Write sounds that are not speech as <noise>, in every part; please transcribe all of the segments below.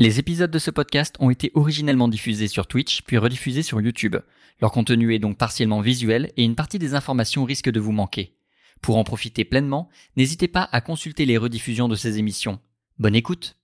Les épisodes de ce podcast ont été originellement diffusés sur Twitch, puis rediffusés sur YouTube. Leur contenu est donc partiellement visuel et une partie des informations risque de vous manquer. Pour en profiter pleinement, n'hésitez pas à consulter les rediffusions de ces émissions. Bonne écoute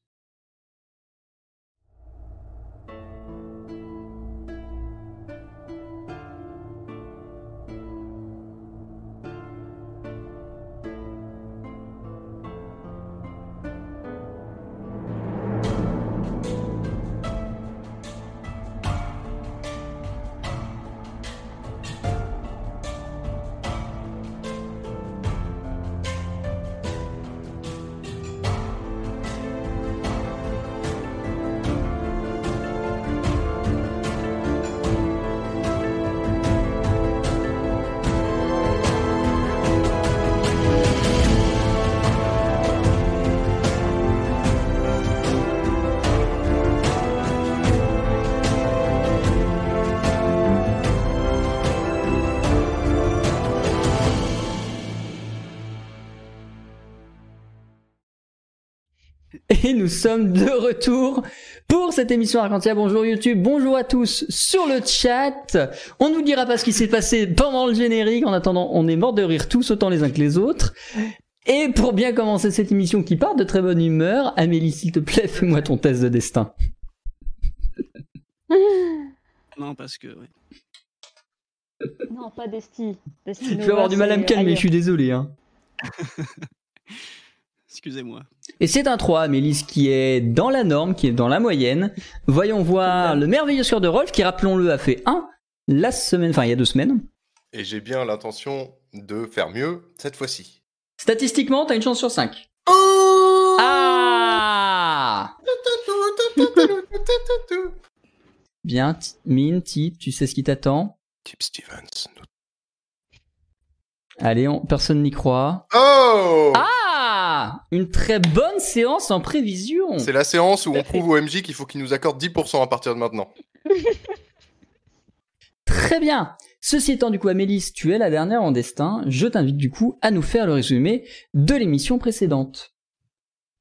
sommes de retour pour cette émission Arcantia. Bonjour YouTube, bonjour à tous sur le chat. On ne vous dira pas ce qui s'est passé pendant le générique. En attendant, on est mort de rire tous autant les uns que les autres. Et pour bien commencer cette émission qui part de très bonne humeur, Amélie, s'il te plaît, fais-moi ton test de destin. <laughs> Non, parce que. ouais. Non, pas Desti. Je vais avoir du mal à me calmer, je suis désolé. Hein. <laughs> Excusez-moi. Et c'est un 3, Amélie, ce qui est dans la norme, qui est dans la moyenne. Voyons voir le merveilleux score de Rolf, qui, rappelons-le, a fait 1 la semaine, enfin il y a deux semaines. Et j'ai bien l'intention de faire mieux cette fois-ci. Statistiquement, t'as une chance sur 5. Oh Ah <laughs> Bien, Min, Tip, tu sais ce qui t'attend? Tip Stevens. Allez, on- personne n'y croit. Oh Ah Une très bonne séance en prévision C'est la séance où on prouve au MJ qu'il faut qu'il nous accorde 10% à partir de maintenant. <laughs> Très bien Ceci étant du coup, Amélie, tu es la dernière en destin. Je t'invite du coup à nous faire le résumé de l'émission précédente.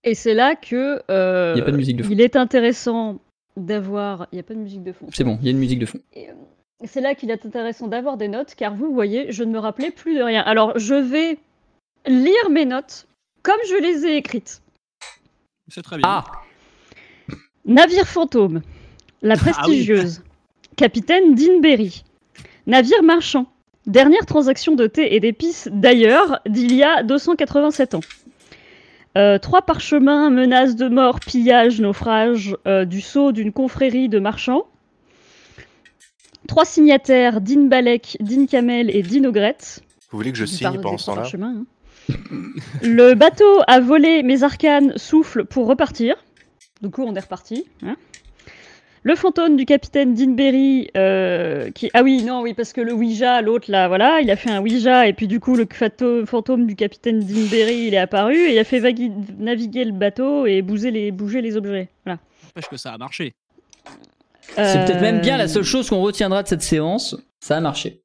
Et c'est là que euh, Il y a pas de musique de fond. il est intéressant d'avoir. Il n'y a pas de musique de fond. C'est bon, il y a une musique de fond. Et, euh, c'est là qu'il est intéressant d'avoir des notes, car vous voyez, je ne me rappelais plus de rien. Alors, je vais lire mes notes comme je les ai écrites. C'est très bien. Ah Navire fantôme, la Ah oui. prestigieuse, capitaine Deanberry, navire marchand, dernière transaction de thé et d'épices d'ailleurs d'il y a 287 ans. Euh, trois parchemins, menaces de mort, pillage, naufrage euh, du sceau d'une confrérie de marchands. Trois signataires, Dean Balek, Dean Kamel et Dean Ogret. Vous voulez que je signe pendant ce temps-là? hein. Le bateau a volé mes arcanes, souffle pour repartir. Du coup, on est reparti. hein. Le fantôme du capitaine Deanberry, euh, qui... Ah oui, non, oui, parce que le Ouija, l'autre, là, voilà, il a fait un Ouija, et puis du coup, le fato- fantôme du capitaine Deanberry, il est apparu, et il a fait naviguer le bateau et bouger les, bouger les objets. Voilà. N'empêche que ça a marché. C'est peut-être même bien la Euh, seule chose qu'on retiendra de cette séance. Ça a marché.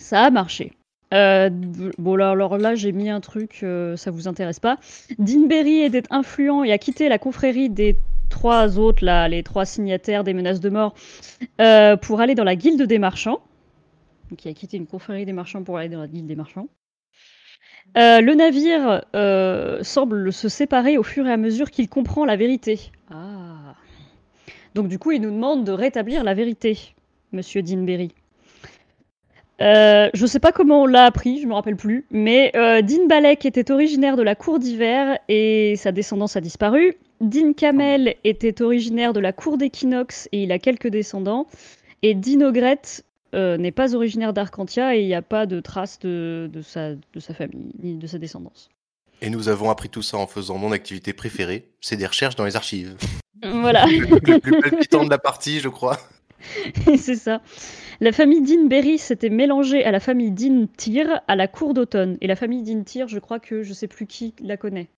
Ça a marché. Euh, bon, alors, là, j'ai mis un truc, euh, ça vous intéresse pas. Deanberry était influent et a quitté la confrérie des trois autres, là, les trois signataires des menaces de mort, euh, pour aller dans la guilde des marchands. Donc, il a quitté une confrérie des marchands pour aller dans la guilde des marchands. Euh, le navire semble se séparer au fur et à mesure qu'il comprend la vérité. Ah. Donc, du coup, il nous demande de rétablir la vérité, monsieur Deanberry. Euh, je sais pas comment on l'a appris, je me rappelle plus, mais euh, Dean Balek était originaire de la cour d'hiver et sa descendance a disparu. Dean Kamel était originaire de la cour d'équinoxe et il a quelques descendants. Et Dean Ogret euh, n'est pas originaire d'Arcantia et il n'y a pas de traces de, de, sa, de sa famille ni de sa descendance. Et nous avons appris tout ça en faisant mon activité préférée, c'est des recherches dans les archives. Voilà. Le <laughs> plus palpitant de la partie, je crois. <laughs> c'est ça. La famille Deanberry s'était mélangée à la famille Dean Tyr à la cour d'automne. Et la famille Dean Tyr, je crois que je sais plus qui la connaît.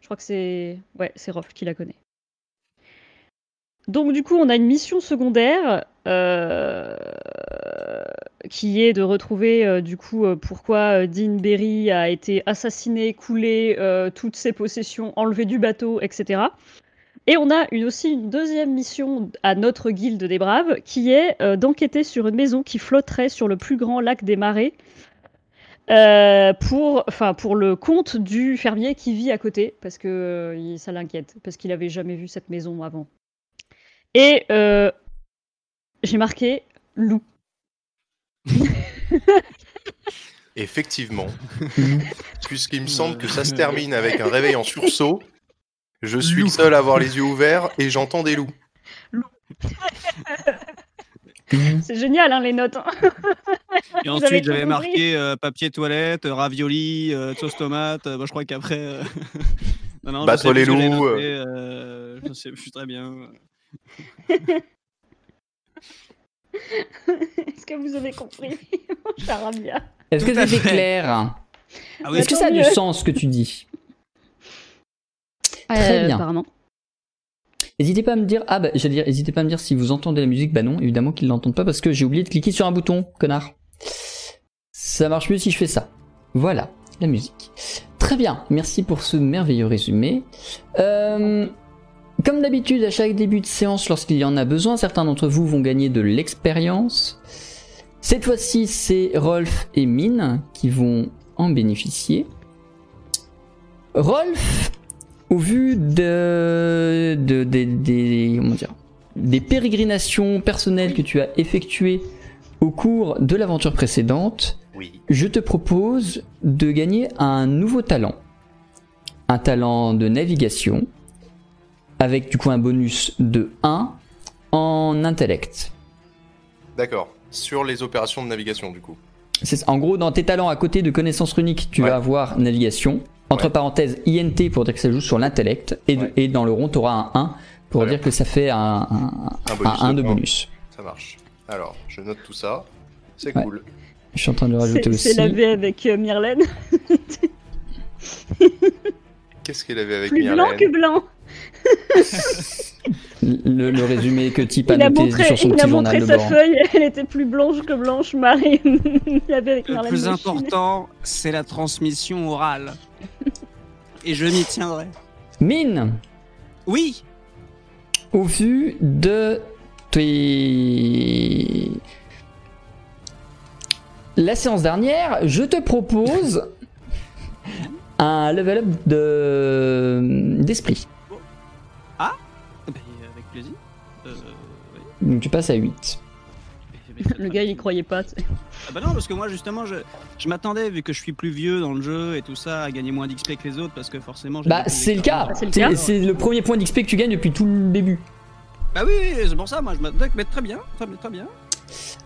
Je crois que c'est ouais, c'est Rolf qui la connaît. Donc du coup, on a une mission secondaire euh, qui est de retrouver euh, du coup euh, pourquoi Dean Berry a été assassiné, coulé, toutes ses possessions enlevées du bateau, etc. Et on a une- aussi une deuxième mission à notre guilde des braves, qui est euh, d'enquêter sur une maison qui flotterait sur le plus grand lac des marais, euh, pour, enfin, pour le compte du fermier qui vit à côté, parce que euh, il- ça l'inquiète, parce qu'il avait jamais vu cette maison avant. Et euh, j'ai marqué loup. <laughs> Effectivement. <laughs> Puisqu'il me semble que ça se termine avec un réveil en sursaut. Je suis le seul à avoir les yeux ouverts et j'entends des loups. C'est génial, hein, les notes. hein. Et <laughs> ensuite, j'avais marqué euh, papier toilette, euh, ravioli, euh, sauce tomate. euh, bah, je crois qu'après. euh, <laughs> non, non, je Battre les loups, noté, euh, je sais plus très bien. <laughs> Est-ce que vous avez compris Charabia. Est-ce que c'était fait. clair? Ah oui, Est-ce que ça a du sens ce que tu dis? Très Euh, bien. Apparemment. N'hésitez pas à me dire, ah bah j'allais dire, n'hésitez pas à me dire si vous entendez la musique. Bah non, évidemment qu'ils l'entendent pas parce que j'ai oublié de cliquer sur un bouton, connard. Ça marche mieux si je fais ça. Voilà, la musique. Très bien, merci pour ce merveilleux résumé. Euh, comme d'habitude, à chaque début de séance, lorsqu'il y en a besoin, certains d'entre vous vont gagner de l'expérience. Cette fois-ci, c'est Rolf et Mine qui vont en bénéficier. Rolf, au vu de, de- des- des- comment dire, des pérégrinations personnelles que tu as effectuées au cours de l'aventure précédente, Oui. je te propose de gagner un nouveau talent. Un talent de navigation, avec du coup un bonus de 1 en intellect. D'accord. Sur les opérations de navigation, du coup. En gros, dans tes talents à côté de connaissances runiques, tu Ouais. vas avoir navigation. Entre Ouais. parenthèses, INT pour dire que ça joue sur l'intellect. Et, de- Ouais. et dans le rond, tu auras un 1 pour dire bien. que ça fait un, un, Un bonus un 1 de bonus. Ça marche. Alors, je note tout ça. C'est Ouais. cool. Je suis en train de rajouter aussi. c'est lavé avec euh, Myrlène. <laughs> Qu'est-ce qu'elle avait avec Plus blanc que blanc. <laughs> Le, le résumé que Tip a Il a noté montré, sur son il a petit montré journal de sa bord. feuille, <laughs> elle était plus blanche que blanche, Marie. avec Le plus Machine. important, c'est la transmission orale. Et je m'y tiendrai. Mine, Oui au vu de tes... la séance dernière, je te propose <laughs> un level up de d'esprit. Eh ben, Avec plaisir. Euh, oui. Donc tu passes à 8. <laughs> Le gars, il y croyait pas. tu sais. Ah bah non, parce que moi justement, je, je m'attendais, vu que je suis plus vieux dans le jeu et tout ça, à gagner moins d'XP que les autres, parce que forcément... j'ai Bah c'est le cas. C'est le C'est cas. c'est le premier point d'XP que tu gagnes depuis tout le début. Bah oui, c'est pour ça, moi je m'attendais, mais très bien, très bien, très bien.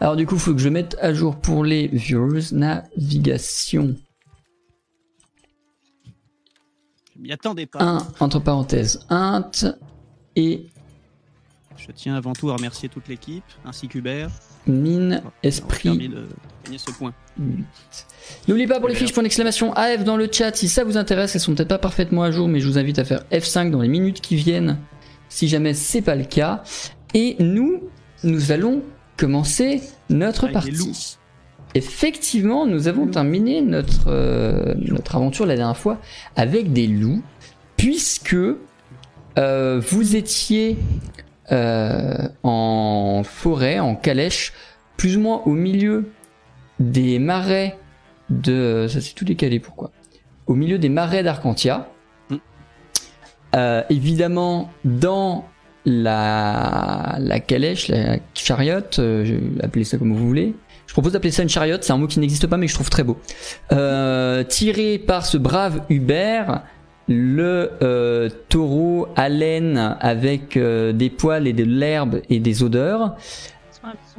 Alors du coup, il faut que je mette à jour pour les viewers navigation. Je m'y attendais pas. 1 entre parenthèses int et Je tiens avant tout à remercier toute l'équipe, ainsi qu'Hubert. mine esprit permis de gagner ce point. 8. N'oubliez pas pour les fiches point d'exclamation AF dans le chat si ça vous intéresse. Elles sont peut-être pas parfaitement à jour, mais je vous invite à faire F5 dans les minutes qui viennent si jamais c'est pas le cas. Et nous, nous allons commencer notre Avec partie. Effectivement, nous avons terminé notre, euh, notre aventure la dernière fois avec des loups, puisque euh, vous étiez euh, en forêt, en calèche, plus ou moins au milieu des marais de... Ça c'est tout décalé, pourquoi? Au milieu des marais d'Arcantia. Mm. Euh, évidemment, dans la, la calèche, la chariot, euh, appelez ça comme vous voulez. Je propose d'appeler ça une chariot, c'est un mot qui n'existe pas mais que je trouve très beau. Euh, tiré par ce brave Hubert, le euh, taureau à laine avec euh, des poils et de l'herbe et des odeurs.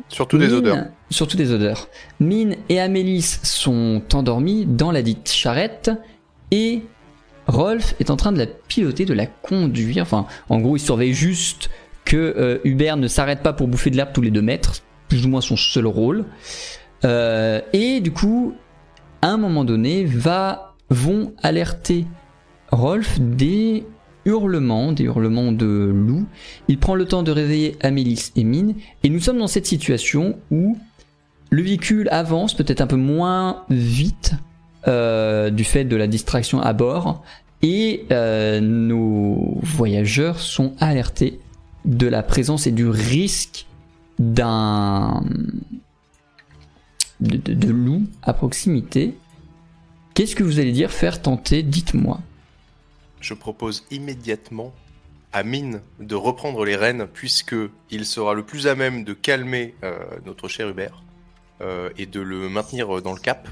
Surtout des Mine- odeurs. Surtout des odeurs. Mine et Amélis sont endormis dans la dite charrette et Rolf est en train de la piloter, de la conduire. Enfin, en gros, il surveille juste que euh, Hubert ne s'arrête pas pour bouffer de l'herbe tous les deux mètres. Plus ou moins son seul rôle. Euh, et du coup, à un moment donné, va, vont alerter Rolf des hurlements, des hurlements de loup. Il prend le temps de réveiller Amélis et Mine. Et nous sommes dans cette situation où le véhicule avance peut-être un peu moins vite euh, du fait de la distraction à bord. Et euh, nos voyageurs sont alertés de la présence et du risque d'un de, de, de loup à proximité. Qu'est-ce que vous allez dire faire tenter? Dites-moi. Je propose immédiatement à Mine de reprendre les rênes puisque il sera le plus à même de calmer euh, notre cher Hubert euh, et de le maintenir dans le cap.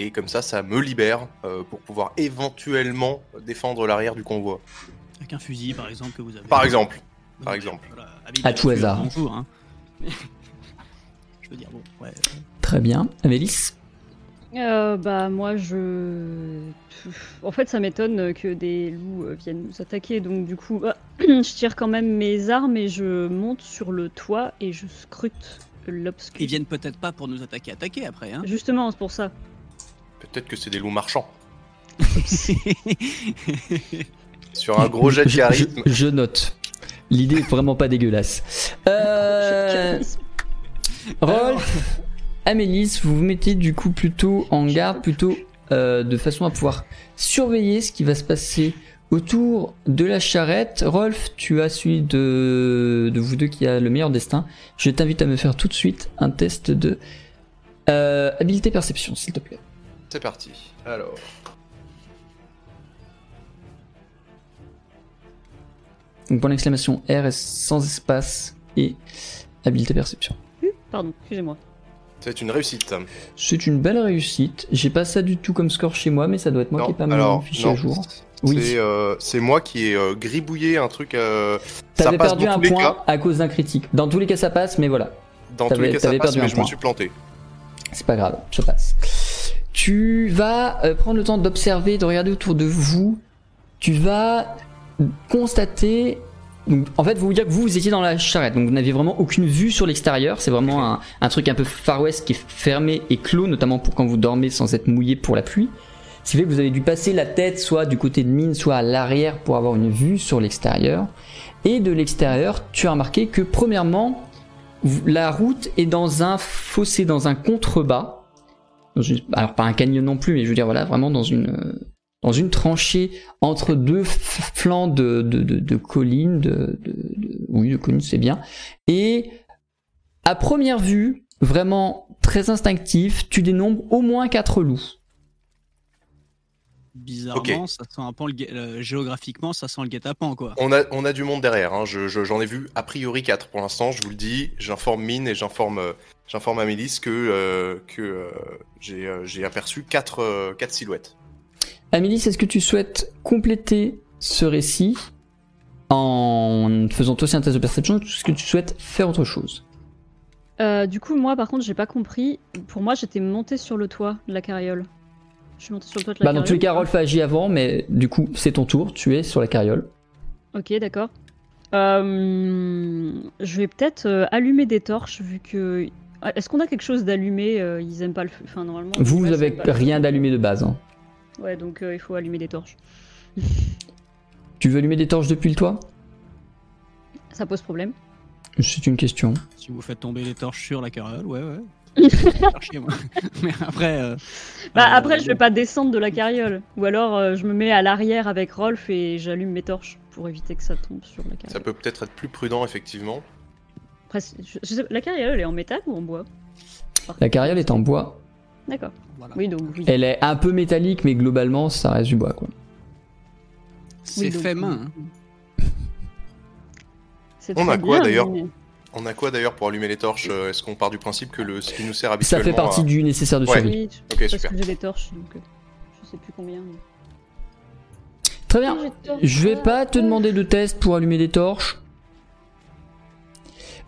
Et comme ça, ça me libère euh, pour pouvoir éventuellement défendre l'arrière du convoi. Avec un fusil, par exemple, que vous avez. Par exemple. Donc, par exemple. voilà, À tout hasard. bonjour, hein. <laughs> Je veux dire, bon, ouais. Très bien. Amélis? Euh, bah moi je... En fait ça m'étonne que des loups euh, viennent nous attaquer, donc du coup bah, <clears throat> je tire quand même mes armes et je monte sur le toit et je scrute l'obscur. Ils viennent peut-être pas pour nous attaquer, attaquer après, hein. Justement c'est pour ça. Peut-être que c'est des loups marchands. <laughs> Sur un gros jet de je, charisme. je- je note. L'idée est vraiment pas dégueulasse. Euh, <laughs> Rolf, Amélis, vous vous mettez du coup plutôt en garde, plutôt euh, de façon à pouvoir surveiller ce qui va se passer autour de la charrette. Rolf, tu as celui de, de vous deux qui a le meilleur destin. Je t'invite à me faire tout de suite un test de euh, habileté perception, s'il te plaît. C'est parti. Alors. Donc point d'exclamation R sans espace et habileté perception. Pardon, excusez-moi. C'est une réussite. C'est une belle réussite. J'ai pas ça du tout comme score chez moi, mais ça doit être moi qui ai pas mon fichier à jour. Oui. C'est euh, c'est moi qui ai euh, gribouillé un truc. euh, T'avais perdu un point cas. à cause d'un critique. Dans tous les cas, ça passe, mais voilà, Dans tous les cas, ça passe, mais je me point. suis planté. c'est pas grave, ça passe. Tu vas euh, prendre le temps d'observer, de regarder autour de vous. Tu vas constater. Donc, en fait, vous vous dire que vous, vous étiez dans la charrette, donc vous n'aviez vraiment aucune vue sur l'extérieur. C'est vraiment un, un truc un peu Far West qui est fermé et clos, notamment pour quand vous dormez sans être mouillé pour la pluie. Ce qui fait que vous avez dû passer la tête soit du côté de mine, soit à l'arrière pour avoir une vue sur l'extérieur. Et de l'extérieur, tu as remarqué que premièrement, la route est dans un fossé, dans un contrebas. Alors pas un canyon non plus, mais je veux dire voilà, vraiment dans une euh, dans une tranchée entre deux flancs de, de, de, de collines, de, de, de- oui de collines c'est bien. Et à première vue, vraiment très instinctif, tu dénombres au moins quatre loups. Bizarrement, ça sent un peu le guet- euh, géographiquement, ça sent le guet-apens, quoi. On a, on a du monde derrière. Hein. Je- je- J'en ai vu a priori 4 pour l'instant, je vous le dis. J'informe Mine et j'informe euh, j'informe Amélis que, euh, que euh, j'ai euh, j'ai aperçu 4 quatre silhouettes. Amélie, est-ce que tu souhaites compléter ce récit en faisant toi aussi un test de perception ou est-ce que tu souhaites faire autre chose? Euh, du coup moi par contre j'ai pas compris. Pour moi j'étais montée sur le toit de la carriole. Je suis montée sur le toit de la Bah, dans carriole. tous les cas, Rolf a agi avant, mais du coup, c'est ton tour, tu es sur la carriole. Ok, d'accord. Euh, je vais peut-être euh, allumer des torches vu que. Est-ce qu'on a quelque chose d'allumé? Ils aiment pas le feu. Enfin, normalement. Vous, vous avez rien d'allumé de base. hein. Ouais, donc euh, il faut allumer des torches. <laughs> Tu veux allumer des torches depuis le toit? Ça pose problème. C'est une question. Si vous faites tomber les torches sur la carriole, ouais, ouais. <laughs> Faire chier, moi. <laughs> Mais après. euh, Bah, euh, après, je vais pas descendre de la carriole. Ou alors, euh, je me mets à l'arrière avec Rolf et j'allume mes torches pour éviter que ça tombe sur la Ça carriole. peut peut-être être plus prudent, effectivement. Après, c'est- je- je sais- la carriole, elle est en métal ou en bois? La carriole est en bois. D'accord. voilà. Oui, donc. oui. Elle est un peu métallique, mais globalement, ça reste du bois. Quoi. C'est Oui, fait main. hein. <laughs> C'est On très a quoi, bien, d'ailleurs mais- On a quoi d'ailleurs pour allumer les torches euh, Est-ce qu'on part du principe que le, ce qui nous sert Ça habituellement fait partie à- du nécessaire de Ouais. survie. Oui, Ok, parce super. que j'ai des torches, donc euh, je sais plus combien. mais- Très bien. Je vais pas te demander de test pour allumer des torches.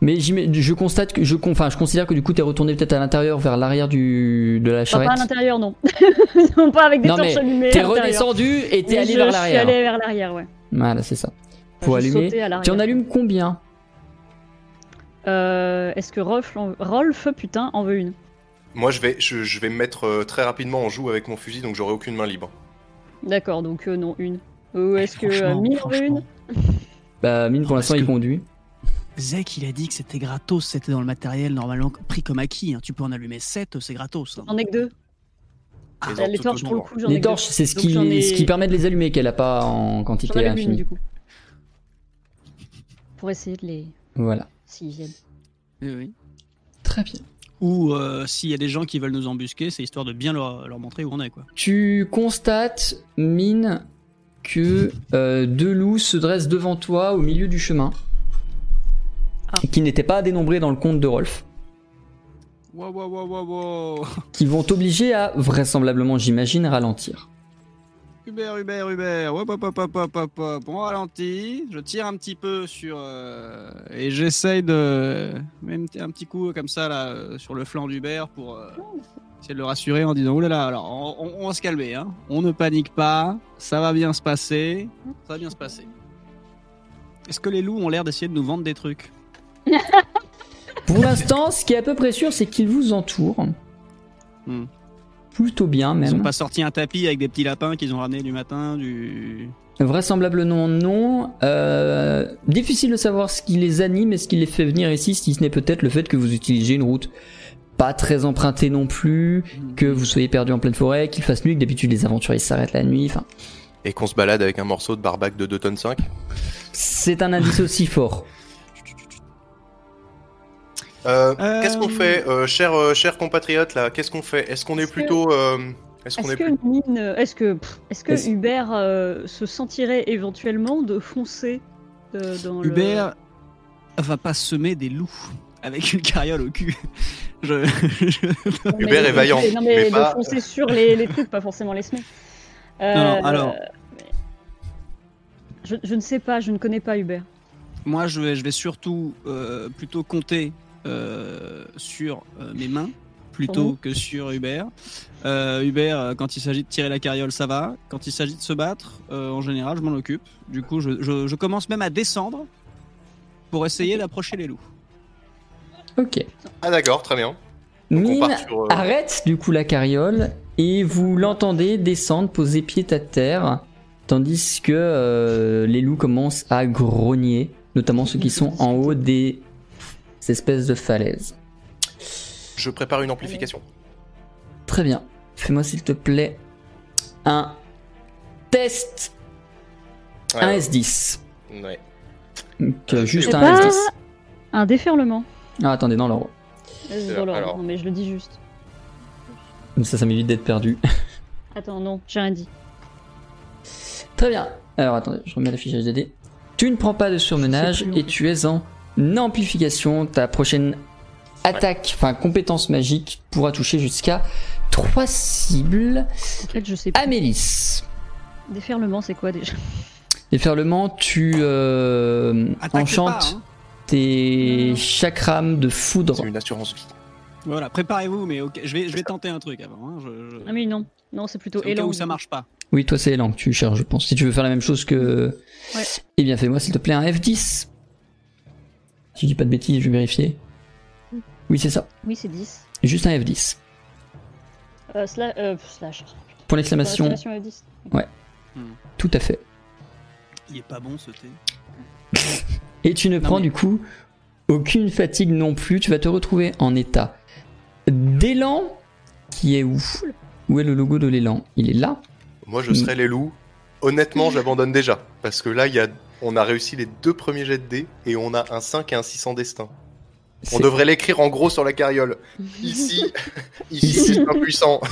Mais je constate que je, enfin, je considère que du coup t'es retourné peut-être à l'intérieur vers l'arrière du de la Enfin, charrette. pas à l'intérieur, non. <laughs> non, pas avec des Non, torches allumées. T'es redescendu et t'es allé vers Je suis l'arrière. allé vers l'arrière, ouais. Voilà, c'est ça. Pour allumer. l'arrière. Tu en allumes combien? Euh, Est-ce que Rolf, en- Rolf, putain, en veut une? Moi, je vais, je, je vais me mettre euh, très rapidement en joue avec mon fusil, donc j'aurai aucune main libre. D'accord, donc euh, non, une. Ou est-ce que euh, Mine en veut une? Bah, mine pour l'instant il conduit. Zek, il a dit que c'était gratos, c'était dans le matériel normalement pris comme acquis. hein. Tu peux en allumer 7, c'est gratos. hein. J'en ai que deux. Ah, les torches, pour le coup, j'en ai Les torches, c'est ce qui, j'en ai- ce qui permet de les allumer qu'elle a pas en quantité une, infinie. du coup. Pour essayer de les. Voilà. S'ils viennent. Oui, oui. Très bien. Ou euh, s'il y a des gens qui veulent nous embusquer, c'est histoire de bien leur, leur montrer où on est, quoi. Tu constates, Mine, que euh, deux loups se dressent devant toi au milieu du chemin. Ah. Qui n'étaient pas dénombrés dans le compte de Rolf. Wow, wow, wow, wow, wow. <laughs> Qui vont t'obliger à, vraisemblablement, j'imagine, ralentir. Hubert, Hubert, Hubert, hop, hop, hop, hop, hop, hop, hop. On ralentit, je tire un petit peu sur... euh, et j'essaye de... Même un petit coup comme ça, là, euh, sur le flanc d'Hubert pour euh, essayer de le rassurer en disant, oulala, alors, on, on- on va se calmer, hein. On ne panique pas, ça va bien se passer, ça va bien se passer. Est-ce que les loups ont l'air d'essayer de nous vendre des trucs? <laughs> Pour l'instant, ce qui est à peu près sûr, c'est qu'ils vous entourent. Hmm. Plutôt bien, Ils même. ont pas sorti un tapis avec des petits lapins qu'ils ont ramenés du matin, du... Vraisemblablement non. Euh, difficile de savoir ce qui les anime et ce qui les fait venir ici, si ce n'est peut-être le fait que vous utilisez une route pas très empruntée non plus, que vous soyez perdu en pleine forêt, qu'il fasse nuit, que d'habitude les aventuriers s'arrêtent la nuit. Enfin, Et qu'on se balade avec un morceau de barbac de 2 tonnes 5. c'est un indice aussi fort. Euh, Qu'est-ce qu'on fait, euh, cher, euh, cher compatriote là Qu'est-ce qu'on fait? Est-ce qu'on est, plutôt, euh, est-ce qu'on Est-ce est, que, plus- Mine, est-ce que, pff, que Hubert euh, se sentirait éventuellement de foncer euh, dans Hubert va pas semer des loups avec une carriole au cul. <laughs> Je... je- le... Hubert est vaillant, Non mais, mais de pas- foncer sur les, les trucs, pas forcément les semer. Euh, <laughs> Non, non, alors. Je, je ne sais pas, je ne connais pas Hubert. Moi, je vais, je vais surtout euh, plutôt compter euh, sur euh, mes mains plutôt nous. que sur Hubert. Euh, Hubert, quand il s'agit de tirer la carriole, ça va. Quand il s'agit de se battre, euh, en général, je m'en occupe. Du coup, je, je- je commence même à descendre pour essayer d'approcher les loups. Ok. Ah d'accord, très bien. Donc Mine sur, euh, arrête du coup la carriole et vous l'entendez descendre, poser pied à terre, tandis que euh, les loups commencent à grogner, notamment ceux qui sont en haut des espèces de falaises. Je prépare une amplification. Très bien. Fais-moi s'il te plaît un test, un Ouais, S10. ouais. Donc, euh, juste un pas- S10. Un déferlement. Ah, attendez, non, alors. Euh, dans l'ordre. alors. Non mais je le dis juste. Ça, ça m'évite d'être perdu. <laughs> Attends, non, j'ai rien dit. Très bien. Alors attendez, je remets l'affichage des dés. Tu ne prends pas de surmenage et tu es en amplification. Ta prochaine attaque, enfin compétence magique, pourra toucher jusqu'à 3 cibles. En fait, je sais pas. Amélis. Déferlement, c'est quoi déjà? Déferlement, tu euh, enchantes pas, hein. tes Non. chakram de foudre. C'est une assurance vie. Voilà, préparez-vous, mais ok, je, vais, je vais tenter un truc avant. hein, je- je- Ah mais non, non, c'est plutôt au cas élan. où ça marche pas. Oui, toi c'est élan que tu cherches, je pense. Si tu veux faire la même chose que. Ouais. Eh bien, fais-moi s'il te plaît un F10. Si je dis pas de bêtises, je vais vérifier. Oui, c'est ça. Oui, c'est 10. Juste un F10. Euh, sla- euh, slash. Point d'exclamation, Exclamation à 10. tout à fait. Il est pas bon ce thé. <laughs> Et tu ne Non, prends mais- du coup aucune fatigue non plus. Tu vas te retrouver en état d'élan qui est où? Où est le logo de l'élan? Il est là. Moi, je serais les loups. Honnêtement, j'abandonne déjà. Parce que là, il y a... on a réussi les deux premiers jets de dés et on a un 5 et un 6 en destin. On devrait l'écrire en gros sur la carriole. <laughs> Ici, ici, <laughs> Ici. c'est impuissant. <laughs>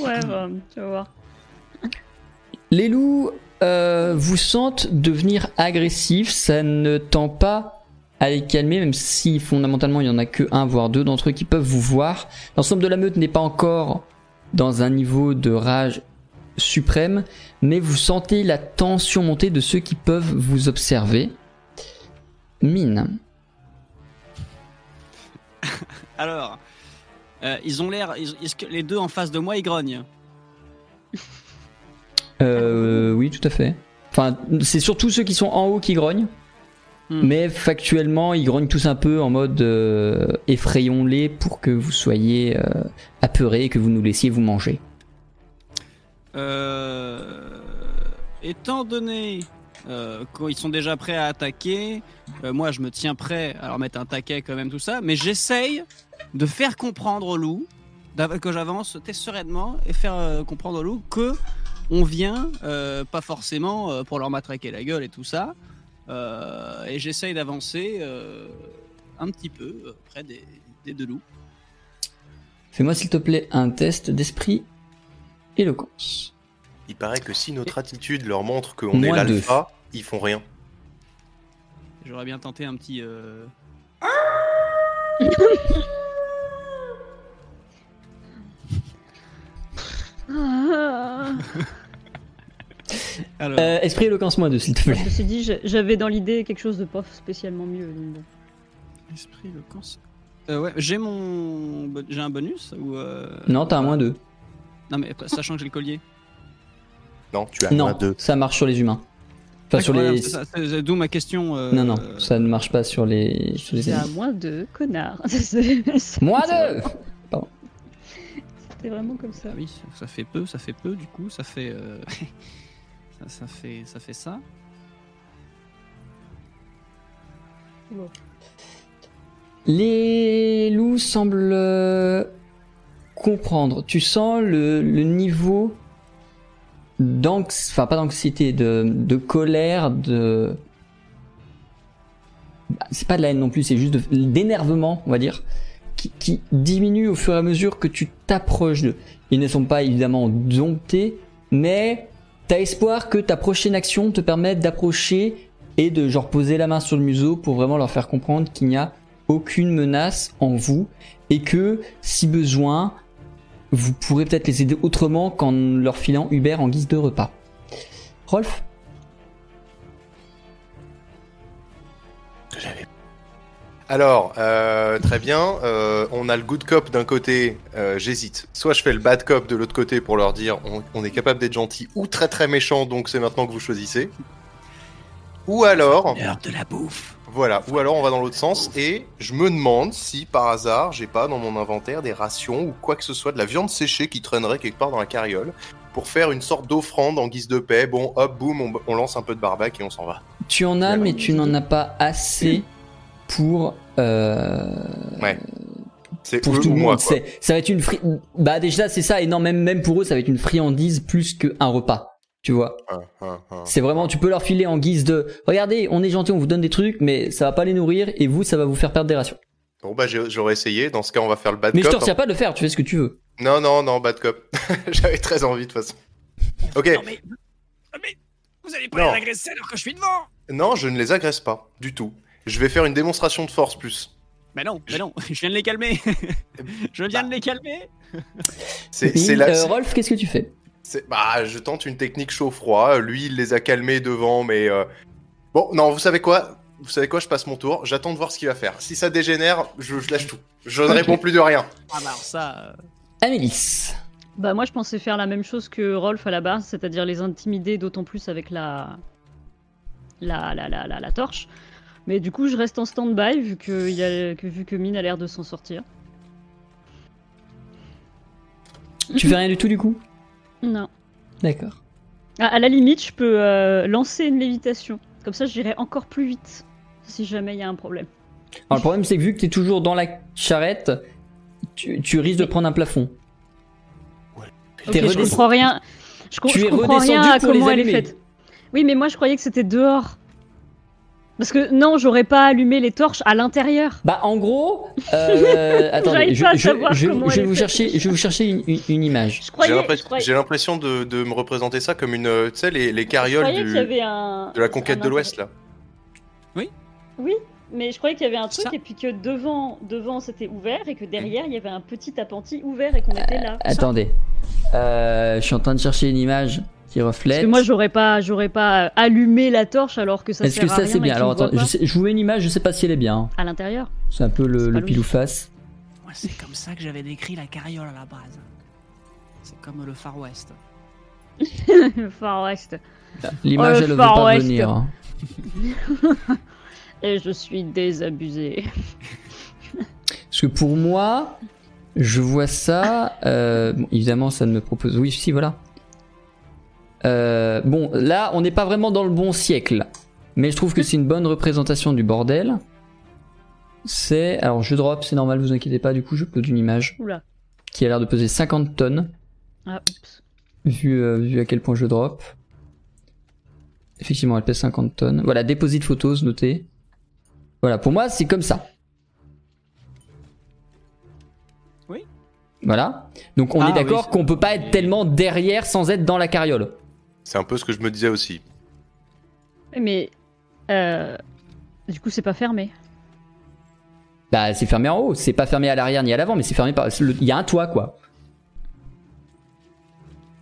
Ouais, bah, tu vas voir. Les loups euh, vous sentent devenir agressifs. Ça ne tend pas à les calmer, même si fondamentalement il y en a que un voire deux d'entre eux qui peuvent vous voir. L'ensemble de la meute n'est pas encore dans un niveau de rage suprême, mais vous sentez la tension monter de ceux qui peuvent vous observer. Mine. <laughs> Alors, euh, ils ont l'air. Est-ce que les deux en face de moi, ils grognent Euh, oui, tout à fait. Enfin, c'est surtout ceux qui sont en haut qui grognent. Hmm. Mais factuellement, ils grognent tous un peu en mode euh, effrayons-les pour que vous soyez apeurés et que vous nous laissiez vous manger. Euh, étant donné euh, qu'ils sont déjà prêts à attaquer, euh, moi je me tiens prêt à leur mettre un taquet quand même tout ça, mais j'essaye de faire comprendre aux loups d'av- que j'avance sereinement et faire comprendre au loup que on vient, pas forcément pour leur matraquer la gueule et tout ça. Et j'essaye d'avancer un petit peu près des, des deux loups. Fais-moi s'il te plaît un test d'esprit éloquence. Il paraît que si notre attitude leur montre qu'on est Moins deux. l'alpha, ils font rien. J'aurais bien tenté un petit. euh, Ah. <laughs> Alors, Euh, esprit éloquence moins 2 s'il te plaît. Je me suis dit, j'a- j'avais dans l'idée quelque chose de pas spécialement mieux. donc bon. esprit, cancer. Euh, ouais, j'ai mon. bo- J'ai un bonus ou. euh, Non, t'as un pas moins 2. Non, mais sachant que j'ai le collier. Non, tu as moins Non, deux. ça marche sur les humains. Enfin, sur les. D'où ma question. euh, Non, non, ça ne marche pas sur les, sur les à moins de connard. <laughs> Moins 2 C'était vraiment comme ça. Ah oui, ça fait peu, ça fait peu du coup, ça fait. euh, <laughs> ça, ça fait ça. Fait ça. Les loups semblent euh, comprendre. Tu sens le, niveau d'anxiété, enfin pas d'anxiété, de, de colère, de... Bah, C'est pas de la haine non plus, c'est juste d'énervement, on va dire, qui, qui diminue au fur et à mesure que tu t'approches d'eux. Ils ne sont pas évidemment domptés, mais t'as espoir que ta prochaine action te permette d'approcher et de genre poser la main sur le museau pour vraiment leur faire comprendre qu'il n'y a aucune menace en vous et que si besoin, vous pourrez peut-être les aider autrement qu'en leur filant Uber en guise de repas. Rolf Alors, euh, très bien. euh, on a le good cop d'un côté, euh, j'hésite. Soit je fais le bad cop de l'autre côté pour leur dire on, on est capable d'être gentil ou très très méchant, donc c'est maintenant que vous choisissez. Ou alors, L'heure de la bouffe. Voilà, ou alors on va dans l'autre sens et je me demande si par hasard j'ai pas dans mon inventaire des rations ou quoi que ce soit de la viande séchée qui traînerait quelque part dans la carriole pour faire une sorte d'offrande en guise de paix. Bon, hop, boum, on, on lance un peu de barbac et on s'en va. Tu en as, Voilà. mais tu n'en as pas assez pour... euh, Ouais. C'est pour eux tout ou le monde. quoi. Ça va être une fri... Bah déjà c'est ça, et non même, même pour eux ça va être une friandise plus qu'un repas. Tu vois Hein, hein, hein. C'est vraiment, tu peux leur filer en guise de regardez, on est gentil, on vous donne des trucs, mais ça va pas les nourrir et vous, ça va vous faire perdre des rations. Bon bah j'ai- j'aurais essayé. Dans ce cas, on va faire le bad Mais je te cop. retiens pas de le faire, tu fais ce que tu veux. Non, non, non, bad cop. <laughs> J'avais très envie de toute façon. Ok. Non mais, mais vous allez pas Non. les agresser alors que je suis devant. Non, je ne les agresse pas du tout. Je vais faire une démonstration de force plus. Mais non, mais non, <laughs> je viens de les calmer. <laughs> je viens de les calmer. C'est euh, Rolf, qu'est-ce que tu fais? Bah, je tente une technique chaud-froid. Lui, il les a calmés devant, mais euh, bon, non, vous savez quoi? Vous savez quoi? Je passe mon tour. J'attends de voir ce qu'il va faire. Si ça dégénère, je, je lâche tout. Je ne réponds plus de rien. Ah bah alors ça. euh, Amélis. Bah moi je pensais faire la même chose que Rolf à la base, c'est-à-dire les intimider d'autant plus avec la... La, la, la, la, la torche. Mais du coup je reste en stand-by vu que, il y a... que, vu que Mine a l'air de s'en sortir. Tu fais rien du tout du coup? Non. D'accord. À, à la limite je peux euh, lancer une lévitation. Comme ça j'irai encore plus vite si jamais il y a un problème. Alors le problème c'est que vu que t'es toujours dans la charrette, tu, tu risques de prendre un plafond. T'es Ok, je comprends rien. Je, Tu je es comprends rien à comment elle est faite. Oui, mais moi je croyais que c'était dehors. Parce que non, j'aurais pas allumé les torches à l'intérieur. Bah en gros, euh, <laughs> attendez, je, vais vous chercher, je vais vous chercher une, une- une image. J'ai l'impression de, de me représenter ça comme une, euh, tu sais, les, carrioles du- un... de la conquête un de l'Ouest là. Oui, mais je croyais qu'il y avait un truc Ça. et puis que devant, devant c'était ouvert et que derrière il y avait un petit appentis ouvert et qu'on était là. Attendez, Euh, je suis en train de chercher une image qui Parce reflète. que moi j'aurais pas, j'aurais pas allumé la torche alors que ça Est-ce que ça c'est bien Alors attends, je, sais- je vous mets une image, je sais pas si elle est bien. À l'intérieur. C'est un peu le, le pilou logique. face. Moi, c'est comme ça que j'avais décrit la carriole à la base. C'est comme le Far West. <laughs> Far West. L'image Oh, elle ne veut Far pas West. venir. hein. <laughs> Et je suis désabusé. Parce que pour moi, je vois ça. euh, bon, évidemment, ça ne me propose. Oui, si, voilà. Euh, bon, là, on n'est pas vraiment dans le bon siècle. Mais je trouve que c'est une bonne représentation du bordel. C'est. Alors, je drop, c'est normal, vous inquiétez pas, du coup, je upload une image. Oula. qui a l'air de peser 50 tonnes, Ah, oups. vu, euh, vu à quel point je drop. Effectivement, elle pèse 50 tonnes. Voilà, déposit photos, notez. Voilà, pour moi, c'est comme ça. Oui. Voilà. Donc on Ah, est d'accord oui. qu'on peut pas être tellement derrière sans être dans la carriole. C'est un peu ce que je me disais aussi. Mais. euh, Du coup, c'est pas fermé. Bah, c'est fermé en haut. C'est pas fermé à l'arrière ni à l'avant, mais c'est fermé par. Il y a un toit, quoi.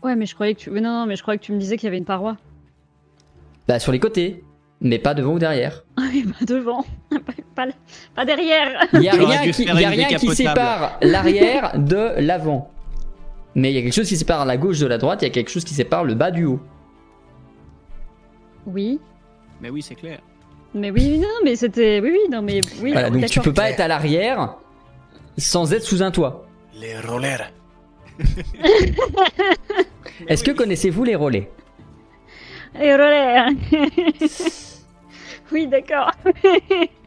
Ouais, mais je croyais que tu. mais non, non, mais je croyais que tu me disais qu'il y avait une paroi. Bah, sur les côtés, mais pas devant ou derrière. <laughs> Ah oui, pas devant. <laughs> pas, pas- pas derrière. Il y a rien qui, y a rien qui sépare l'arrière de l'avant. Mais il y a quelque chose qui sépare la gauche de la droite, il y a quelque chose qui sépare le bas du haut. Oui. Mais oui, c'est clair. Mais oui, non, mais c'était. Oui, oui, non, mais oui. Voilà, donc tu peux pas être à l'arrière sans être sous un toit. Les rollers. <laughs> Est-ce que connaissez-vous les relais Et relais. oui, d'accord. <laughs>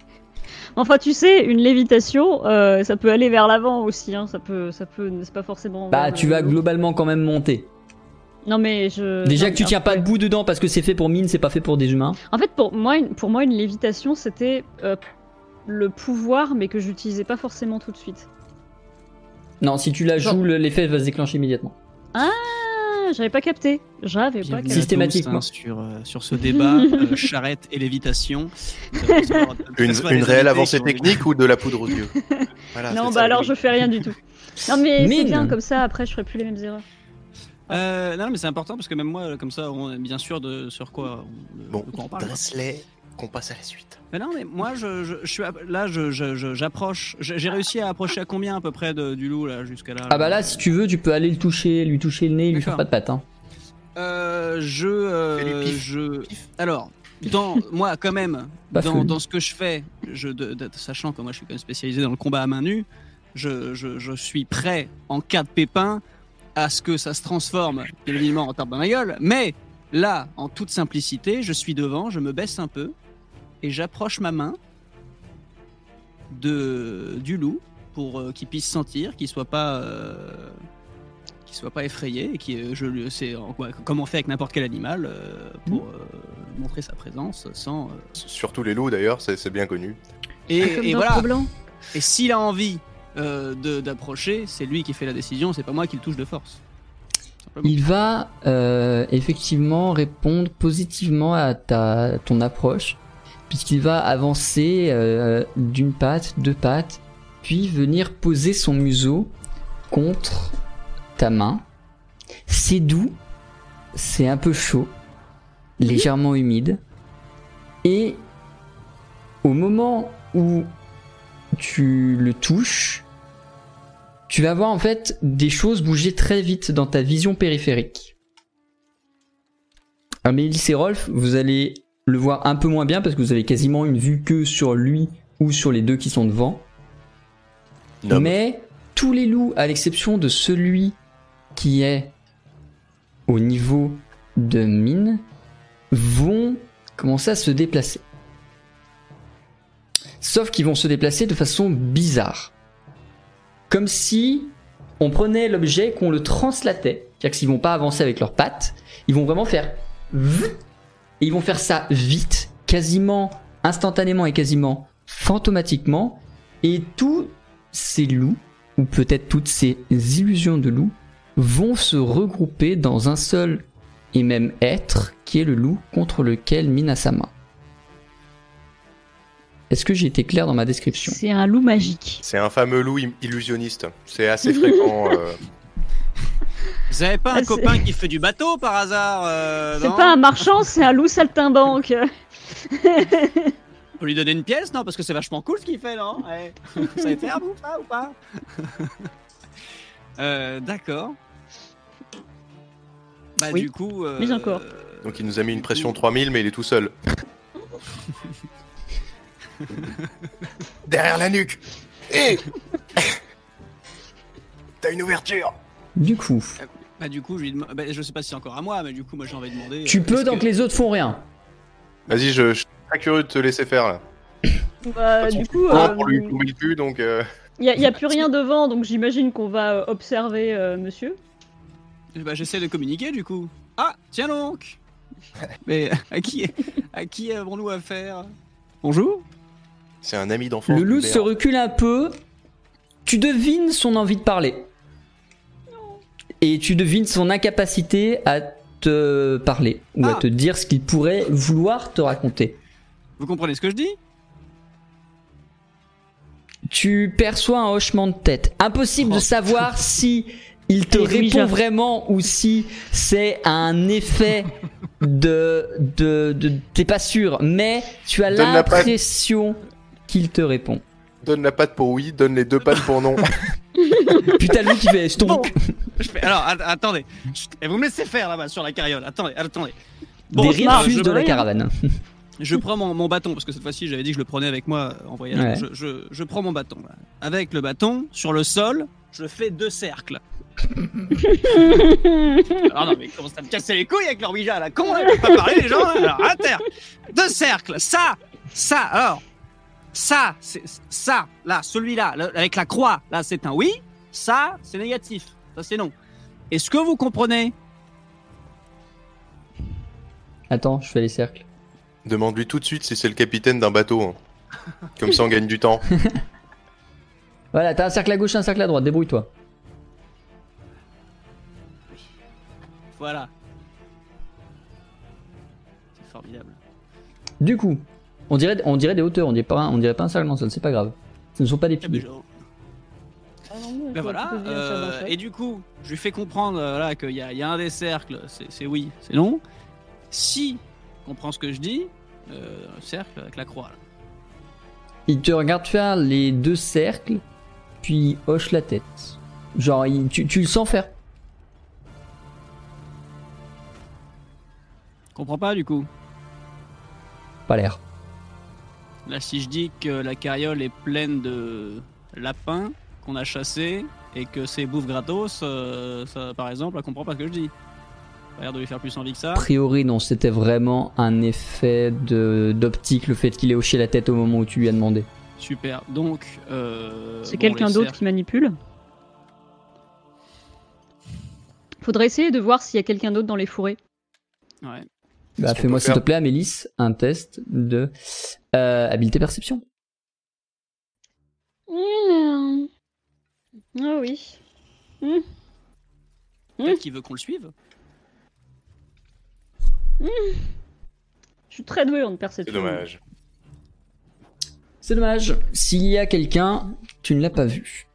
enfin, tu sais, une lévitation, euh, ça peut aller vers l'avant aussi. Hein. Ça peut, ça peut, c'est pas forcément. Bah, tu vas globalement quand même monter. Non, mais je. Déjà non, que tu tiens pas debout dedans parce que c'est fait pour mine, c'est pas fait pour des humains. En fait, pour moi, une, pour moi, une lévitation, c'était euh, le pouvoir, mais que j'utilisais pas forcément tout de suite. Non, si tu la joues, le- l'effet va se déclencher immédiatement. Ah, j'avais pas capté. J'avais pas capté. Systématiquement. hein, sur, euh, sur ce débat, euh, <laughs> charrette et lévitation. <laughs> Une, réelle avancée technique ou de la poudre aux yeux <laughs> Voilà, Non, bah ça, alors oui. je fais rien du tout. Non, mais c'est bien comme ça. Après, je ferai plus les mêmes erreurs. Euh, non, mais c'est important parce que même moi, comme ça, on est bien sûr de sur quoi on, de- Bon, de quoi on parle. Qu'on passe à la suite. Mais non, mais moi, je, je, je suis à- là, je, je- je- j'approche. J'ai réussi à approcher à combien à peu près de- du loup là jusqu'à là Ah bah là, si tu veux, tu peux aller le toucher, lui toucher le nez, lui faire pas de pattes. Hein. Euh, je, euh, je. Alors, dans moi, quand même, dans, ce que je fais, je, de- de- sachant que moi, je suis quand même spécialisé dans le combat à main nue, je, je, je suis prêt en cas de pépin à ce que ça se transforme évidemment en tape dans ma gueule. Mais là, en toute simplicité, je suis devant, je me baisse un peu et j'approche ma main de du loup pour euh, qu'il puisse sentir, qu'il soit pas euh, qu'il soit pas effrayé et qui je lui c'est en- quoi- comme on fait avec n'importe quel animal euh, pour euh, montrer sa présence sans euh, Surtout les loups d'ailleurs, c'est c'est bien connu. et, dans voilà. Et s'il a envie euh, de- d'approcher c'est lui qui fait la décision c'est pas moi qui le touche de force. Simplement. Il va euh, effectivement répondre positivement à ta, ton approche, puisqu'il va avancer euh, d'une patte, deux pattes, puis venir poser son museau contre ta main. C'est doux, c'est un peu chaud, légèrement humide, et au moment où tu le touches, tu vas voir en fait des choses bouger très vite dans ta vision périphérique. Amélie et Rolf, vous allez le voir un peu moins bien parce que vous avez quasiment une vue que sur lui ou sur les deux qui sont devant. Mais tous les loups, à l'exception de celui qui est au niveau de mine, vont commencer à se déplacer. Sauf qu'ils vont se déplacer de façon bizarre. Comme si on prenait l'objet, qu'on le translatait. C'est-à-dire que s'ils vont pas avancer avec leurs pattes, ils vont vraiment faire et ils vont faire ça vite, quasiment instantanément et quasiment fantomatiquement. Et tous ces loups, ou peut-être toutes ces illusions de loups, vont se regrouper dans un seul et même être qui est le loup contre lequel Mine a sa main. Est-ce que j'ai été clair dans ma description? C'est un loup magique. C'est un fameux loup illusionniste. C'est assez fréquent. <laughs> euh, <laughs> vous avez pas un Ah, copain qui fait du bateau par hasard euh, C'est pas un marchand, c'est un loup saltimbanque. Faut lui donner une pièce non parce que c'est vachement cool ce qu'il fait non? Ouais. <laughs> ça été à vous ça ou pas? <laughs> Euh, d'accord bah Oui. du coup euh, Mais encore. Donc il nous a mis une pression 3000, mais il est tout seul. Derrière la nuque Hé T'as une ouverture Du coup, Bah du coup, je, lui dem- bah, je sais pas si c'est encore à moi, mais du coup, moi j'ai envie de demander. tu euh, peux tant que- les autres font rien. Vas-y, je, je suis très curieux de te laisser faire là. Bah, du coup, euh, pour lui tomber le cul, donc euh, Il n'y a, plus rien devant, donc j'imagine qu'on va euh, observer euh, monsieur. Bah, j'essaie de communiquer du coup. Ah, tiens donc <laughs> Mais à qui, à qui avons-nous affaire? Bonjour C'est un ami d'enfance. Le loup se recule un peu. Tu devines son envie de parler. Et tu devines son incapacité à te parler ou à Ah. te dire ce qu'il pourrait vouloir te raconter. Vous comprenez ce que je dis? Tu perçois un hochement de tête. Impossible de Oh. savoir <laughs> si il te répond vraiment ou si c'est un effet de de, de t'es pas sûr, mais tu as l'impression qu'il te répond. Donne la patte pour oui, donne les deux pattes pour non. <laughs> Putain, lui qui fait <laughs> stonk. Je fais- Alors, att- attendez. Et vous me laissez faire là-bas sur la carriole. Attendez, attendez. Des Bon, rires je- fusent je- de la caravane. Je prends mon, mon bâton, parce que cette fois-ci j'avais dit que je le prenais avec moi euh, en voyage. Ouais. Je, je- je prends mon bâton. là. Avec le bâton, sur le sol, je fais deux cercles. <laughs> Alors non, mais comment ça me casser les couilles avec leur Ouija, la con, là, ils peuvent pas parler les gens, là. Alors, à terre. Deux cercles, ça, ça, alors, ça, c'est ça, là, celui-là, le- avec la croix, là, c'est un oui, ça, c'est négatif, ça, c'est non. Est-ce que vous comprenez? Attends, je fais les cercles. Demande-lui tout de suite si c'est le capitaine d'un bateau. hein. Comme ça on gagne du temps. <laughs> Voilà, t'as un cercle à gauche, un cercle à droite, débrouille-toi. Voilà. C'est formidable. Du coup, on dirait, on dirait des hauteurs, on dirait pas, un- on dirait pas un cercle en sol, c'est pas grave. Ce ne sont pas des Eh vois voilà, euh, et du coup, je lui fais comprendre euh, là qu'il y, a- il y a un des cercles, c'est oui, c'est non. Si on comprend ce que je dis, euh, cercle avec la croix. là. Il te regarde faire les deux cercles, puis hoche la tête. Genre, il- tu, tu le sens faire. Comprends pas du coup. Pas l'air. Là, si je dis que la carriole est pleine de lapins qu'on a chassés et que c'est bouffe gratos, euh, ça, par exemple, elle comprend pas ce que je dis. Pas l'air de lui faire plus envie que ça. A priori, non, c'était vraiment un effet de d'optique, le fait qu'il ait hoché la tête au moment où tu lui as demandé. Super. Donc, euh, C'est bon, quelqu'un d'autre qui manipule Faudrait essayer de voir s'il y a quelqu'un d'autre dans les fourrés. Ouais. Bah, fais-moi s'il te plaît, Amélis, un test de euh, habileté perception. Ah oui. Peut-être qu'il veut qu'on le suive. Je suis très doué en C'est perception. dommage. C'est dommage. S'il y a quelqu'un, tu ne l'as pas vu.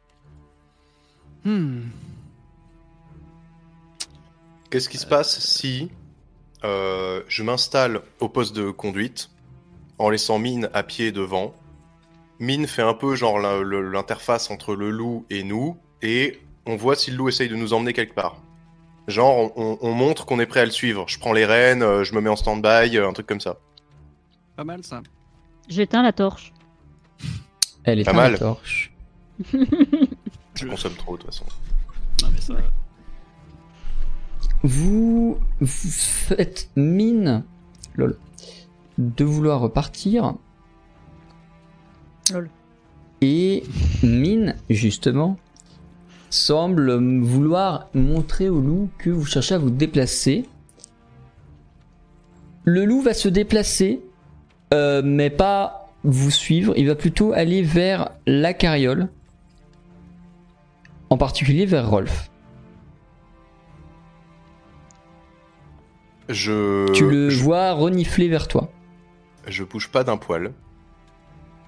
Hmm. Qu'est-ce qui se passe si euh, je m'installe au poste de conduite en laissant Mine à pied devant Mine fait un peu genre l'interface entre le loup et nous et on voit si le loup essaye de nous emmener quelque part. Genre on, on- on montre qu'on est prêt à le suivre. Je prends les rênes, euh, je me mets en stand-by, euh, un truc comme ça. Pas mal ça. J'éteins la torche. Elle est Pas mal. la torche. <laughs> Je consomme trop de toute façon. Non, mais ça... Vous, vous faites mine lol, de vouloir repartir. Lol. Et mine, justement, semble vouloir montrer au loup que vous cherchez à vous déplacer. Le loup va se déplacer, euh, mais pas vous suivre. Il va plutôt aller vers la carriole, en particulier vers Rolf. Je, Tu le je, vois renifler vers toi. je bouge pas d'un poil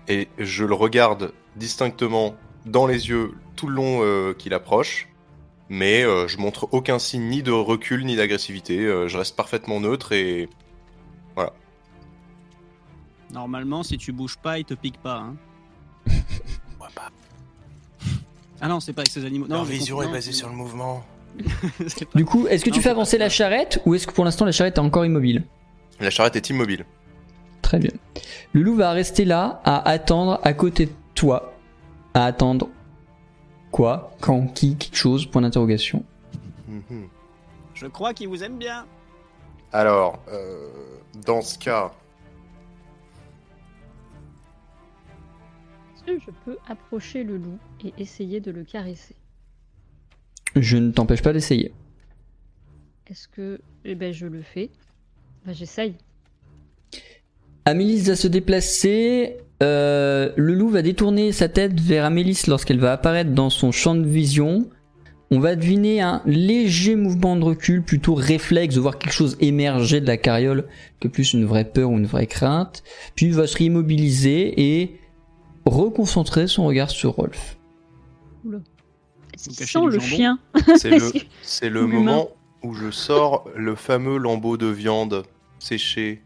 et je le regarde distinctement dans les yeux tout le long euh, qu'il approche, mais euh, je montre aucun signe ni de recul ni d'agressivité. euh, je reste parfaitement neutre et Normalement, si tu bouges pas, il te pique pas. Hein. <laughs> Ah non, c'est pas avec ces animaux. Non, Leur vision est basée sur le mouvement. <laughs> pas- Du coup, est-ce que tu fais avancer pas la charrette ou est-ce que pour l'instant la charrette est encore immobile? La charrette est immobile. Très bien. Le loup va rester là à attendre à côté de toi. À attendre quoi? Quand Qui Quelque chose? Point d'interrogation. Mhm. Je crois qu'il vous aime bien. Alors, euh, dans ce cas, Est-ce que je peux approcher le loup et essayer de le caresser? Je ne t'empêche pas d'essayer. Est-ce que. Eh ben, je le fais. Bah, j'essaye. Amélis va se déplacer. euh, le loup va détourner sa tête vers Amélis lorsqu'elle va apparaître dans son champ de vision. On va deviner un léger mouvement de recul, plutôt réflexe, de voir quelque chose émerger de la carriole que plus une vraie peur ou une vraie crainte. Puis il va se réimmobiliser et reconcentrer son regard sur Rolf. Sent du le chien C'est le, <laughs> le moment où je sors le fameux lambeau de viande séché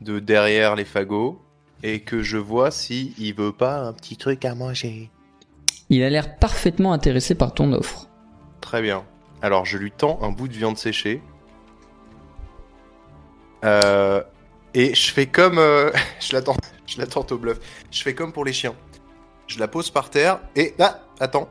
de derrière les fagots et que je vois si il veut pas un petit truc à manger. Il a l'air parfaitement intéressé par ton offre. Très bien. Alors je lui tends un bout de viande séchée. Euh, et je fais comme... euh, <laughs> je l'attends je l'attends au bluff. Je fais comme pour les chiens. Je la pose par terre et... Ah, attends.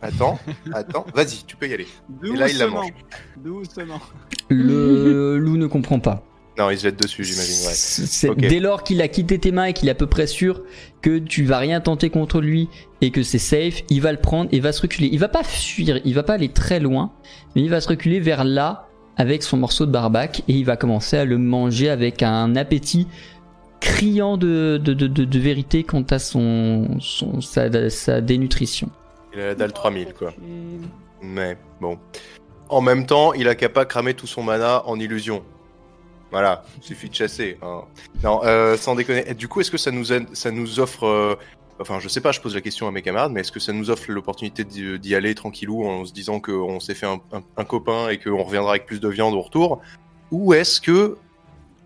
Attends, <laughs> attends. Vas-y, tu peux y aller. Et là, il la mange. Doucement. Le loup ne comprend pas. Non, il se jette dessus, j'imagine. Ouais. C'est- Ok. Dès lors qu'il a quitté tes mains et qu'il est à peu près sûr que tu vas rien tenter contre lui et que c'est safe, il va le prendre et va se reculer. Il va pas fuir, il va pas aller très loin, mais il va se reculer vers là avec son morceau de barbac et il va commencer à le manger avec un appétit criant de, de, de, de- de vérité quant à son, son sa, sa dénutrition. Il a la dalle 3000, quoi. Mais bon. En même temps, il a qu'à pas cramer tout son mana en illusion. Voilà, suffit de chasser. hein. Non, euh, sans déconner. Du coup, est-ce que ça nous, aide- ça nous offre. euh, Enfin, je sais pas, je pose la question à mes camarades, mais est-ce que ça nous offre l'opportunité d'y d'y aller tranquillou en se disant qu'on s'est fait un, un- un copain et qu'on reviendra avec plus de viande au retour? Ou est-ce que.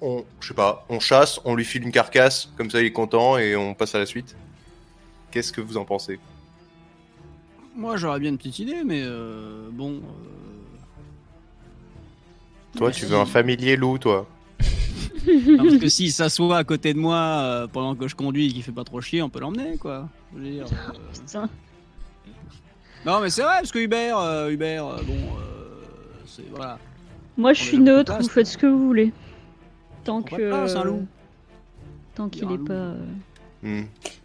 On, je sais pas, on chasse, on lui file une carcasse, comme ça il est content et on passe à la suite? Qu'est-ce que vous en pensez? Moi, j'aurais bien une petite idée, mais euh, bon. euh, Toi, tu veux un familier loup, toi? Non, parce que s'il s'assoit à côté de moi euh, pendant que je conduis et qu'il fait pas trop chier, on peut l'emmener, quoi. Je veux dire, euh, <laughs> Putain. Non, mais c'est vrai, parce que Hubert, euh, Hubert, euh, bon, euh, c'est voilà. Moi, je On suis neutre, place. vous faites ce que vous voulez. Tant que. de place, un loup. Tant qu'il est loup. pas.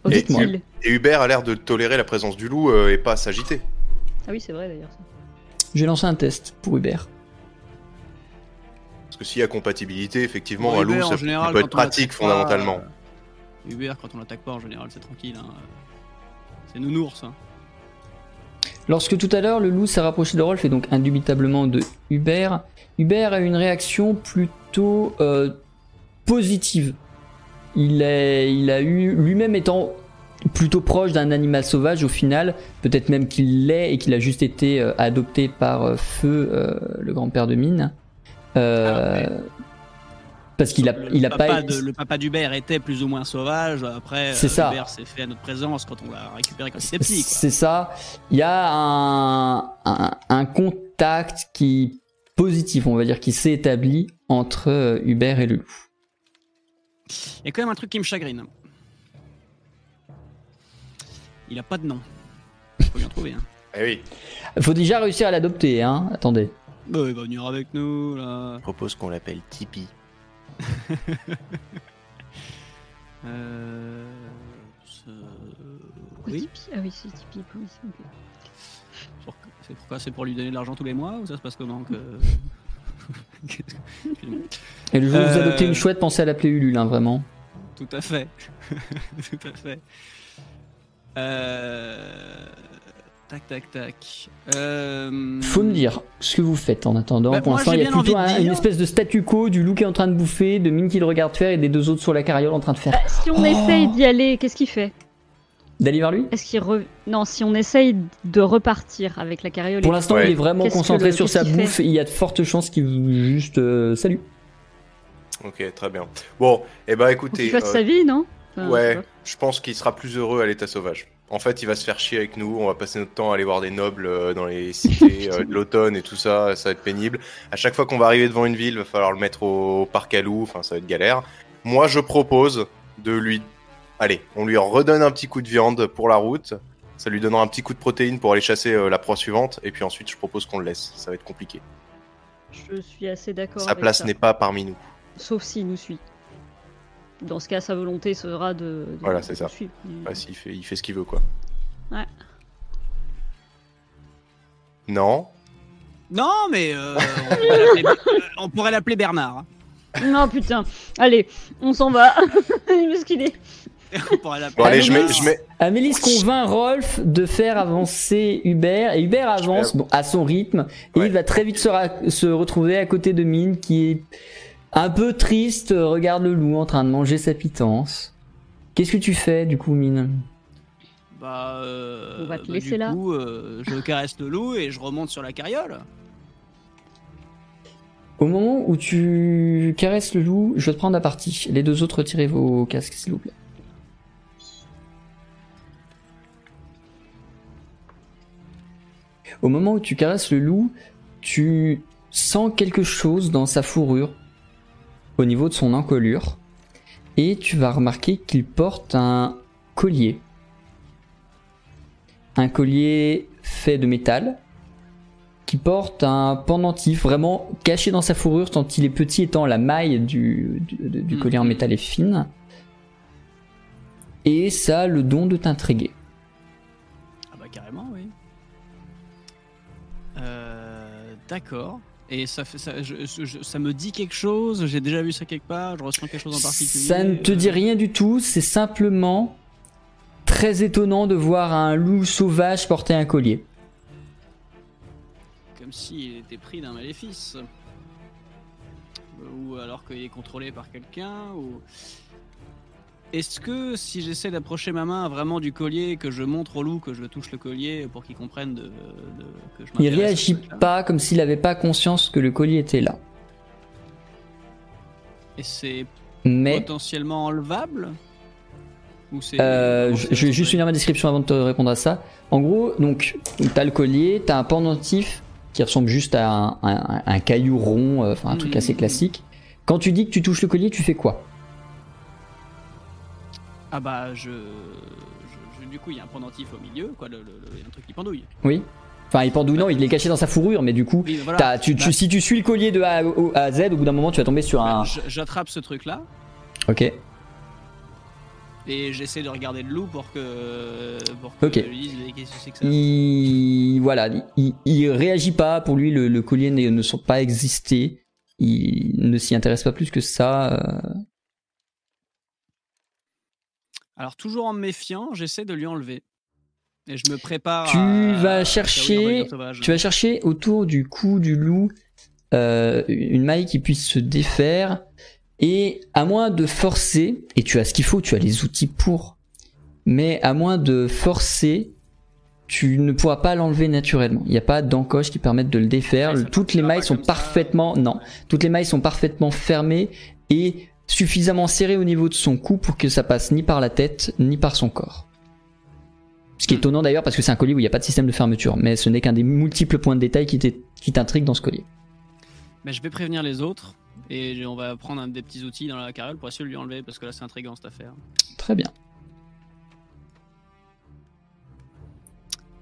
hostile. Et Hubert a l'air de tolérer la présence du loup euh, et pas s'agiter. Ah oui, c'est vrai d'ailleurs. vais lancer un test pour Hubert. Parce que s'il y a compatibilité, effectivement, Bon, un loup, ça en général, peut être pratique l'attaque pas, fondamentalement. euh, Hubert, quand on l'attaque pas, en général, c'est tranquille. Hein. C'est nounours. Hein. Lorsque tout à l'heure le loup s'est rapproché de Rolf et donc indubitablement de Hubert, Hubert a une réaction plutôt euh, positive. Il, est, il a eu, lui-même étant plutôt proche d'un animal sauvage au final, peut-être même qu'il l'est et qu'il a juste été euh, adopté par euh, Feu, euh, le grand-père de Mine. Euh, Ah, Parce qu'il a, le, il a papa pas de- le papa d'Hubert était plus ou moins sauvage. Après, C'est euh, ça. Hubert s'est fait à notre présence quand on l'a récupéré quand il était petit. C'est ça. Il y a un, un, un contact qui positif, on va dire, qui s'est établi entre euh, Hubert et le loup. Il y a quand même un truc qui me chagrine. Il a pas de nom. Faut bien trouver. Hein. Eh oui. Il faut déjà réussir à l'adopter, hein. Attendez. Bah, il va venir avec nous là. Je propose qu'on l'appelle Tipeee. <laughs> Euh... Oui. Ah oui, c'est Tipeee, oui, ok. C'est pourquoi C'est pour lui donner de l'argent tous les mois ou ça se passe comment que... Qu'est-ce que- Excuse-moi. Et le jour où vous Euh. adoptez une chouette, pensez à l'appeler Ulule, hein, vraiment. Tout à fait. <laughs> Tout à fait. Euh... Tac, tac, tac. Euh... Faut me dire ce que vous faites en attendant. Bah, Pour l'instant, il y a plutôt une espèce de statu quo du loup qui est en train de bouffer, de Mine qui le regarde faire et des deux autres sur la carriole en train de faire. Bah, si on Oh. essaye d'y aller, qu'est-ce qu'il fait? D'aller vers lui? Est-ce qu'il re... Non, si on essaye de repartir avec la carriole. Pour l'instant, Ouais. il est vraiment concentré le- sur qu'est-ce sa bouffe et il y a de fortes chances qu'il vous juste euh, salut. Ok, très bien. Bon, eh ben écoutez, qu'il fasse euh, sa vie, non? Enfin, ouais, je pense qu'il sera plus heureux à l'état sauvage. En fait, il va se faire chier avec nous. On va passer notre temps à aller voir des nobles euh, dans les cités euh, de l'automne et tout ça. Ça va être pénible. À chaque fois qu'on va arriver devant une ville, il va falloir le mettre au parc à loups. Enfin, ça va être galère. Moi, je propose de lui. Allez, on lui redonne un petit coup de viande pour la route. Ça lui donnera un petit coup de protéines pour aller chasser euh, la proie suivante. Et puis ensuite, je propose qu'on le laisse. Ça va être compliqué. Je suis assez d'accord. Sa avec place ça. n'est pas parmi nous. Sauf s'il nous suit. Dans ce cas, sa volonté sera de. de- Voilà, c'est ça. suivre. Ouais, s'il fait, il fait ce qu'il veut, quoi. Ouais. Non Non, mais euh, on <laughs> pourrait l'appeler- euh, on pourrait l'appeler Bernard. hein. Non, putain. Allez, on s'en va. <laughs> Parce qu'il est. Bon, allez, je mets, je mets, Amélis convainc Rolf de faire avancer Hubert et Hubert avance bon, à son rythme et Ouais. il va très vite se, ra- se retrouver à côté de Mine qui est un peu triste, euh, regarde le loup en train de manger sa pitance. Qu'est-ce que tu fais du coup Mine? Bah, euh, On va te bah, laisser du là. coup, euh, je caresse le loup et je remonte sur la carriole. Au moment où tu caresses le loup, je vais te prendre la partie. Les deux autres, retirez vos casques s'il vous plaît. Au moment où tu caresses le loup, tu sens quelque chose dans sa fourrure, au niveau de son encolure, et tu vas remarquer qu'il porte un collier. Un collier fait de métal, qui porte un pendentif vraiment caché dans sa fourrure tant il est petit étant la maille du, du, du collier en Mhm. métal est fine. Et ça a le don de t'intriguer. Ah bah carrément, oui. Euh, D'accord. Et ça, fait, ça, je- je- ça me dit quelque chose J'ai déjà vu ça quelque part Je ressens quelque chose en particulier Ça ne te dit rien du tout, c'est simplement très étonnant de voir un loup sauvage porter un collier. Comme s'il était pris d'un maléfice. Ou alors qu'il est contrôlé par quelqu'un. Ou... Est-ce que si j'essaie d'approcher ma main vraiment du collier, que je montre au loup que je touche le collier pour qu'il comprenne de, de- que je Il réagit pas comme s'il n'avait pas conscience que le collier était là. Et c'est Mais potentiellement enlevable Ou c'est Euh, je, vais juste finir ma description avant de te répondre à ça. En gros, donc, t'as le collier, t'as un pendentif qui ressemble juste à un, un- un caillou rond, euh, enfin un truc Mhm. assez classique. Quand tu dis que tu touches le collier, tu fais quoi? Ah bah je... je- je- Du coup il y a un pendentif au milieu, quoi, le, le- le- il y a un truc qui pendouille. Oui Enfin, il pendouille, non, il est caché dans sa fourrure, mais du coup, Oui, voilà. t'as- tu, tu- Bah, si tu suis le collier de A à Z, au bout d'un moment, tu vas tomber sur un. J'attrape ce truc là Ok. et j'essaie de regarder le loup pour que... Pour que Ok. que ça Il, voilà, il, il réagit pas. Pour lui, le, le collier ne sont pas existé. Il ne s'y intéresse pas plus que ça. Alors toujours en me méfiant, j'essaie de lui enlever. Et je me prépare Tu à- vas à- chercher- à-. Tu vas chercher autour du cou du loup euh, une maille qui puisse se défaire. Et à moins de forcer, et tu as ce qu'il faut, tu as les outils pour, mais à moins de forcer, tu ne pourras pas l'enlever naturellement. Il n'y a pas d'encoche qui permette de le défaire. Ouais, toutes les mailles sont ça. parfaitement, non, toutes les mailles sont parfaitement fermées et suffisamment serrées au niveau de son cou pour que ça passe ni par la tête ni par son corps. Ce qui est Hmm. étonnant d'ailleurs parce que c'est un collier où il n'y a pas de système de fermeture, mais ce n'est qu'un des multiples points de détail qui t'intrigue dans ce collier. Mais je vais prévenir les autres. Et on va prendre un des petits outils dans la carriole pour essayer de lui enlever parce que là c'est intriguant cette affaire. Très bien.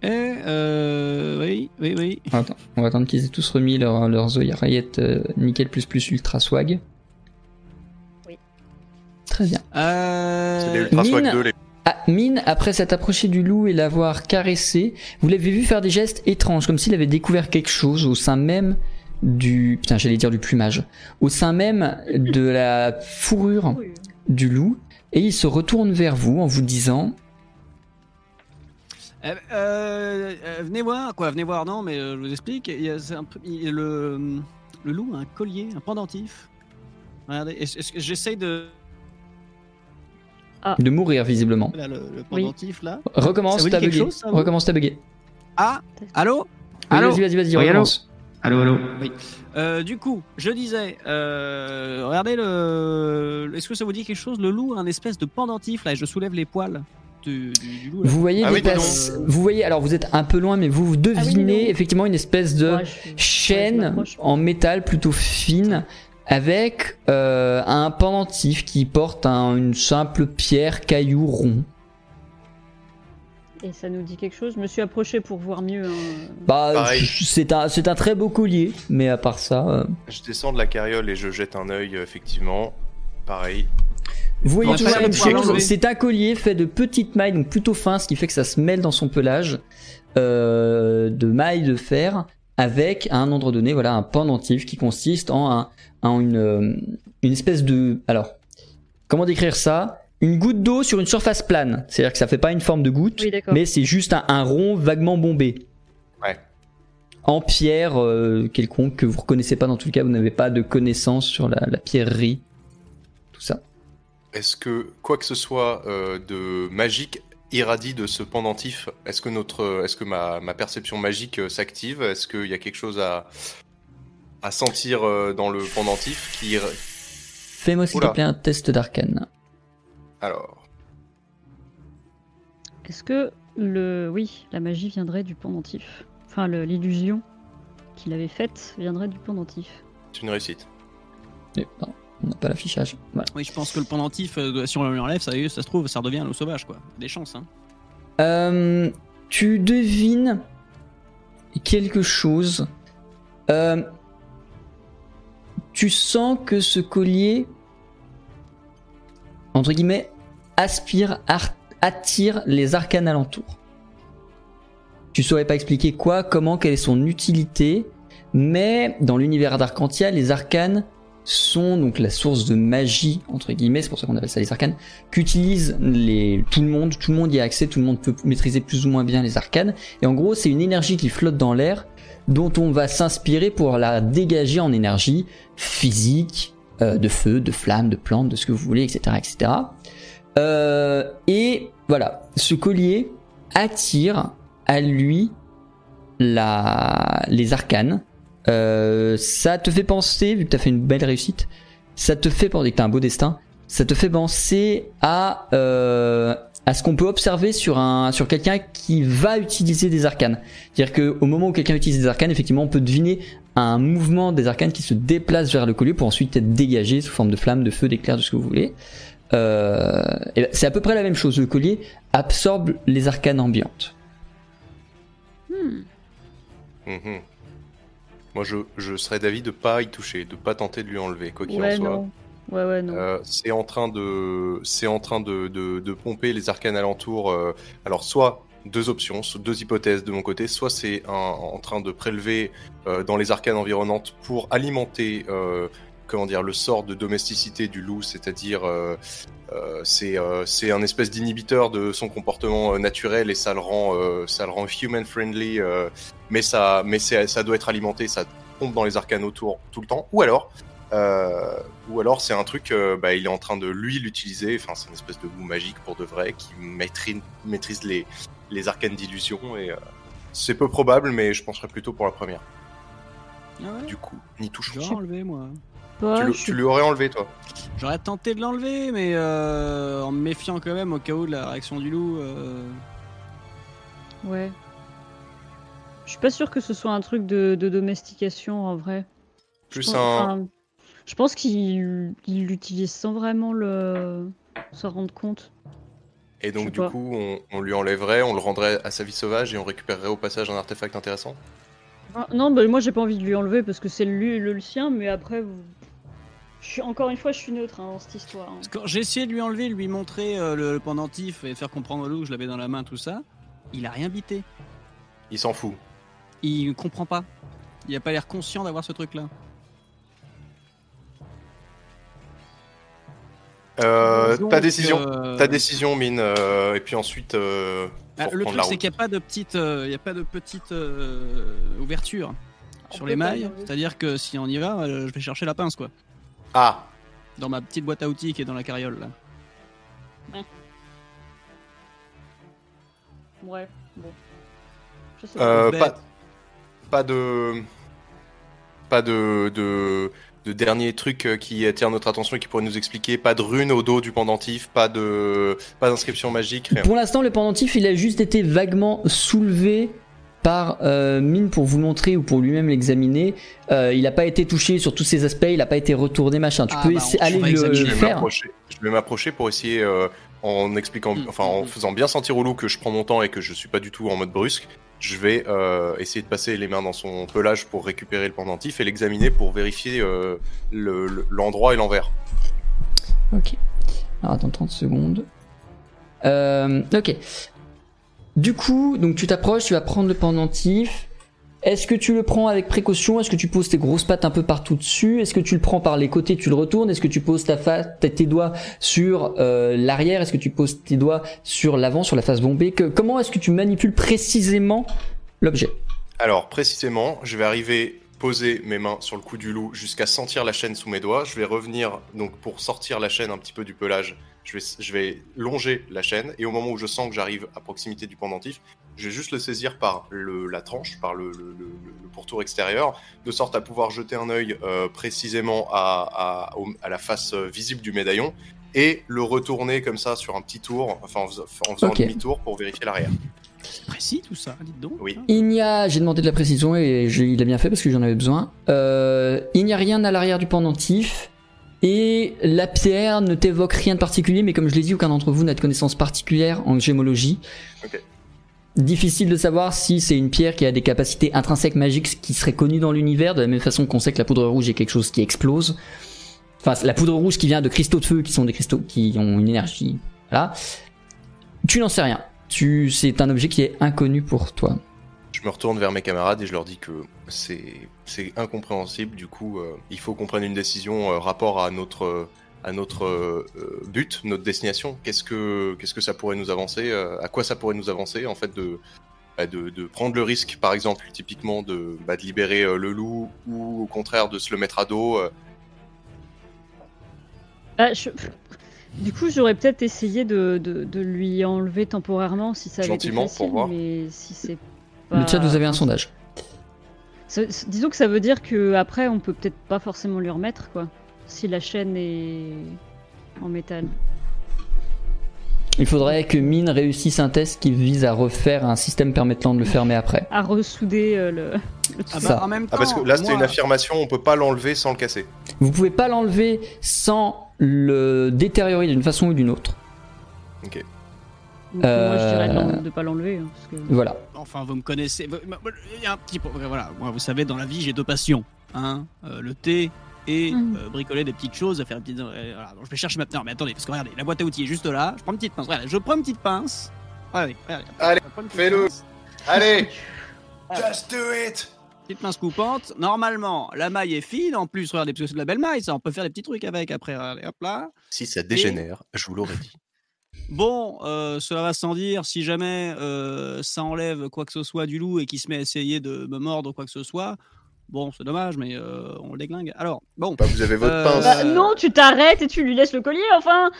Et euh, oui, oui, oui. Attends, on va attendre qu'ils aient tous remis leur- leurs oreillettes euh, nickel plus plus ultra swag. Très bien. Euh, Mine. 2, les Ah, Mine, après s'être approché du loup et l'avoir caressé, vous l'avez vu faire des gestes étranges, comme s'il avait découvert quelque chose au sein même du... Putain, j'allais dire du plumage. Au sein même de la fourrure du loup, et il se retourne vers vous en vous disant... Euh, euh, euh, venez voir, quoi, venez voir, non, mais euh, je vous explique. Il y a, un il- le, le loup a un collier, un pendentif. Regardez, est-ce- est-ce que j'essaye de. De mourir visiblement. Là, le, le pendentif, là. Recommence, t'as bugué. chose, ça, vous Recommence, t'as bugué. Ah Allô Oui, Allô Vas-y, vas-y, vas-y, Oui, recommence. Allô, allô Euh, Du coup, je disais, euh, regardez le. Est-ce que ça vous dit quelque chose Le loup a un espèce de pendentif, là, et je soulève les poils du, du, du loup. Là. Vous voyez Ah des oui, vous voyez, alors vous êtes un peu loin, mais vous devinez Ah oui, non. effectivement une espèce de Ouais, je- chaîne en métal plutôt fine avec euh, un pendentif qui porte un- une simple pierre caillou rond. Et ça nous dit quelque chose? Je me suis approché pour voir mieux. hein. Bah, c'est un, c'est un très beau collier, mais à part ça, euh, Je descends de la carriole et je jette un œil, euh, effectivement. Pareil. Vous voyez toujours la même chose. C'est un collier fait de petites mailles, donc plutôt fin, ce qui fait que ça se mêle dans son pelage euh, de mailles de fer avec à un endroit donné, voilà, un pendentif qui consiste en, un, en une, euh, une espèce de, alors, comment décrire ça? Une goutte d'eau sur une surface plane. C'est-à-dire que ça fait pas une forme de goutte, Oui, mais c'est juste un, un rond vaguement bombé. Ouais. En pierre euh, quelconque que vous reconnaissez pas dans tout le cas, vous n'avez pas de connaissance sur la, la pierrerie, tout ça. Est-ce que quoi que ce soit euh, de magique irradie de ce pendentif Est-ce que notre, est-ce que ma, ma perception magique euh, s'active? Est-ce qu'il y a quelque chose à à sentir euh, dans le pendentif qui Fais-moi s'il te plaît un test d'arcane. alors Est-ce que le, oui, la magie viendrait du pendentif? Enfin, le- l'illusion qu'il avait faite viendrait du pendentif. c'est une réussite. Eh, non, on n'a pas l'affichage. Voilà. Oui, je pense que le pendentif, euh, si on lui enlève, ça, ça se trouve, ça redevient un loup sauvage, quoi. Des chances, hein. Euh, tu devines quelque chose. Euh, tu sens que ce collier, entre guillemets, aspire, attire les arcanes alentours. Tu saurais pas expliquer quoi, comment, quelle est son utilité, mais dans l'univers d'Arcantia, les arcanes sont donc la source de magie, entre guillemets, c'est pour ça qu'on appelle ça les arcanes, qu'utilise tout le monde, tout le monde y a accès, tout le monde peut maîtriser plus ou moins bien les arcanes, et en gros c'est une énergie qui flotte dans l'air, dont on va s'inspirer pour la dégager en énergie physique, euh, de feu, de flamme, de plantes, de ce que vous voulez, etc. etc. Euh, et voilà, ce collier attire à lui la, les arcanes. Euh, ça te fait penser, vu que tu as fait une belle réussite, ça te fait penser que tu as un beau destin, ça te fait penser à, à ce qu'on peut observer sur, un, sur quelqu'un qui va utiliser des arcanes. C'est-à-dire qu'au moment où quelqu'un utilise des arcanes, effectivement, on peut deviner un mouvement des arcanes qui se déplace vers le collier pour ensuite être dégagé sous forme de flamme, de feu, d'éclair, de ce que vous voulez. Euh, c'est à peu près la même chose. Le collier absorbe les arcanes ambiantes. Hmm. Mhm. Moi, je, je serais d'avis de pas y toucher, de pas tenter de lui enlever, quoi qu'il Ouais, en soit. non. Euh, c'est en train de, c'est en train de, de, pomper les arcanes alentours. euh, alors soit deux options, deux hypothèses de mon côté, soit c'est en train de prélever euh, dans les arcanes environnantes pour alimenter, comment dire, le sort de domesticité du loup, c'est-à-dire c'est c'est un espèce d'inhibiteur de son comportement naturel et ça le rend, ça le rend human friendly, mais ça, mais ça doit être alimenté, ça pompe dans les arcanes autour tout le temps. Ou alors ou alors c'est un truc, euh, bah, il est en train de lui l'utiliser, enfin c'est une espèce de loup magique pour de vrai qui maîtrise, maîtrise les, les arcanes d'illusion et euh, c'est peu probable mais je penserais plutôt pour la première. Ah ouais Du coup, n'y touche Je pas. l'aurais enlevé, moi. Tu, tu lui aurais enlevé toi J'aurais tenté de l'enlever, mais euh, en me méfiant quand même au cas où de la réaction du loup. euh, Ouais. Je suis pas sûr que ce soit un truc de, de domestication en vrai. Plus un... je pense qu'il il l'utilise sans vraiment le s'en rendre compte. Et donc du pas. coup on, on lui enlèverait, on le rendrait à sa vie sauvage et on récupérerait au passage un artefact intéressant? Enfin, non, bah, moi j'ai pas envie de lui enlever parce que c'est lui le, le sien, mais après, vous... je suis encore une fois, je suis neutre hein, dans cette histoire. hein. Parce que quand j'ai essayé de lui enlever, de lui montrer euh, le, le pendentif et de faire comprendre au loup que je l'avais dans la main, tout ça. Il a rien bité. Il s'en fout. Il comprend pas. Il a pas l'air conscient d'avoir ce truc-là. Euh, Donc, ta décision, euh, ta décision mine, euh, et puis ensuite euh, ah, faut le truc, c'est qu'il n'y a pas de petite, euh, il y a pas de petite euh, ouverture On sur les mailles. C'est-à-dire que si on y va, euh, je vais chercher la pince, quoi. Ah, Dans ma petite boîte à outils qui est dans la carriole, là. Ouais, bon. Je sais. Euh, pas, pas de, pas de, de, de dernier truc euh, qui attire notre attention et qui pourrait nous expliquer. Pas de rune au dos du pendentif, pas de, pas d'inscription magique, rien. Pour l'instant, le pendentif, il a juste été vaguement soulevé par euh, Mine pour vous montrer ou pour lui-même l'examiner. Euh, il n'a pas été touché sur tous ses aspects, il n'a pas été retourné, machin. Tu Ah, peux bah, aller le, le vais faire. m'approcher. Je vais m'approcher pour essayer, euh, en expliquant, Mm, enfin, en mm. faisant bien sentir au loup que je prends mon temps et que je suis pas du tout en mode brusque. Je vais euh, essayer de passer les mains dans son pelage pour récupérer le pendentif et l'examiner pour vérifier euh, le- le- l'endroit et l'envers. Ok. Alors attends 30 secondes. Euh, ok. Du coup, donc tu t'approches, tu vas prendre le pendentif. Est-ce que tu le prends avec précaution? Est-ce que tu poses tes grosses pattes un peu partout dessus? Est-ce que tu le prends par les côtés, tu le retournes? Est-ce que tu poses ta face, tes doigts sur euh, l'arrière? Est-ce que tu poses tes doigts sur l'avant, sur la face bombée? Comment est-ce que tu manipules précisément l'objet? Alors, précisément, je vais arriver, poser mes mains sur le cou du loup jusqu'à sentir la chaîne sous mes doigts. Je vais revenir, donc pour sortir la chaîne un petit peu du pelage, je vais, je vais longer la chaîne. Et au moment où je sens que j'arrive à proximité du pendentif, je vais juste le saisir par le, la tranche, par le, le- le- le pourtour extérieur, de sorte à pouvoir jeter un œil euh, précisément à, à- au- à la face euh, visible du médaillon. Et le retourner comme ça sur un petit tour, enfin en faisant, en faisant Ok. un demi-tour pour vérifier l'arrière. C'est précis tout ça, dites donc. Oui. Il n'y a, j'ai demandé de la précision et je- il a bien fait parce que j'en avais besoin. Euh, il n'y a rien à l'arrière du pendentif et la pierre ne t'évoque rien de particulier, mais comme je l'ai dit, aucun d'entre vous n'a de connaissances particulières en gémologie. Ok. Difficile de savoir si c'est une pierre qui a des capacités intrinsèques magiques qui seraient connues dans l'univers, de la même façon qu'on sait que la poudre rouge est quelque chose qui explose. Enfin, la poudre rouge qui vient de cristaux de feu, qui sont des cristaux qui ont une énergie. Tu n'en sais rien. Tu, c'est un objet qui est inconnu pour toi. Je me retourne vers mes camarades et je leur dis que c'est c'est incompréhensible. Du coup, euh, il faut qu'on prenne une décision euh, rapport à notre euh, à notre euh, but, notre destination. Qu'est-ce que qu'est-ce que ça pourrait nous avancer euh, À quoi ça pourrait nous avancer en fait de bah, de, de prendre le risque, par exemple, typiquement de, bah, de libérer euh, le loup ou au contraire de se le mettre à dos. euh. Ah, je- Du coup, j'aurais peut-être essayé de, de, de lui enlever temporairement si ça avait été Gentiment, pour facile, voir. mais si c'est pas... Le chat, vous avez un sondage. Ça- disons que ça veut dire que après, on peut peut-être pas forcément lui remettre, quoi. Si la chaîne est en métal. Il faudrait que Mine réussisse un test qui vise à refaire un système permettant de le fermer après. À ressouder euh, le... le Ah bah, Ça. en même temps, Ah parce que là c'était moi- une affirmation, on peut pas l'enlever sans le casser. Vous pouvez pas l'enlever sans le détériorer d'une façon ou d'une autre. Donc, Moi, je dirais de, Euh, de pas l'enlever. hein, que... Voilà. Enfin, vous me connaissez. Il y a un petit. Voilà, moi, vous savez, dans la vie, j'ai deux passions. Hein, euh, le thé et Mm. euh, bricoler des petites choses, faire des petites. euh, voilà. Donc, je vais chercher maintenant. Mais attendez, parce que regardez, la boîte à outils est juste là. Je prends une petite pince. Regardez, je prends une petite pince. Regardez, regardez. Allez, une fais-le. pince. Allez, <laughs> just do it. Petite pince coupante. Normalement, la maille est fine. En plus, regardez, parce que c'est de la belle maille, ça. On peut faire des petits trucs avec après. Regardez, hop là. Si ça dégénère, je vous l'aurais dit. Bon, euh, cela va sans dire, si jamais euh, ça enlève quoi que ce soit du loup et qu'il se met à essayer de me mordre ou quoi que ce soit, bon, c'est dommage, mais euh, on le déglingue. Alors, bon. Bah, vous avez votre Euh, pince. Bah, non, tu t'arrêtes et tu lui laisses le collier, enfin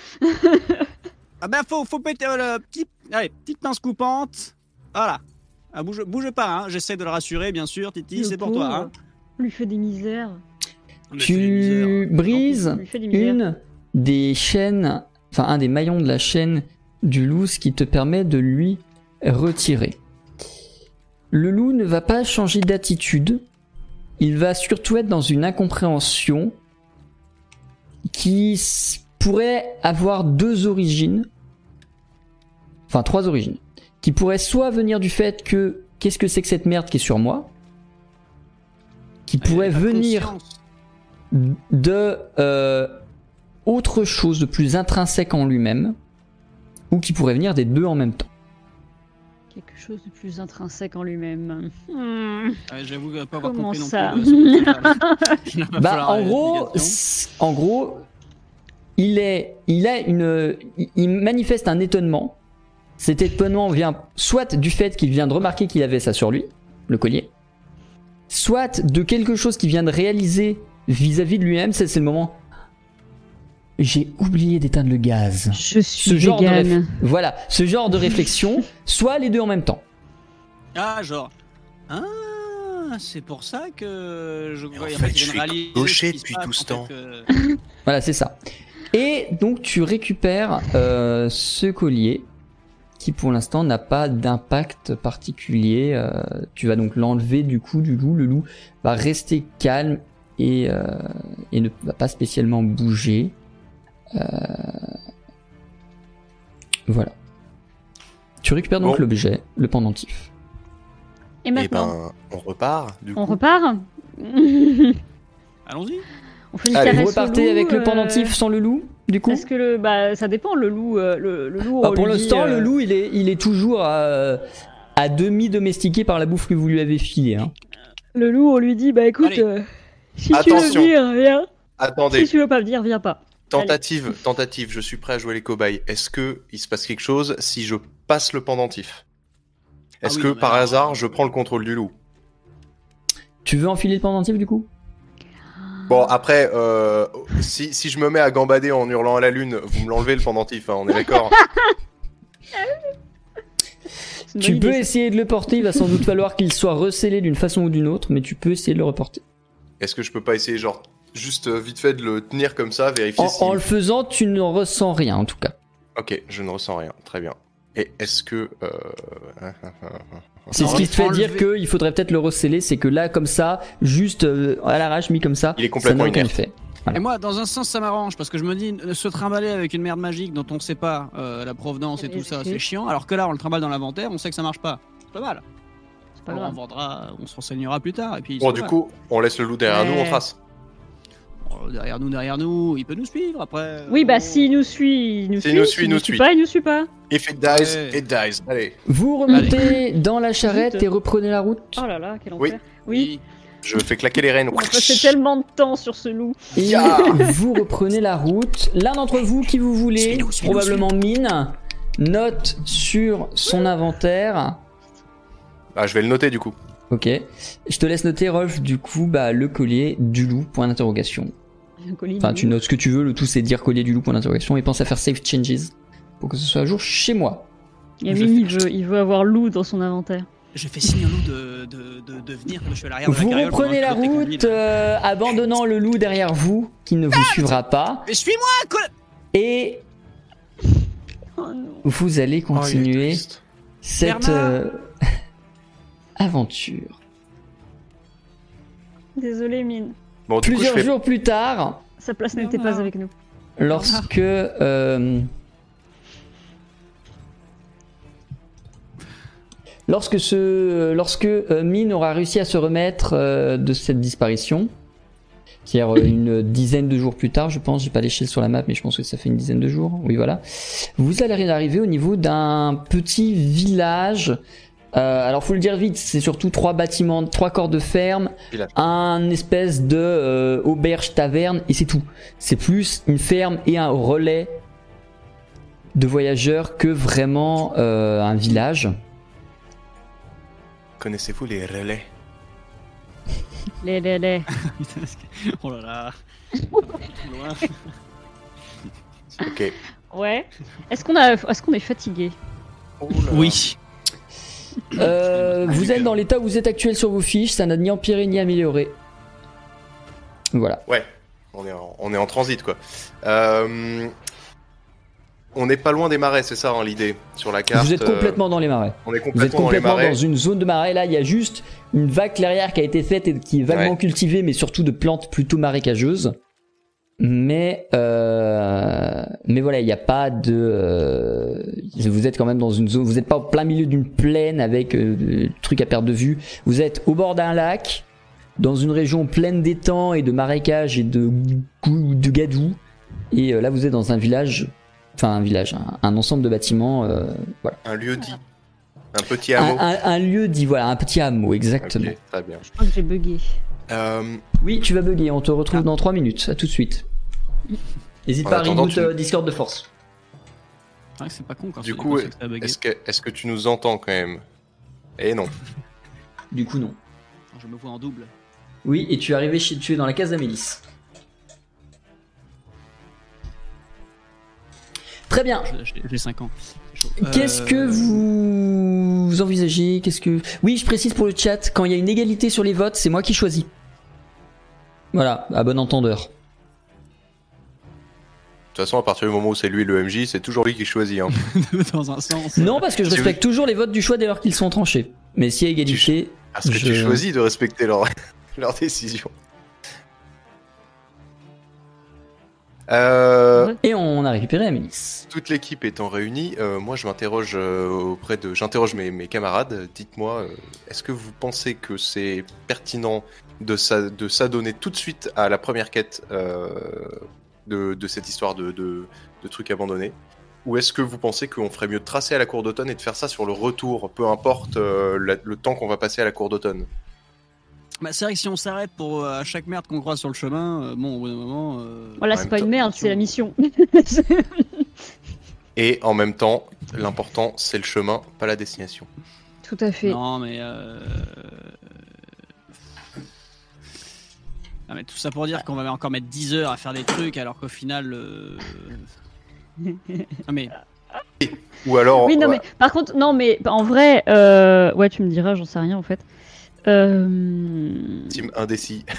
Ah ben, faut, faut péter euh, le petit... Allez, petite pince coupante. Voilà. Ah, bouge, bouge pas, hein. j'essaie de le rassurer, bien sûr, Titi, c'est pour toi. Hein. On lui fait des misères. Des misères. Tu brises des misères. une des chaînes, enfin un des maillons de la chaîne du loup, ce qui te permet de lui retirer. Le loup ne va pas changer d'attitude, il va surtout être dans une incompréhension qui pourrait avoir deux origines, enfin trois origines, qui pourrait soit venir du fait que qu'est-ce que c'est que cette merde qui est sur moi, qui Il a pourrait venir de euh, autre chose de plus intrinsèque en lui-même, ou qui pourrait venir des deux en même temps. Quelque chose de plus intrinsèque en lui-même. Hmm. Ouais, J'avoue pas avoir Comment compris non ça plus. euh, <laughs> <laughs> Bah, en gros, en gros, il est, il a une, il- manifeste un étonnement. Cet étonnement vient soit du fait qu'il vient de remarquer qu'il avait ça sur lui, le collier, soit de quelque chose qu'il vient de réaliser vis-à-vis de lui-même. C'est le moment. J'ai oublié d'éteindre le gaz. Je suis Ce genre de Voilà, ce genre de réflexion, <laughs> soit les deux en même temps. Ah, genre. Ah, c'est pour ça que je en fait, je suis gaucher depuis tout ce temps. euh, <laughs> Voilà, c'est ça. Et donc tu récupères euh, ce collier qui pour l'instant n'a pas d'impact particulier. euh, tu vas donc l'enlever du cou du loup. Le loup va rester calme et, euh, et ne va pas spécialement bouger. Euh, Voilà. Tu récupères donc Bon. l'objet, le pendentif. Et Et maintenant, ben, on repart. Du on coup. repart Allons-y. On fait une Allez, caresse Vous repartez loup, avec le euh, pendentif sans le loup du coup Est-ce que le. Bah, ça dépend, le loup. euh, le, le loup Ah, on Pour lui l'instant, euh, le loup, il est, il est toujours à, à demi domestiqué par la bouffe que vous lui avez filée. Hein. Le loup, on lui dit Bah écoute, euh, si tu veux venir, viens. Attendez, Si tu veux pas venir, viens pas. Tentative, tentative, je suis prêt à jouer les cobayes. Est-ce que il se passe quelque chose si je passe le pendentif? Ah Est-ce oui, que non, par alors, hasard euh, je prends le contrôle du loup? Tu veux enfiler le pendentif du coup? Bon après, euh, si, si je me mets à gambader en hurlant à la lune, vous me l'enlevez le pendentif, hein, on est d'accord. <laughs> Tu peux essayer de le porter, il va sans doute falloir qu'il soit recellé d'une façon ou d'une autre, mais tu peux essayer de le reporter. Est-ce que je peux pas essayer genre juste euh, vite fait de le tenir comme ça, vérifier En, si... en le faisant, tu ne ressens rien en tout cas. Ok, je ne ressens rien, très bien. Et est-ce que... euh, <laughs> C'est ce qui te fait dire qu'il faudrait peut-être le receller, c'est que là, comme ça, juste euh, à l'arrache, mis comme ça, Il est complètement ça. Et moi, dans un sens, ça m'arrange parce que je me dis, se trimballer avec une merde magique dont on sait pas euh, la provenance et tout ça, c'est chiant. Alors que là, on le trimballe dans l'inventaire, on sait que ça marche pas. C'est pas mal. C'est pas Alors, on vendra, on se renseignera plus tard. Et puis, Bon du coup, on laisse le loup derrière nous, on trace. Derrière nous, derrière nous, il peut nous suivre après. Oui, bah s'il nous suit, il nous S'il suit. nous suit, S'il nous suit suit. pas, il nous suit pas. If it dies, Ouais. it dies. Allez, Vous remontez dans la charrette Zut. et reprenez la route. Oh là là, quel Oui. enfer. Oui, je fais claquer les rênes. on a passé tellement de temps sur ce loup. Et Ya vous reprenez la route. L'un d'entre vous qui vous voulez, Suis-nous, suis-nous, probablement Mine, note sur son inventaire. Ah, je vais le noter du coup. Ok. Je te laisse noter, Rolf, du coup, bah, le collier du loup, point d'interrogation. Enfin, tu notes ce que tu veux, le tout c'est dire collier du loup, point d'interrogation, et pense à faire save changes pour que ce soit à jour chez moi. Yamine, il veut, il veut avoir loup dans son inventaire. J'ai fait signe à loup de, de, de, de venir, je suis à l'arrière de la Vous reprenez la route, euh, abandonnant le loup derrière vous, qui ne vous suivra pas, Mais suis-moi, et Oh non. vous allez Oh, continuer cette euh, <laughs> aventure. Désolé, Mine. Bon, du coup, je Plusieurs fais... jours plus tard, Sa place n'était pas avec nous. lorsque euh, lorsque ce lorsque euh, Mine aura réussi à se remettre euh, de cette disparition c'est-à-dire euh, une dizaine de jours plus tard je pense j'ai pas l'échelle sur la map mais je pense que ça fait une dizaine de jours oui voilà vous allez arriver au niveau d'un petit village euh, alors faut le dire vite c'est surtout trois bâtiments trois corps de ferme un espèce de euh, auberge taverne et c'est tout c'est plus une ferme et un relais de voyageurs que vraiment euh, un village. Connaissez-vous les relais? <laughs> Les, <laughs> que- oh là là. Loin. <laughs> Ok. Ouais. Est-ce qu'on a, est-ce qu'on est fatigué? Oh. Oui. Euh, vous êtes dans l'état où vous êtes actuel sur vos fiches, ça n'a ni empiré ni amélioré. Voilà. Ouais, on est en, on est en transit quoi. Euh, on n'est pas loin des marais, c'est ça hein, l'idée sur la carte. vous êtes euh, complètement dans les marais. on est Vous êtes complètement dans les dans, marais. une zone de marais. Là, il y a juste une vague clairière qui a été faite et qui est vaguement Ouais. cultivée, mais surtout de plantes plutôt marécageuses. Mais euh, mais voilà, il n'y a pas de. euh, vous êtes quand même dans une zone. Vous n'êtes pas au plein milieu d'une plaine avec euh, des trucs à perdre de vue. Vous êtes au bord d'un lac, dans une région pleine d'étangs et de marécages et de de gadou. Et euh, là, vous êtes dans un village, enfin un village, un, un ensemble de bâtiments. euh, voilà. Un lieu dit. Un petit Un, hameau. un- un lieu dit, voilà, un petit hameau, exactement. Très bien. Je crois que j'ai bugué. Euh, Oui, tu vas bugger, on te retrouve dans 3 minutes, à tout de suite. N'hésite pas à reboot tu- euh, Discord de force. C'est vrai que c'est pas con quand Du coup, est-ce que, tu nous entends quand même? Eh non. <laughs> Du coup, non. Je me vois en double. Oui, et tu es arrivé chez tu es dans la case d'Amélis. Très bien. J'ai 5 ans. Chaud. Qu'est-ce Euh, que vous envisagez? Qu'est-ce que Oui, je précise pour le chat, quand il y a une égalité sur les votes, c'est moi qui choisis. Voilà, à bon entendeur. De toute façon, à partir du moment où c'est lui le MJ, c'est toujours lui qui choisit. Hein. <laughs> Dans un sens. Non, parce que je Si respecte toujours les votes du choix dès lors qu'ils sont tranchés. Mais s'il y a égalité, Parce que Je- tu choisis de respecter leur, <laughs> leur décision. Euh, et on a récupéré Amélis. toute l'équipe étant réunie, euh, moi je m'interroge euh, auprès de, j'interroge mes, mes camarades. Dites-moi, euh, est-ce que vous pensez que c'est pertinent de s'a- de s'adonner tout de suite à la première quête euh, de, de cette histoire de, de, de trucs abandonnés Ou est-ce que vous pensez qu'on ferait mieux de tracer à la cour d'automne et de faire ça sur le retour, peu importe euh, la- le temps qu'on va passer à la cour d'automne? Bah, c'est vrai que si on s'arrête pour euh, à chaque merde qu'on croise sur le chemin, euh, bon, au bout d'un moment. euh, Voilà, c'est pas une merde, c'est la mission. <laughs> Et en même temps, l'important c'est le chemin, pas la destination. Tout à fait. Non, mais. Ah, mais tout ça pour dire qu'on va encore mettre 10 heures à faire des trucs alors qu'au final. euh, <laughs> Ah, mais. Ou alors, Oui, non, ouais, mais par contre, non, mais en vrai, euh, ouais, tu me diras, j'en sais rien en fait. Euh, team indécis. <laughs>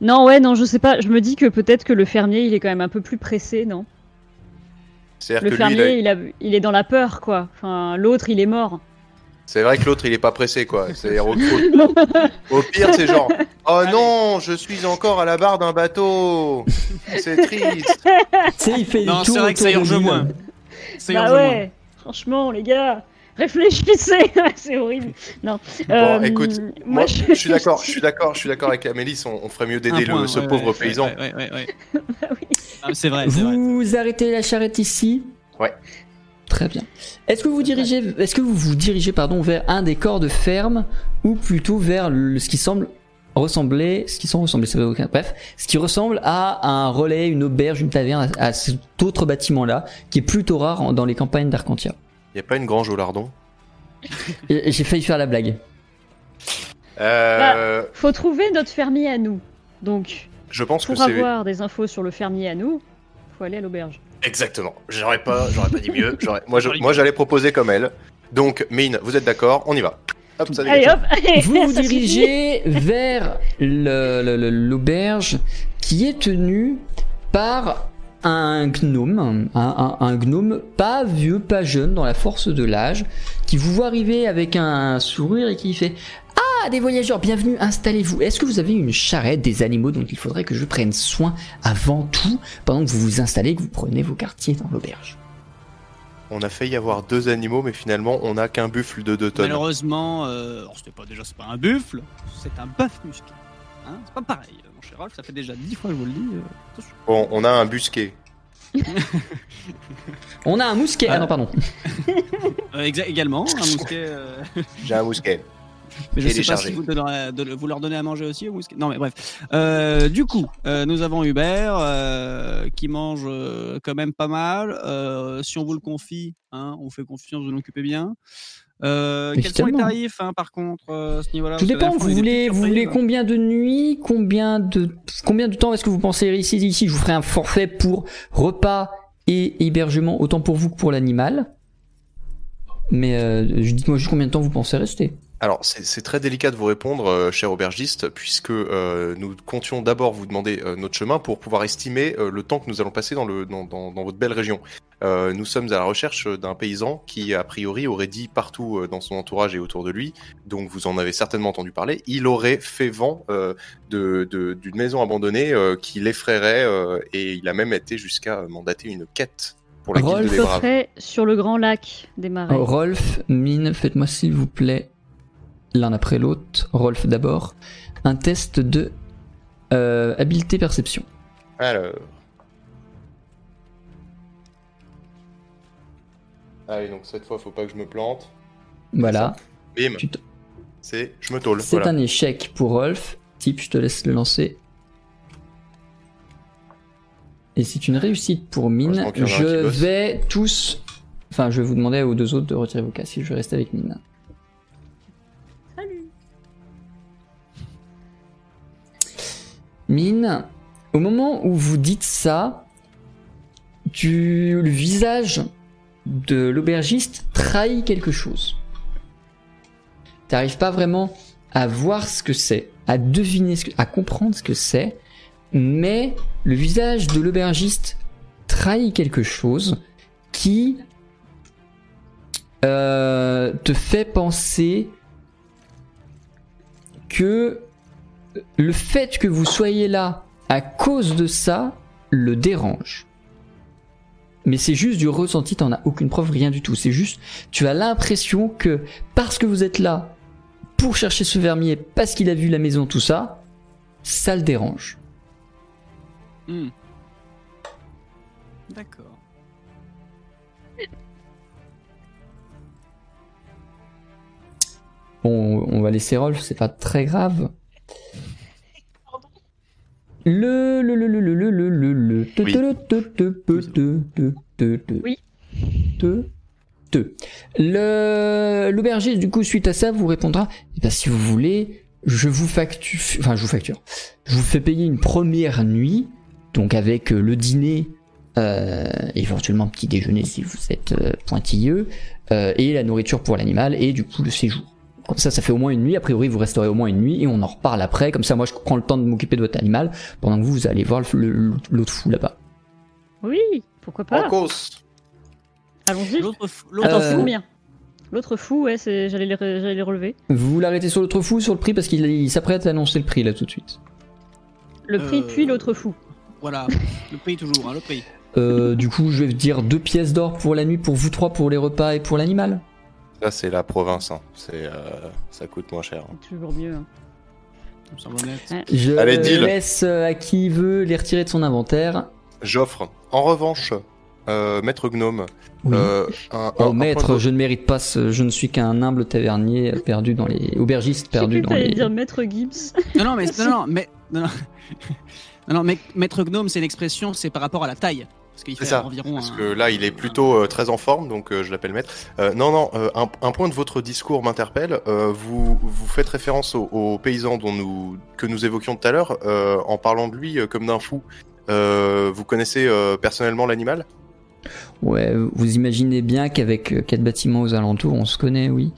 Non, ouais, non, je sais pas. Je me dis que peut-être que le fermier, il est quand même un peu plus pressé, non? Le que lui, il a- fermier, il, a... il est dans la peur, quoi. Enfin, l'autre, il est mort. C'est vrai que l'autre il est pas pressé quoi. C'est-à-dire, au, au- au pire, c'est genre, oh non, je suis encore à la barre d'un bateau. C'est triste. Tu il fait Non, c'est vrai que ça urge moins. C'est bah ouais, franchement, les gars, réfléchissez, <laughs> c'est horrible. Non. Bon, euh, écoute, moi, Moi, je suis d'accord, je suis d'accord, je suis d'accord avec Amélie. On, on ferait mieux d'aider ce ouais, pauvre ouais, paysan. ouais, ouais, ouais, ouais. <laughs> Bah oui. Ah, c'est vrai, c'est vrai. Vous arrêtez la charrette ici Ouais. Très bien. Est-ce que vous dirigez, est-ce que vous vous dirigez pardon vers un des corps de ferme ou plutôt vers le- ce qui semble ressembler, ce qui semble ressembler, ça veut aucun, bref, ce qui ressemble à un relais, une auberge, une taverne, à, à cet autre bâtiment-là, qui est plutôt rare en- dans les campagnes d'Arcantia? Y a pas une grange au lardon? <laughs> J'ai failli faire la blague. euh, Faut trouver notre fermier à nous. Donc, Je pense que pour avoir des infos sur le fermier à nous, faut aller à l'auberge. Exactement. J'aurais pas, j'aurais pas dit mieux. J'aurais- Moi, je- moi, j'allais proposer comme elle. Donc, Mine, vous êtes d'accord On y va. Hop, ça Allez dégage. hop, allez, <laughs> Vous vous dirigez vers le- le- le- l'auberge qui est tenue par un gnome, un, un- un gnome pas vieux, pas jeune, dans la force de l'âge, qui vous voit arriver avec un sourire et qui fait Ah, des voyageurs, bienvenue, installez-vous. Est-ce que vous avez une charrette, des animaux dont il faudrait que je prenne soin avant tout, pendant que vous vous installez, que vous prenez vos quartiers dans l'auberge? On a failli avoir deux animaux, mais finalement, on a qu'un buffle de deux tonnes. Malheureusement, euh, alors, c'était pas déjà c'est pas un buffle, c'est un bœuf musqué. Hein c'est pas pareil, mon cher Rolf, ça fait déjà dix fois que je vous le dis. euh. Bon, on a un busquet. <laughs> On a un mousquet. Ah Ah. non, pardon. <laughs> Euh, également, un mousquet. euh, J'ai un mousquet. Mais je sais pas si vous, donnerez- de- vous leur donnez à manger aussi au mousquet. Non, mais bref. Euh, du coup, euh, nous avons Hubert euh, qui mange quand même pas mal. Euh, si on vous le confie, hein, on fait confiance, vous l'occupez bien. Euh, quels sont les tarifs, hein, par contre, euh, à ce niveau-là? Tout dépend. Vous voulez, vous voulez combien de nuits, combien de combien de temps est-ce que vous pensez ici Ici, je vous ferai un forfait pour repas et hébergement, autant pour vous que pour l'animal. Mais euh, dites-moi juste combien de temps vous pensez rester. Alors, c'est très délicat de vous répondre, euh, cher aubergiste, puisque euh, nous comptions d'abord vous demander euh, notre chemin pour pouvoir estimer euh, le temps que nous allons passer dans, le, dans, dans, dans votre belle région. Euh, nous sommes à la recherche d'un paysan qui, a priori, aurait dit partout euh, dans son entourage et autour de lui, donc vous en avez certainement entendu parler, il aurait fait vent euh, de- de- d'une maison abandonnée euh, qui l'effraierait, euh, et il a même été jusqu'à mandater une quête pour la guilde Rolf des braves. Près sur le grand lac des marais. Oh, Rolf, Mine, faites-moi s'il vous plaît l'un après l'autre. Rolf d'abord, un test de euh, habileté perception. Alors. Allez, donc cette fois, faut pas que je me plante. Voilà. Bim. Te- C'est, je me tôle. C'est Voilà. un échec pour Rolf. Type, je te laisse le lancer. Et c'est une réussite pour Mine. Je bosse. vais tous. Enfin, je vais vous demander aux deux autres de retirer vos casques si je vais rester avec Mine. Mine, au moment où vous dites ça, tu... le visage de l'aubergiste trahit quelque chose. T'arrives pas vraiment à voir ce que c'est, à deviner, ce que... à comprendre ce que c'est, mais le visage de l'aubergiste trahit quelque chose qui euh, te fait penser que le fait que vous soyez là à cause de ça le dérange. Mais c'est juste du ressenti, t'en as aucune preuve, rien du tout. C'est juste, tu as l'impression que parce que vous êtes là pour chercher ce vermier, parce qu'il a vu la maison, tout ça, ça le dérange. Hmm. D'accord. Bon, on va laisser Rolf, c'est pas très grave. Le le le le le le le le le te- Oui. te- te- te- te- te- te- te- te- Oui. te- te. Le l'aubergiste du coup suite à ça vous répondra eh ben, si vous voulez je vous facture enfin je vous facture je vous fais payer une première nuit donc avec euh, le dîner euh, éventuellement petit déjeuner si vous êtes euh, pointilleux euh, et la nourriture pour l'animal et du coup le séjour comme ça, ça fait au moins une nuit. A priori, vous resterez au moins une nuit et on en reparle après. Comme ça, moi, je prends le temps de m'occuper de votre animal pendant que vous, vous allez voir l'autre fou là-bas. Oui, pourquoi pas En cause. Allons-y. L'autre Euh, fou. c'est combien? L'autre fou, ouais, c'est... J'allais, les... re- j'allais les relever. Vous l'arrêtez sur l'autre fou, sur le prix, parce qu'il il s'apprête à annoncer le prix là tout de suite. Le prix, Euh, puis l'autre fou. Voilà, le prix toujours, hein, le prix. Euh, du coup, je vais dire deux pièces d'or pour la nuit, pour vous trois, pour les repas et pour l'animal. Ça, c'est la province. hein. C'est, euh, ça coûte moins cher. C'est toujours mieux. hein. Je Allez, deal. laisse euh, à qui veut les retirer de son inventaire. J'offre. En revanche, euh, maître gnome. Oui. euh, un, Oh un maître, je ne mérite pas ce... Je ne suis qu'un humble tavernier perdu dans les... Aubergiste J'ai perdu dans les... dire Maître Gibbs. Non, non, mais non, non, <laughs> mais non, non. <laughs> Non, non, mais maître gnome, c'est l'expression, c'est par rapport à la taille, parce qu'il C'est fait ça. environ. Parce un- que là, il est plutôt euh, très en forme, donc euh, je l'appelle maître. Euh, non, non, euh, un, un point de votre discours m'interpelle. Euh, vous, vous faites référence au, au paysan dont nous, que nous évoquions tout à l'heure, euh, en parlant de lui euh, comme d'un fou. Euh, vous connaissez euh, personnellement l'animal? Ouais, vous imaginez bien qu'avec euh, quatre bâtiments aux alentours, on se connaît, oui.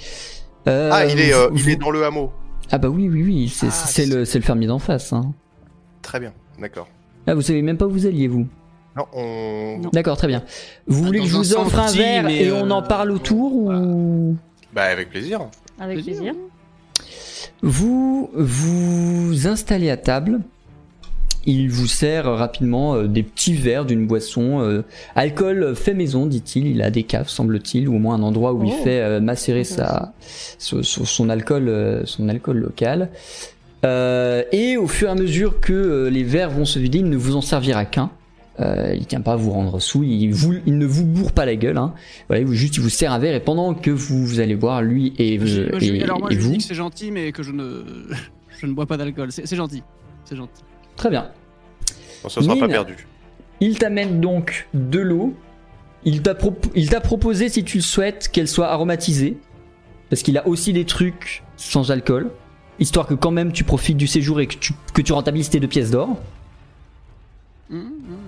Euh, Ah, il est, euh, vous- il est dans le hameau. Ah bah oui, oui, oui, c'est Ah, c'est c'est- le, c'est le fermier d'en face. Hein. Très bien, d'accord. Ah, vous savez même pas où vous alliez, vous Non, on... Non. D'accord, très bien. Vous Ah, voulez dans que je un vous offre un verre et on en euh, parle autour ou... Bah, avec plaisir. Avec plaisir. Vous vous installez à table. Il vous sert rapidement euh, des petits verres d'une boisson. euh, alcool fait maison, dit-il. Il a des caves, semble-t-il, ou au moins un endroit où il Oh. fait euh, macérer sa, son, son- son alcool, euh, son alcool local. Euh, et au fur et à mesure que euh, les verres vont se vider, il ne vous en servira qu'un. Euh, il tient pas à vous rendre sous, il, vous, il ne vous bourre pas la gueule. Hein. Voilà, il vous, juste il vous sert un verre et pendant que vous, vous allez boire, lui et, Je- et- je- alors moi, et je vous, dis que c'est gentil, mais que je ne, <laughs> je ne bois pas d'alcool. C'est c'est gentil, c'est gentil. très bien. Bon, ce sera pas perdu. Il t'amène donc de l'eau. Il t'a prop- il t'a proposé, si tu le souhaites, qu'elle soit aromatisée. Parce qu'il a aussi des trucs sans alcool. Histoire que quand même tu profites du séjour et que tu, que tu rentabilises tes deux pièces d'or. Hum, hum, hum. Oui, oui,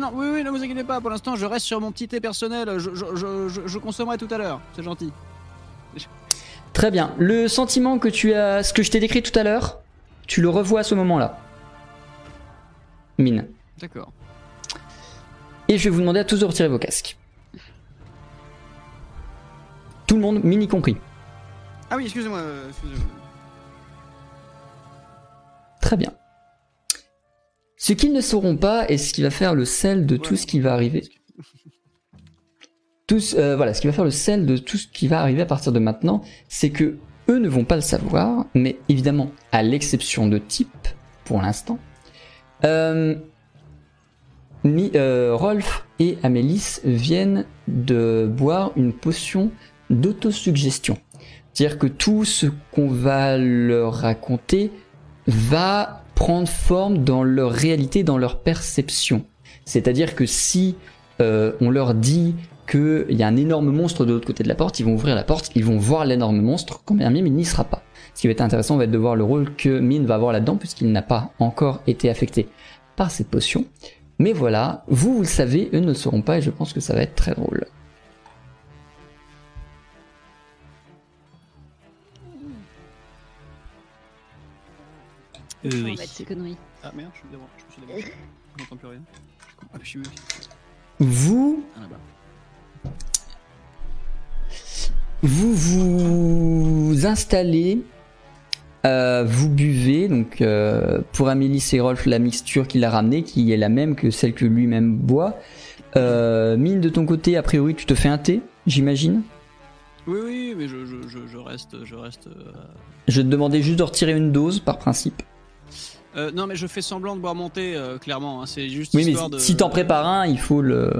non, oui, oui, ne vous inquiétez pas. Pour l'instant, je reste sur mon petit thé personnel. Je, je, je, je, je consommerai tout à l'heure. C'est gentil. Très bien. Le sentiment que tu as, ce que je t'ai décrit tout à l'heure, tu le revois à ce moment-là. Mine. D'accord. Et je vais vous demander à tous de retirer vos casques. Tout le monde, mine y compris. Ah oui, excusez-moi. euh, excusez-moi. Très bien. Ce qu'ils ne sauront pas et ce qui va faire le sel de tout ce qui va arriver. Tout euh, voilà, ce qui va faire le sel de tout ce qui va arriver à partir de maintenant, c'est que eux ne vont pas le savoir, mais évidemment, à l'exception de type, pour l'instant, euh, euh, Rolf et Amélis viennent de boire une potion d'autosuggestion. C'est-à-dire que tout ce qu'on va leur raconter va prendre forme dans leur réalité, dans leur perception. C'est-à-dire que si euh, on leur dit qu'il y a un énorme monstre de l'autre côté de la porte, ils vont ouvrir la porte, ils vont voir l'énorme monstre, quand bien même il n'y sera pas. Ce qui va être intéressant va être de voir le rôle que Mine va avoir là-dedans, puisqu'il n'a pas encore été affecté par cette potion. Mais voilà, vous, vous le savez, eux ne le sauront pas, et je pense que ça va être très drôle. Euh, oui. ces conneries. Ah merde, je suis devant. Je me suis débranché. Je n'entends plus rien. Je Ah, je suis où Vous, Ah, vous vous installez, euh, vous buvez, donc euh, pour Amélie et Rolf, la mixture qu'il a ramenée, qui est la même que celle que lui-même boit. Euh, Mine, de ton côté, a priori, tu te fais un thé, j'imagine? Oui, oui, mais je, je, je, je reste, je reste. euh, Je te demandais juste de retirer une dose, par principe. Euh, non, mais je fais semblant de boire mon thé, euh, clairement. hein, C'est juste Oui, mais histoire de. si t'en prépares un, il faut le.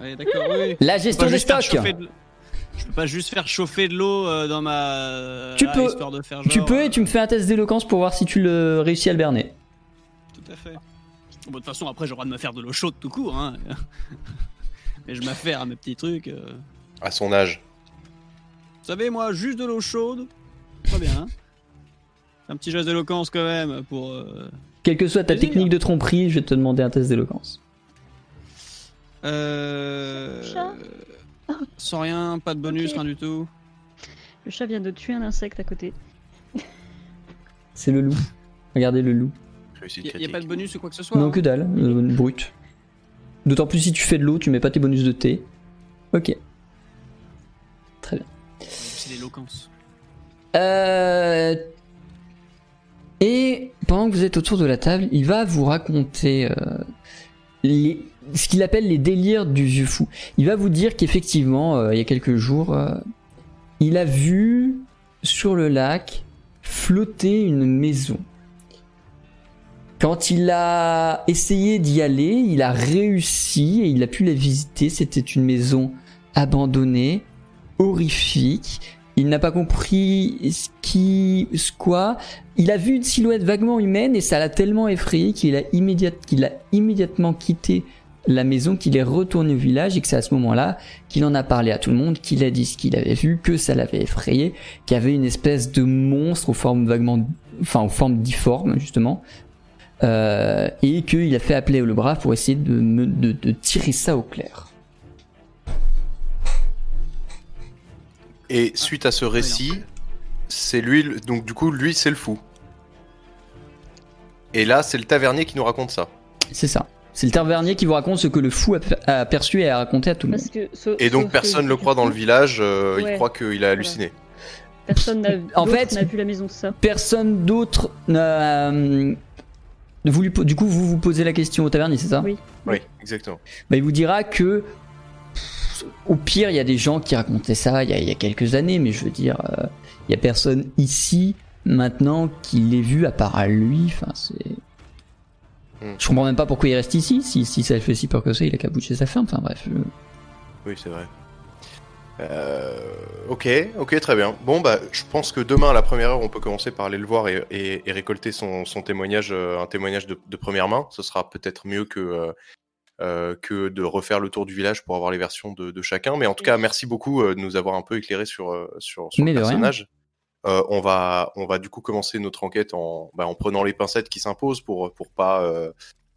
Ouais, d'accord, oui. <laughs> La Je peux gestion pas juste faire chauffer de- Je peux pas juste faire chauffer de l'eau euh, dans ma. Tu là, peux. Histoire de faire genre, Tu peux et tu me euh, fais un test d'éloquence pour voir si tu le réussis à le berner. Tout à fait. Bon, de toute façon, après, j'aurai de me faire de l'eau chaude tout court. Hein. <laughs> mais je m'affaire à mes petits trucs. euh. À son âge. Vous savez, moi, juste de l'eau chaude, très bien. Un petit geste d'éloquence quand même pour. euh, Quelle que soit ta Plaisir. technique de tromperie, je vais te demander un test d'éloquence. Euh... Chat Sans rien, pas de bonus, rien du tout. Le chat vient de tuer un insecte à côté. C'est le loup. Regardez le loup. Il y, a pas de bonus ou quoi que ce soit. Non, hein. que dalle, euh, brut. D'autant plus si tu fais de l'eau, tu mets pas tes bonus de thé. Ok. C'est l'éloquence. Euh... Et pendant que vous êtes autour de la table, il va vous raconter euh, ce qu'il appelle les délires du vieux fou. Il va vous dire qu'effectivement, euh, il y a quelques jours, euh, il a vu sur le lac flotter une maison. Quand il a essayé d'y aller, il a réussi et il a pu la visiter. C'était une maison abandonnée, horrifique. Il n'a pas compris ce qui, ce quoi. Il a vu une silhouette vaguement humaine et ça l'a tellement effrayé qu'il a, immédiatement quitté la maison, qu'il est retourné au village et que c'est à ce moment-là qu'il en a parlé à tout le monde, qu'il a dit ce qu'il avait vu, que ça l'avait effrayé, qu'il y avait une espèce de monstre aux formes vaguement, enfin aux formes difformes justement, euh, et qu'il a fait appeler le brave pour essayer de tirer ça au clair. Et suite à ce récit, c'est lui, le- donc du coup, lui, c'est le fou. Et là, c'est le tavernier qui nous raconte ça. C'est ça. C'est le tavernier qui vous raconte ce que le fou a, aperçu et a raconté à tout le monde. Parce que, sauf- Et donc, personne le du croit dans le village, euh, il croit qu'il a halluciné. Personne n'a <laughs> En fait- vu la maison ça. Personne d'autre n'a euh, voulu. po- Du coup, vous vous posez la question au tavernier, c'est ça? Oui. Oui, exactement. Bah, il vous dira que au pire, il y a des gens qui racontaient ça il y a, il y a quelques années, mais je veux dire, euh, il y a personne ici maintenant qui l'ait vu à part à lui. Enfin, c'est. Hmm. Je comprends même pas pourquoi il reste ici. Si, si ça le fait si peur que ça, il a qu'à boucher sa ferme. Enfin bref. je- Oui, c'est vrai. Euh, ok, ok, très bien. Bon, bah, je pense que demain, à la première heure, on peut commencer par aller le voir et, et- et récolter son, son témoignage, euh, un témoignage de, de première main. Ce sera peut-être mieux que, que de refaire le tour du village pour avoir les versions de, de chacun. Mais en tout cas, merci beaucoup euh, de nous avoir un peu éclairé sur, euh, sur, sur le personnage. Euh, on va, on va du coup commencer notre enquête en, bah, en prenant les pincettes qui s'imposent pour, pour pas, euh,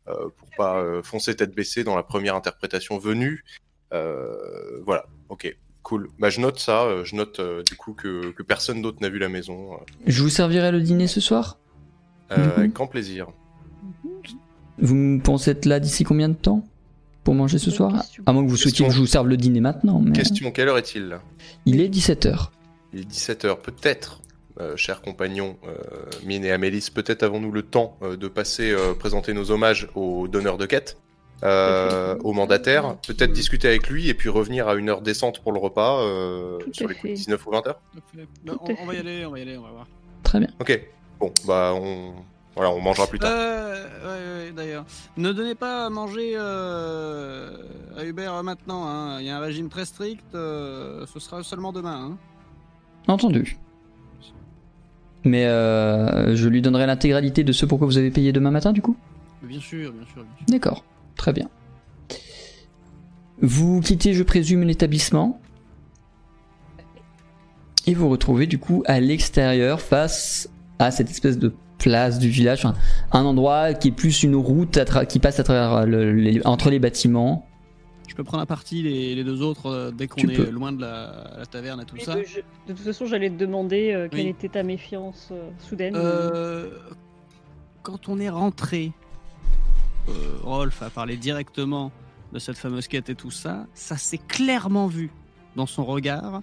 euh, pour pas euh, foncer tête baissée dans la première interprétation venue. Euh, voilà, ok, cool. Bah, je note ça, euh, je note euh, du coup que, que personne d'autre n'a vu la maison. Je vous servirai le dîner ce soir? Euh, Du coup? avec grand plaisir. Vous pensez être là d'ici combien de temps pour manger ce soir? À moins que vous souhaitiez que je vous serve le dîner maintenant. Mais Question, quelle heure est-il là? Il est 17h. Il est 17h, peut-être, euh, chers compagnons, euh, Mine et Amélis, peut-être avons-nous le temps euh, de passer euh, présenter nos hommages aux donneurs de quête, euh, au mandataire, peut-être discuter avec lui et puis revenir à une heure décente pour le repas euh, Tout sur à les coups de fait. 19 ou 20 heures? Bah, on, on va y aller, on va y aller, on va voir. Très bien. Ok, bon, bah on, voilà, on mangera plus tard. Euh, ouais, ouais, d'ailleurs. Ne donnez pas à manger euh, à Hubert maintenant. hein. Il y a un régime très strict. euh, ce sera seulement demain. hein. Entendu. Mais euh, je lui donnerai l'intégralité de ce pourquoi vous avez payé demain matin, du coup? Bien sûr, bien sûr. Bien sûr. D'accord. Très bien. Vous quittez, je présume, l'établissement. Et vous retrouvez du coup à l'extérieur face à cette espèce de place du village, enfin, un endroit qui est plus une route qui passe à travers le- les- entre les bâtiments. Je peux prendre à partie les, les deux autres euh, dès qu'on est peux. loin de la, la taverne et tout ça. de, je- de toute façon, j'allais te demander euh, quelle Oui. était ta méfiance euh, soudaine. Euh, quand on est rentré, euh, Rolf a parlé directement de cette fameuse quête et tout ça. Ça s'est clairement vu dans son regard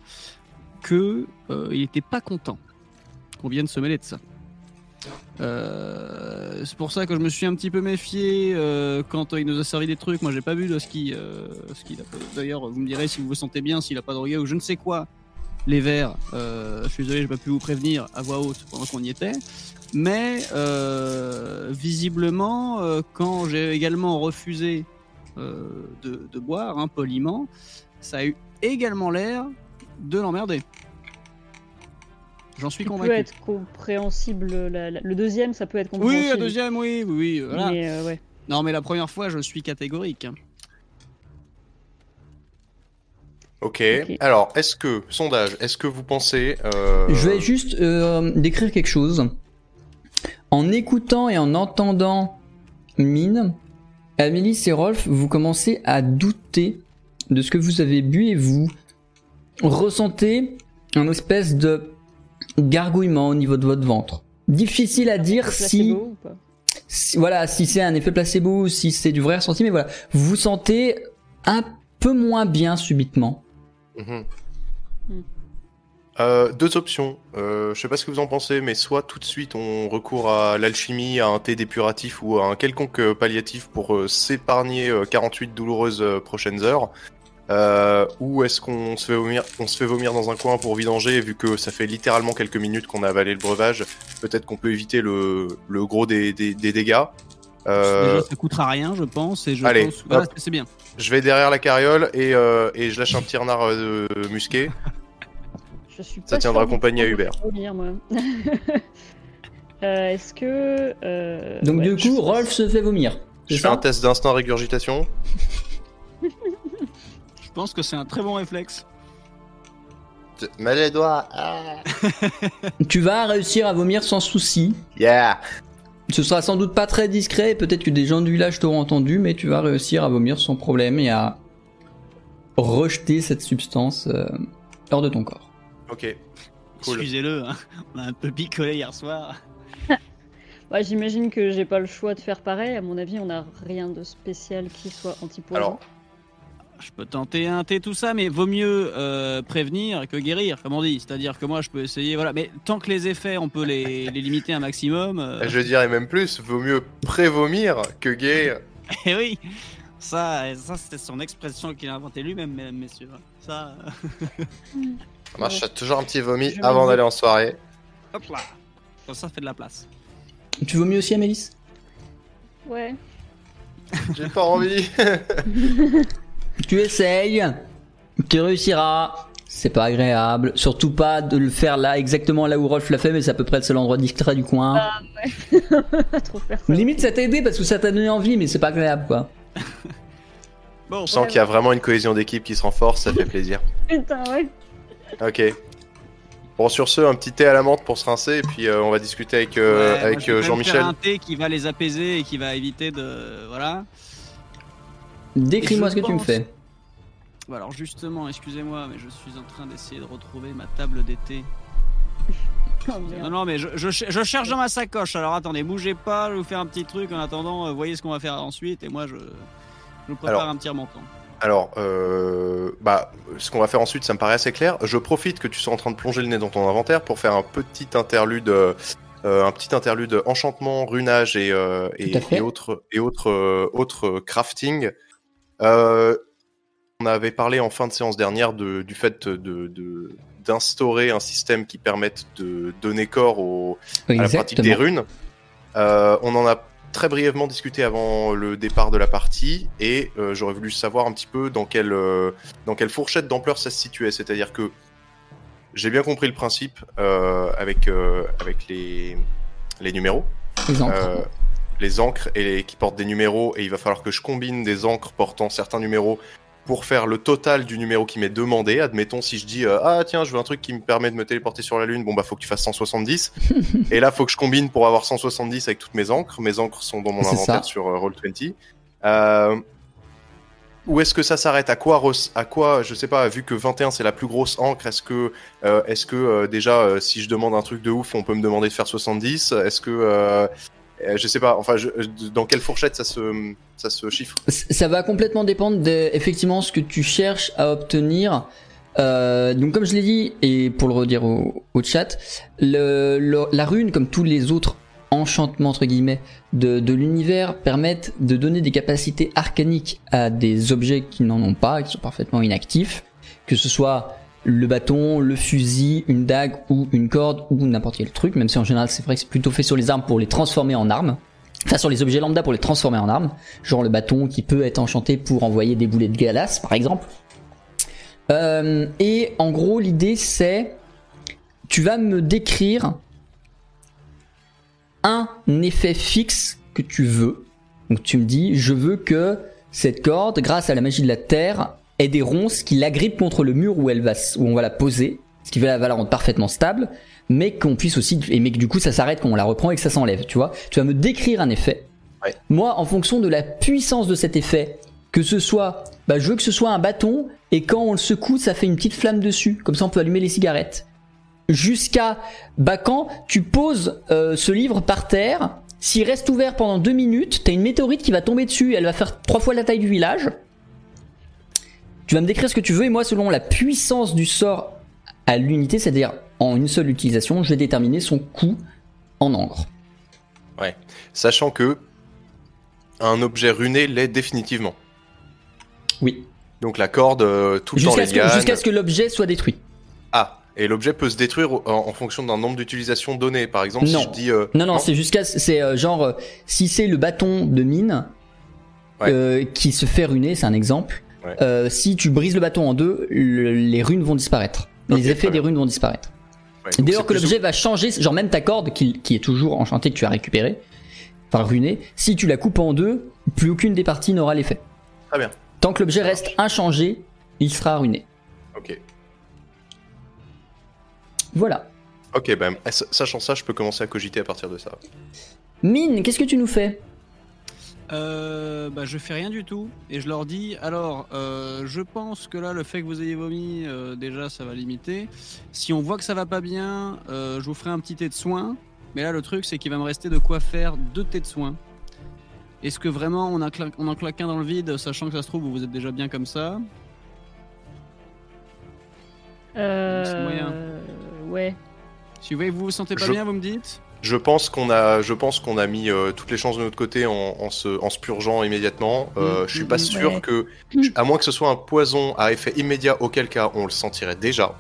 que euh, il n'était pas content qu'on vienne se mêler de ça. Euh, c'est pour ça que je me suis un petit peu méfié euh, quand il nous a servi des trucs. Moi, j'ai pas vu de qui, euh, a. D'ailleurs, vous me direz si vous vous sentez bien, s'il a pas drogué ou je ne sais quoi. les vers. Euh, je suis désolé, j'ai pas pu vous prévenir à voix haute pendant qu'on y était. Mais visiblement, quand j'ai également refusé de, de boire, hein, poliment, ça a eu également l'air de l'emmerder. J'en suis Ça peut convaincu. être compréhensible. la- la- le deuxième, ça peut être compréhensible. Oui, la deuxième, oui, oui, oui. Voilà. Mais euh, ouais. Non, mais la première fois, je suis catégorique. Ok. Ok. Alors, est-ce que, sondage, est-ce que vous pensez. euh, Je vais juste euh, décrire quelque chose. En écoutant et en entendant Mine, Amélie et Rolf, vous commencez à douter de ce que vous avez bu et vous ressentez un espèce de gargouillement au niveau de votre ventre. Difficile à dire si, placebo ou pas si- voilà, si c'est un effet placebo ou si c'est du vrai ressenti, mais voilà, vous vous sentez un peu moins bien subitement. mhm. Hmm. Euh, deux options. Euh, je sais pas ce que vous en pensez, mais soit tout de suite on recourt à l'alchimie, à un thé dépuratif ou à un quelconque euh, palliatif pour euh, s'épargner euh, 48 douloureuses euh, prochaines heures. Euh, ou est-ce qu'on se fait vomir, on se fait vomir dans un coin pour vidanger, et vu que ça fait littéralement quelques minutes qu'on a avalé le breuvage, peut-être qu'on peut éviter le, le gros des, des, des dégâts. Euh, Déjà, ça coûtera rien, je pense. Et je allez, pense... Voilà, hop. c'est bien. je vais derrière la carriole et, euh, et je lâche un petit renard euh, musqué. Je suis Ça pas tiendra sûre du compagnie à Hubert. <laughs> Euh, Est-ce que. euh, Donc ouais, du je- coup, Rolf se fait vomir. Je fais ça? un test d'instinct régurgitation. Je pense que c'est un très bon réflexe. Mets les doigts. Ah. <laughs> Tu vas réussir à vomir sans souci. Yeah. Ce sera sans doute pas très discret, et peut-être que des gens du village t'auront entendu, mais tu vas réussir à vomir sans problème et à rejeter cette substance euh, hors de ton corps. Ok. Cool. Excusez-le, hein. on a un peu picolé hier soir. <laughs> Ouais, J'imagine que j'ai pas le choix de faire pareil. À mon avis, on a rien de spécial qui soit anti-poison. Alors, Je peux tenter un thé, tout ça, mais vaut mieux euh, prévenir que guérir, comme on dit. C'est-à-dire que moi, je peux essayer, voilà. Mais tant que les effets, on peut les, les limiter un maximum. euh, je dirais même plus, vaut mieux prévomir que guérir. Eh oui, ça, ça c'était son expression qu'il a inventé lui-même, mesdames, messieurs. Ça, euh, Ça marche, j'ai toujours un petit vomi Je avant d'aller en soirée. hop là. Comme ça, fait de la place. Tu vomis aussi, Amélis Ouais. J'ai pas envie. <laughs> Tu essayes, tu réussiras. C'est pas agréable, surtout pas de le faire là, exactement là où Rolf l'a fait, mais c'est à peu près le seul endroit discret du coin. <laughs> Trop faire ça. Limite, ça t'a aidé parce que ça t'a donné envie, mais c'est pas agréable quoi. <laughs> Bon, Je sens qu'il y a vraiment une cohésion d'équipe qui se renforce, ça fait plaisir. <laughs> Putain, ouais. Ok. Bon, sur ce, un petit thé à la menthe pour se rincer, et puis euh, on va discuter avec, euh, ouais, avec je euh, Jean-Michel. un thé qui va les apaiser et qui va éviter de. Voilà. Décris-moi ce que tu me fais. Bon, Alors, justement, excusez-moi, mais je suis en train d'essayer de retrouver ma table d'été. <laughs> Oh, Non, non, mais je, je ch- je cherche dans ma sacoche. Alors attendez, bougez pas, je vais vous faire un petit truc. En attendant, euh, voyez ce qu'on va faire ensuite. Et moi, je, je vous prépare Alors. un petit remontant. Alors, euh, bah, ce qu'on va faire ensuite, ça me paraît assez clair. Je profite que tu sois en train de plonger le nez dans ton inventaire pour faire un petit interlude, euh, un petit interlude enchantement, runage et, euh, autres et autres euh, autres crafting. Euh, on avait parlé en fin de séance dernière de- du fait de d'instaurer un système qui permette de donner corps au, à la pratique des runes. Euh, on en a très brièvement discuté avant le départ de la partie et euh, j'aurais voulu savoir un petit peu dans quelle, euh, dans quelle fourchette d'ampleur ça se situait. C'est-à-dire que j'ai bien compris le principe euh, avec, avec les, les numéros, euh, les encres et les, qui portent des numéros et il va falloir que je combine des encres portant certains numéros pour faire le total du numéro qui m'est demandé. Admettons si je dis euh, ah tiens je veux un truc qui me permet de me téléporter sur la lune, bon bah faut que tu fasses 170. <laughs> et là faut que je combine pour avoir 170 avec toutes mes encres. Mes encres sont dans mon inventaire ça. sur euh, Roll20. Euh, où est-ce que ça s'arrête? À quoi à quoi je sais pas vu que 21 c'est la plus grosse encre, est-ce que est-ce que déjà si je demande un truc de ouf, on peut me demander de faire 70 Est-ce que euh, je sais pas, enfin, euh, dans quelle fourchette ça se, ça se chiffre Ça va complètement dépendre de effectivement ce que tu cherches à obtenir. Euh, donc comme je l'ai dit et pour le redire au, chat, la rune comme tous les autres enchantements entre guillemets de, de l'univers permettent de donner des capacités arcaniques à des objets qui n'en ont pas, qui sont parfaitement inactifs, que ce soit le bâton, le fusil, une dague ou une corde ou n'importe quel truc, même si en général c'est vrai que c'est plutôt fait sur les armes pour les transformer en armes. Enfin sur les objets lambda pour les transformer en armes, genre le bâton qui peut être enchanté pour envoyer des boulets de glace par exemple. Euh, et en gros l'idée c'est tu vas me décrire un effet fixe que tu veux. Donc tu me dis je veux que cette corde, grâce à la magie de la terre, ait des ronces qui l'agrippent contre le mur où elle va où on va la poser, ce qui va la rendre parfaitement stable, mais qu'on puisse aussi et mais que du coup ça s'arrête quand on la reprend et que ça s'enlève, tu vois. Tu vas me décrire un effet. Ouais. Moi, en fonction de la puissance de cet effet, que ce soit, bah, je veux que ce soit un bâton et quand on le secoue, ça fait une petite flamme dessus, comme ça on peut allumer les cigarettes. Jusqu'à bah quand tu poses euh, ce livre par terre, s'il reste ouvert pendant deux minutes, t'as une météorite qui va tomber dessus, et elle va faire trois fois la taille du village. Tu vas me décrire ce que tu veux et moi, selon la puissance du sort à l'unité, c'est-à-dire en une seule utilisation, je vais déterminer son coût en engre. Sachant que un objet runé l'est définitivement. Oui. Donc la corde, euh, tout le temps Jusqu'à les ce, que- lianes. jusqu'à ce que l'objet soit détruit. Ah, et l'objet peut se détruire en, en fonction d'un nombre d'utilisations donné. Par exemple, Non. si je dis. euh, Non, non, c'est jusqu'à, c'est euh, genre, si c'est le bâton de mine Ouais. qui se fait runer, c'est un exemple. Ouais. Euh, si tu brises le bâton en deux, le- les runes vont disparaître. Les effets des runes vont disparaître. ouais, Dès lors que ou- l'objet va changer, genre même ta corde qui, qui est toujours enchantée que tu as récupérée, enfin runée, si tu la coupes en deux, plus aucune des parties n'aura l'effet. Très bien. Tant que l'objet reste inchangé, il sera ruiné. Ok. Voilà. Ok, ben, s- sachant ça, je peux commencer à cogiter à partir de ça. Mine, qu'est-ce que tu nous fais? Euh, bah, je fais rien du tout. Et je leur dis alors euh, je pense que là le fait que vous ayez vomi euh, déjà ça va limiter. Si on voit que ça va pas bien euh, je vous ferai un petit thé de soin. Mais là le truc c'est qu'il va me rester de quoi faire deux thés de soin. Est-ce que vraiment on, a cla- on en claque un dans le vide sachant que ça se trouve vous êtes déjà bien comme ça? Euh, moyen. ouais. si vous voyez que vous vous sentez pas Je- bien vous me dites Je pense qu'on a, je pense qu'on a mis euh, toutes les chances de notre côté en, en se, en se purgeant immédiatement. Euh, Mm, je suis pas mm, sûr ouais. que, Mm. à moins que ce soit un poison à effet immédiat, auquel cas on le sentirait déjà.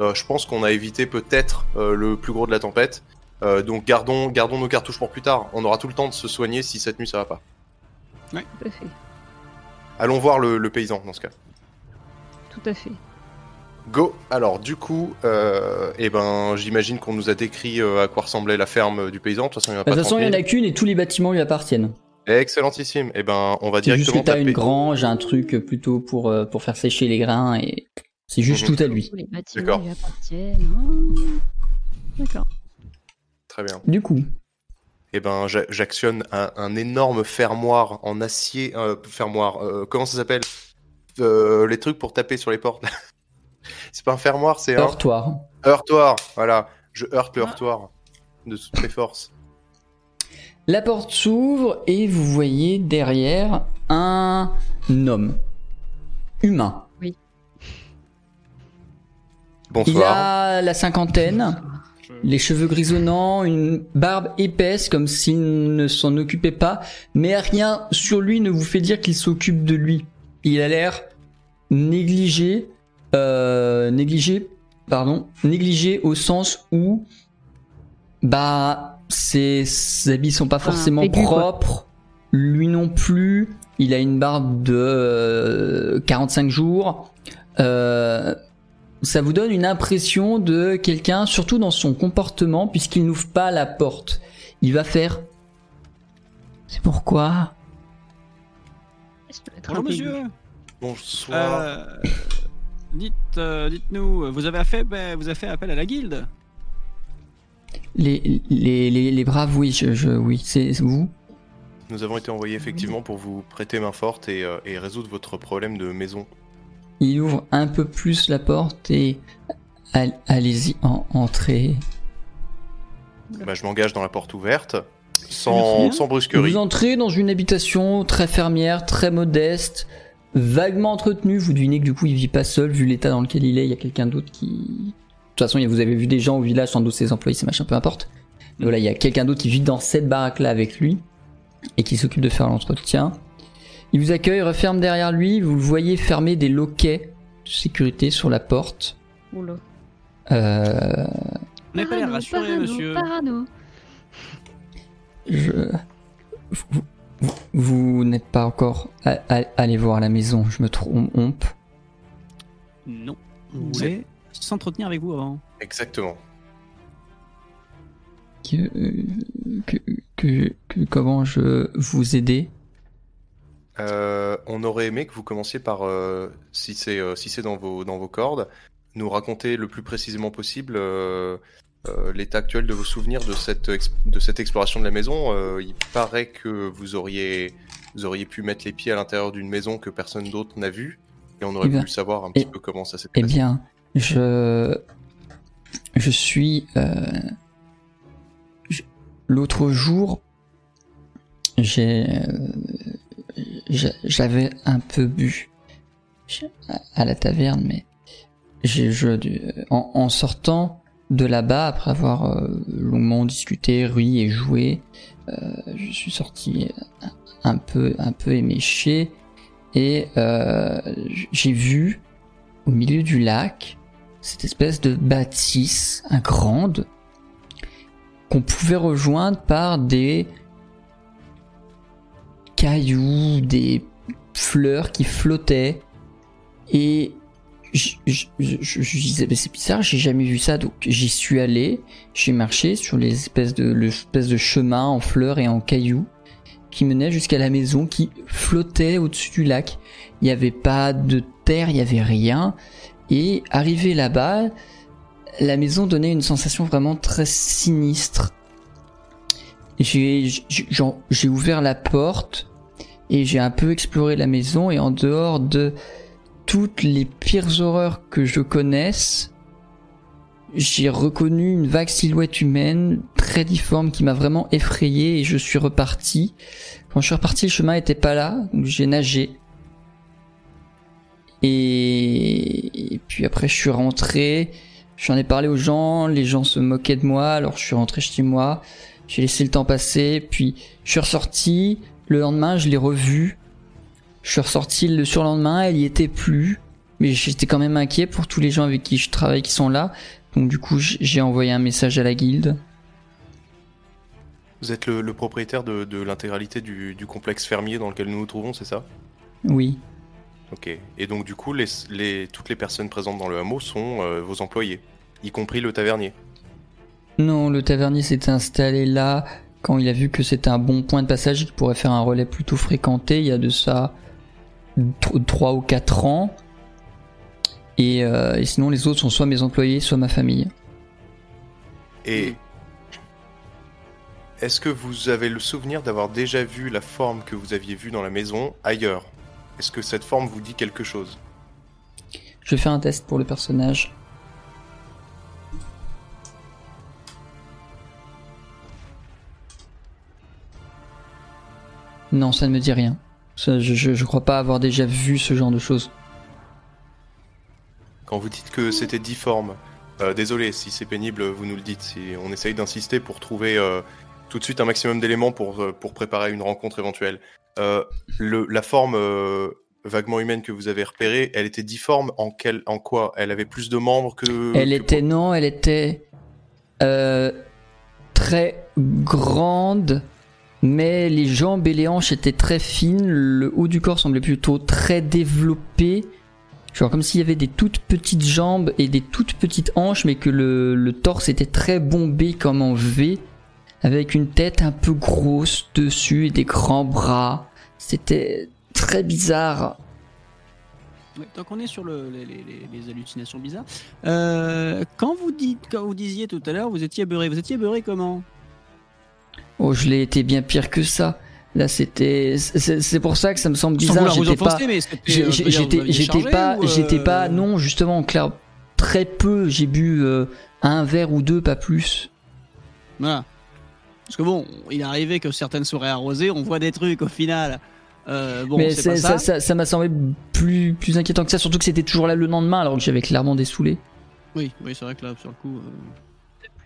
Euh, je pense qu'on a évité peut-être euh, le plus gros de la tempête. Euh, donc gardons, gardons nos cartouches pour plus tard. On aura tout le temps de se soigner si cette nuit ça va pas. Tout à fait. Allons voir le, le paysan dans ce cas. Tout à fait. Go. Alors du coup, euh, eh ben, j'imagine qu'on nous a décrit euh, à quoi ressemblait la ferme du paysan. De toute façon, il y en a De pas toute façon, 30 il 000. n'y en a qu'une et tous les bâtiments lui appartiennent. Excellentissime. Eh ben, on va C'est juste directement que t'as une grange, un truc plutôt pour, euh, pour faire sécher les grains et c'est juste Mhm. tout à lui. Tous les bâtiments D'accord. lui appartiennent. hein. D'accord. Très bien. Du coup, Eh ben, j'a- j'actionne un, un énorme fermoir en acier. Euh, fermoir. euh, comment ça s'appelle? Euh, Les trucs pour taper sur les portes. <laughs> c'est pas un fermoir, c'est un heurtoir. heurtoir. Voilà. Je heurte le Ah. heurtoir de toutes mes forces. La porte s'ouvre et vous voyez derrière un homme humain. Il Bonsoir. a la cinquantaine, les cheveux grisonnants, une barbe épaisse comme s'il ne s'en occupait pas, mais rien sur lui ne vous fait dire qu'il s'occupe de lui. Il a l'air négligé, euh, négligé, pardon, négligé au sens où, bah, ses, ses habits sont pas Enfin, forcément quoi. propres, lui non plus. Il a une barbe de euh, 45 jours. Euh, ça vous donne une impression de quelqu'un, surtout dans son comportement, puisqu'il n'ouvre pas la porte. Il va faire. C'est pourquoi? Bonjour monsieur Bonsoir. Euh, dites, euh, dites-nous, vous avez fait, ben, vous avez fait appel à la guilde les, les, les, les braves, oui, je, je- oui, c'est vous. Nous avons été envoyés effectivement pour vous prêter main forte et, euh, et résoudre votre problème de maison. Il ouvre un peu plus la porte et all- allez-y, en, entrez. Bah, je m'engage dans la porte ouverte, sans, sans brusquerie. Vous entrez dans une habitation très fermière, très modeste, vaguement entretenue. Vous devinez que du coup il vit pas seul, vu l'état dans lequel il est. Il y a quelqu'un d'autre qui. De toute façon, vous avez vu des gens au village, sans doute ses employés, c'est machin, peu importe. Mais voilà, il y a quelqu'un d'autre qui vit dans cette baraque-là avec lui et qui s'occupe de faire l'entretien. Il vous accueille, referme derrière lui. Vous le voyez fermer des loquets de sécurité sur la porte. Oula. Euh, On n'a pas l'air Parano, rassuré, parano, monsieur. Parano. je... Vous, vous- vous n'êtes pas encore allé voir la maison, je me trompe. Non. On voulait s'entretenir avec vous avant. Exactement. Que, que, que, que- comment je vous aider? Euh, on aurait aimé que vous commenciez par, euh, si c'est euh, si c'est dans vos dans vos cordes, nous raconter le plus précisément possible euh, l'état actuel de vos souvenirs de cette de cette exploration de la maison. Euh, il paraît que vous auriez vous auriez pu mettre les pieds à l'intérieur d'une maison que personne d'autre n'a vue et on aurait Eh bien, voulu savoir un petit eh- peu comment ça s'est Eh passé. bien, je. Je suis. euh, je- L'autre jour, j'ai. J'avais un peu bu à- à la taverne, mais. j'ai je, en, en sortant de là-bas, après avoir euh, longuement discuté, ri et joué, euh, je suis sorti un, peu, un peu éméché et euh, j'ai vu au milieu du lac cette espèce de bâtisse, un grande, qu'on pouvait rejoindre par des cailloux, des fleurs qui flottaient. Et je, disais, c'est bizarre, j'ai jamais vu ça. Donc j'y suis allé, j'ai marché sur les espèces de, l'espèce chemin en fleurs et en cailloux qui menait jusqu'à la maison qui flottait au-dessus du lac. Il n'y avait pas de terre, il n'y avait rien. Et arrivé là-bas, la maison donnait une sensation vraiment très sinistre. J'ai ouvert la porte et j'ai un peu exploré la maison et en dehors de toutes les pires horreurs que je connaisse, j'ai reconnu une vague silhouette humaine très difforme qui m'a vraiment effrayé et je suis reparti. Quand je suis reparti, le chemin était pas là, donc j'ai nagé. Et... puis après, je suis rentré. J'en ai parlé aux gens, les gens se moquaient de moi, alors je suis rentré chez moi. J'ai laissé le temps passer, puis je suis ressorti. Le lendemain, je l'ai revu. Je suis ressorti le surlendemain, elle y était plus. Mais j'étais quand même inquiet pour tous les gens avec qui je travaille qui sont là. Donc du coup, j'ai envoyé un message à la guilde. Vous êtes le, le propriétaire de, de l'intégralité du, du complexe fermier dans lequel nous nous trouvons, c'est ça? Oui. Ok. Et donc du coup, les, les- toutes les personnes présentes dans le hameau sont euh, vos employés, y compris le tavernier. Non, le tavernier s'était installé là quand il a vu que c'était un bon point de passage et qu'il pourrait faire un relais plutôt fréquenté. Il y a de ça 3 ou 4 ans. Et, euh, et sinon, les autres sont soit mes employés, soit ma famille. Et est-ce que vous avez le souvenir d'avoir déjà vu la forme que vous aviez vue dans la maison ailleurs? Est-ce que cette forme vous dit quelque chose? Je vais faire un test pour le personnage. Non, ça ne me dit rien. Ça, je, je, je crois pas avoir déjà vu ce genre de choses. Quand vous dites que c'était difforme, euh, désolé si c'est pénible, vous nous le dites. Si on essaye d'insister pour trouver euh, tout de suite un maximum d'éléments pour, euh, pour préparer une rencontre éventuelle. Euh, le, la forme vaguement humaine que vous avez repérée, elle était difforme en, quel, en quoi? Elle avait plus de membres que. Elle que- était, non, elle était très grande, mais les jambes et les hanches étaient très fines. Le haut du corps semblait plutôt très développé. Genre comme s'il y avait des toutes petites jambes et des toutes petites hanches, mais que le, torse était très bombé comme en V, avec une tête un peu grosse dessus et des grands bras. C'était très bizarre. Ouais, tant qu'on est sur le- les, hallucinations bizarres, euh, quand vous quand vous disiez tout à l'heure, vous étiez beurré. Vous étiez beurré comment? Oh, je l'ai été bien pire que ça. Là, c'était. C'est pour ça que ça me semble bizarre. J'étais pas. J'étais j'étais pas. ou, euh, J'étais pas. Non, justement, clair, très peu. J'ai bu euh, un verre ou deux, pas plus. Voilà. Parce que bon, il est arrivé que certaines soirées arrosées, on voit des trucs au final. Euh, bon, Mais pas ça ça. ça ça m'a semblé plus, plus inquiétant que ça, surtout que c'était toujours là le lendemain, alors que j'avais clairement dessoulé. Oui, oui, c'est vrai que là, sur le coup. euh,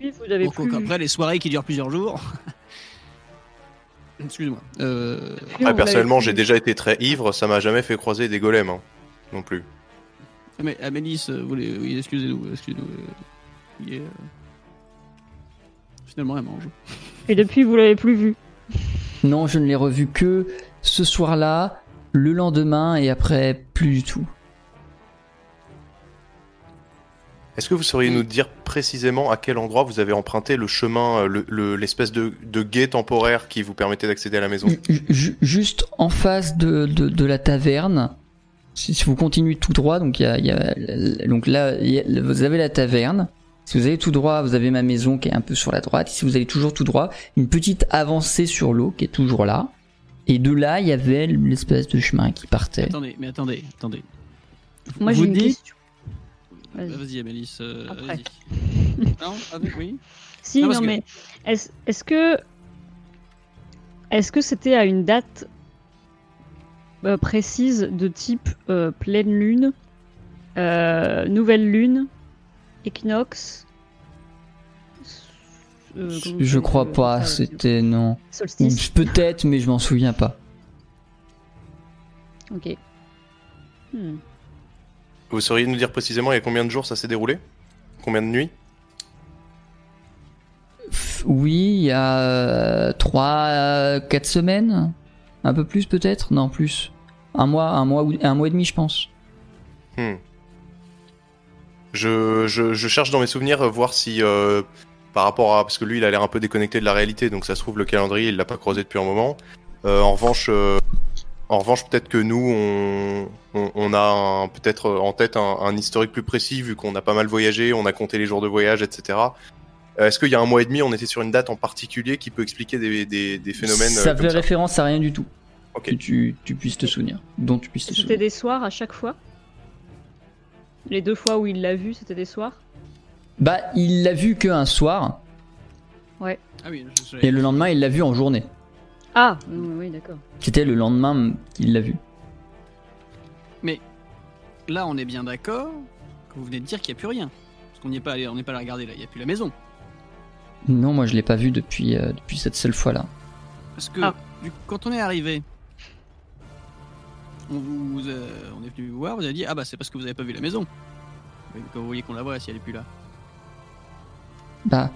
Depuis, vous avez bon, plus. Après, les soirées qui durent plusieurs jours. <laughs> Excuse-moi. Euh, on personnellement, j'ai déjà été très ivre, ça m'a jamais fait croiser des golems, hein, non plus. Mais Amélis, euh, vous les- oui, excusez-nous, excusez-nous. euh, euh, Finalement, elle mange. Et depuis, vous l'avez plus vu. <laughs> Non, je ne l'ai revu que ce soir-là, le lendemain et après plus du tout. Est-ce que vous sauriez nous dire précisément à quel endroit vous avez emprunté le chemin, euh, le- le- l'espèce de, de guet temporaire qui vous permettait d'accéder à la maison? Ju- ju- juste en face de, de, de la taverne, si, si vous continuez tout droit, donc il y a, il y a- donc là il y a- vous avez la taverne. Si vous allez tout droit, vous avez ma maison qui est un peu sur la droite. Si vous allez toujours tout droit, une petite avancée sur l'eau qui est toujours là. Et de là, il y avait l'espèce de chemin qui partait. Attendez, mais attendez, attendez. Moi, Vous j'ai une dites- question. Vas-y, Vas-y. Amélis. euh, Après. vas-y. <laughs> non, avec, oui. Si, Non, non, parce que- mais est-ce que est-ce que c'était à une date euh, précise de type euh, pleine lune, euh, nouvelle lune, équinoxe? Euh, Je crois pas, c'était non. Solstice. Peut-être, mais je m'en souviens pas. Ok. Hmm. Vous sauriez nous dire précisément il y a combien de jours ça s'est déroulé? Combien de nuits? Oui, il y a 3 4 semaines, un peu plus peut-être, non plus. Un mois, un mois un mois et demi, je pense. Hmm. Je, je, je cherche dans mes souvenirs euh, voir si euh, par rapport à parce que lui il a l'air un peu déconnecté de la réalité donc ça se trouve le calendrier il l'a pas creusé depuis un moment. Euh, en revanche euh, en revanche peut-être que nous on, on, on a peut-être en tête un, un historique plus précis vu qu'on a pas mal voyagé, on a compté les jours de voyage etc. Euh, Est-ce qu'il y a un mois et demi on était sur une date en particulier qui peut expliquer des, des, des phénomènes euh, ça comme fait ça? référence à rien du tout. Ok. Que tu, tu puisses te souvenir. Dont tu puisses te C'était souvenir. des soirs à chaque fois? Les deux fois où il l'a vu, c'était des soirs? Bah, il l'a vu qu'un soir, Ah oui, je- je- et le lendemain, il l'a vu en journée. Ah, oui, oui, d'accord. C'était le lendemain qu'il l'a vu. Là, on est bien d'accord que vous venez de dire qu'il n'y a plus rien. Parce qu'on n'y est pas allé, on n'est pas allé regarder là, il n'y a plus la maison. Non, moi je l'ai pas vu depuis, euh, depuis cette seule fois-là. Parce que Ah. du- quand on est arrivé, on, vous, euh, on est venu vous voir, vous avez dit Ah bah c'est parce que vous n'avez pas vu la maison. Mais Quand vous voyez qu'on la voit, si elle est plus là. Bah,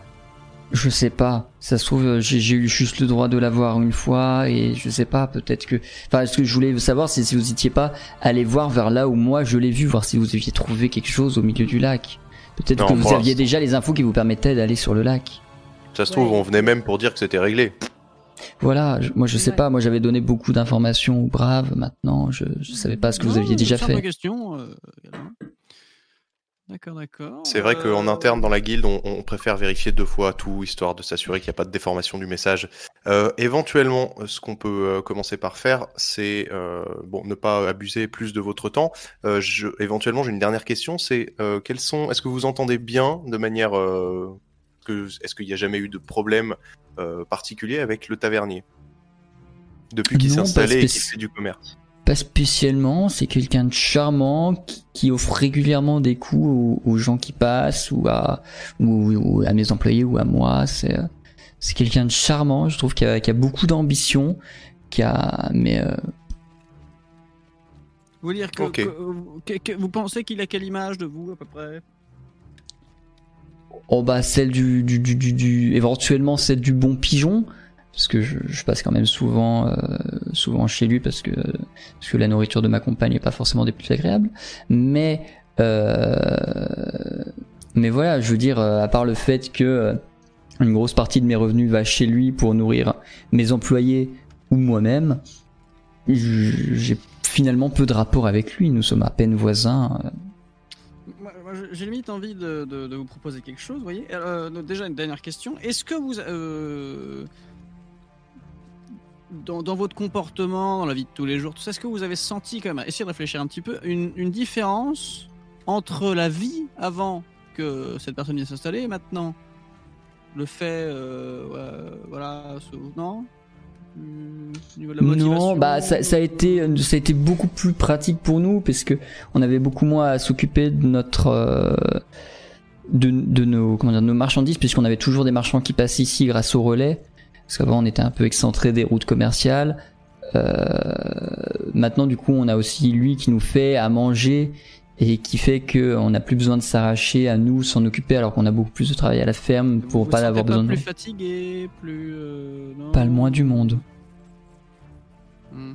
je sais pas. Ça se trouve, euh, j'ai eu juste le droit de la voir une fois et je sais pas, peut-être que. Enfin, ce que je voulais savoir, c'est si vous étiez pas allé voir vers là où moi je l'ai vu, voir si vous aviez trouvé quelque chose au milieu du lac. Peut-être que vous aviez déjà les infos qui vous permettaient d'aller sur le lac. Ça se trouve Ouais. on venait même pour dire que c'était réglé. Voilà, je- moi je sais Ouais. pas, moi j'avais donné beaucoup d'informations aux braves, maintenant je, je savais pas ce que vous aviez déjà fait. question. euh. D'accord, d'accord. C'est vrai Euh, qu'en interne dans la guilde, on, on préfère vérifier deux fois tout, histoire de s'assurer qu'il n'y a pas de déformation du message. Euh, éventuellement, ce qu'on peut euh, commencer par faire, c'est euh, bon, ne pas abuser plus de votre temps. Euh, je, éventuellement, j'ai une dernière question, c'est euh, quels sont, est-ce que vous entendez bien de manière, euh, que, est-ce qu'il n'y a jamais eu de problème euh, particulier avec le tavernier? Depuis qu'il s'est installé et qu'il fait du commerce Pas spécialement, c'est quelqu'un de charmant qui, qui offre régulièrement des coups aux, aux gens qui passent ou à, ou, ou à mes employés ou à moi. C'est, euh, c'est quelqu'un de charmant, je trouve, qui a, a beaucoup d'ambition, qui a, mais euh, Vous voulez dire que, Ok. que- que- que- vous pensez qu'il a quelle image de vous à peu près? Oh bah celle du, du, du, du, du- éventuellement celle du bon pigeon, parce que je, passe quand même souvent, euh, souvent chez lui parce que la nourriture de ma compagne est pas forcément des plus agréables, mais euh, voilà, je veux dire, euh, à part le fait que une grosse partie de mes revenus va chez lui pour nourrir mes employés ou moi-même, j'ai finalement peu de rapport avec lui. Nous sommes à peine voisins. j'ai limite envie de, vous proposer quelque chose, vous voyez. Déjà, une dernière question. Est-ce que vous... dans, dans votre comportement, dans la vie de tous les jours, tout ça, est-ce que vous avez senti quand même, essayez de réfléchir un petit peu, une, une différence entre la vie avant que cette personne vienne s'installer et maintenant? Le fait, euh, ouais, voilà, ce- non de la motivation? Non, bah ça, ça a été ça a été beaucoup plus pratique pour nous parce que on avait beaucoup moins à s'occuper de notre euh, de, de nos comment dire de nos marchandises puisqu'on avait toujours des marchands qui passaient ici grâce au relais parce qu'avant on était un peu excentré des routes commerciales. Euh, maintenant du coup on a aussi lui qui nous fait à manger et qui fait que on n'a plus besoin de s'arracher à nous s'en occuper alors qu'on a beaucoup plus de travail à la ferme pour vous pas avoir besoin de plus fatigué, plus. euh, non Pas le moins du monde. Hmm.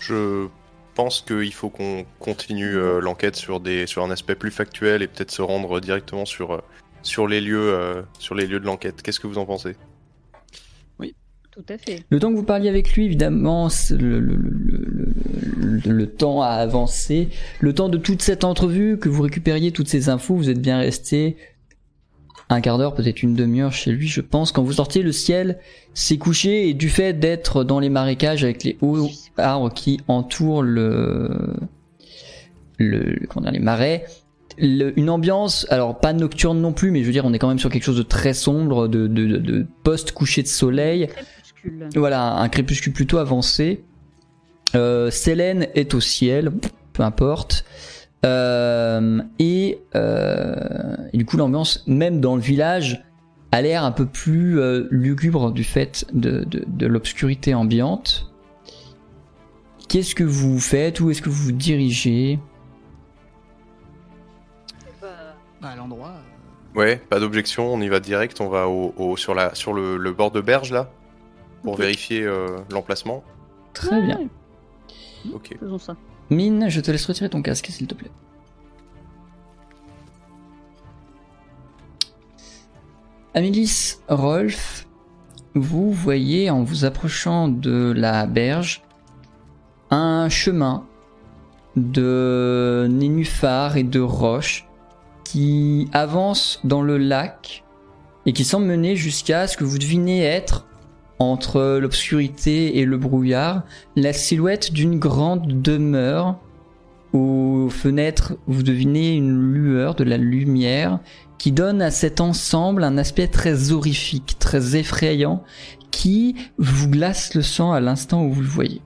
Je pense qu'il faut qu'on continue euh, l'enquête sur, des, sur un aspect plus factuel et peut-être se rendre directement sur, euh, sur, les, lieux, euh, sur les lieux de l'enquête. Qu'est-ce que vous en pensez? Tout à fait. Le temps que vous parliez avec lui, évidemment, le, le- le- le- le- le temps a avancé. Le temps de toute cette entrevue, que vous récupériez toutes ces infos, vous êtes bien resté un quart d'heure, peut-être une demi-heure chez lui, je pense. Quand vous sortiez, le ciel s'est couché et du fait d'être dans les marécages avec les hauts arbres qui entourent le, le comment dire, les marais, le- une ambiance, alors pas nocturne non plus, mais je veux dire, on est quand même sur quelque chose de très sombre, de, de, de- de post-coucher de soleil. Crépuscule. Voilà, un crépuscule plutôt avancé. Euh, Célène est au ciel, peu importe. Euh, et, euh, et du coup, l'ambiance, même dans le village, a l'air un peu plus euh, lugubre du fait de, de, de l'obscurité ambiante. Qu'est-ce que vous faites Où est-ce que vous vous dirigez? Bah, à l'endroit. Ouais, pas d'objection, on y va direct, on va au, au- sur, la, sur le, le bord de berge là, pour vérifier euh, l'emplacement. Très ouais, bien. Ok. Faisons ça. Mine, je te laisse retirer ton casque, s'il te plaît. Amélis, Rolf, vous voyez en vous approchant de la berge un chemin de nénuphars et de roches qui avance dans le lac et qui semble mener jusqu'à ce que vous devinez être entre l'obscurité et le brouillard la silhouette d'une grande demeure. Aux fenêtres, vous devinez une lueur, de la lumière, qui donne à cet ensemble un aspect très horrifique, très effrayant, qui vous glace le sang à l'instant où vous le voyez.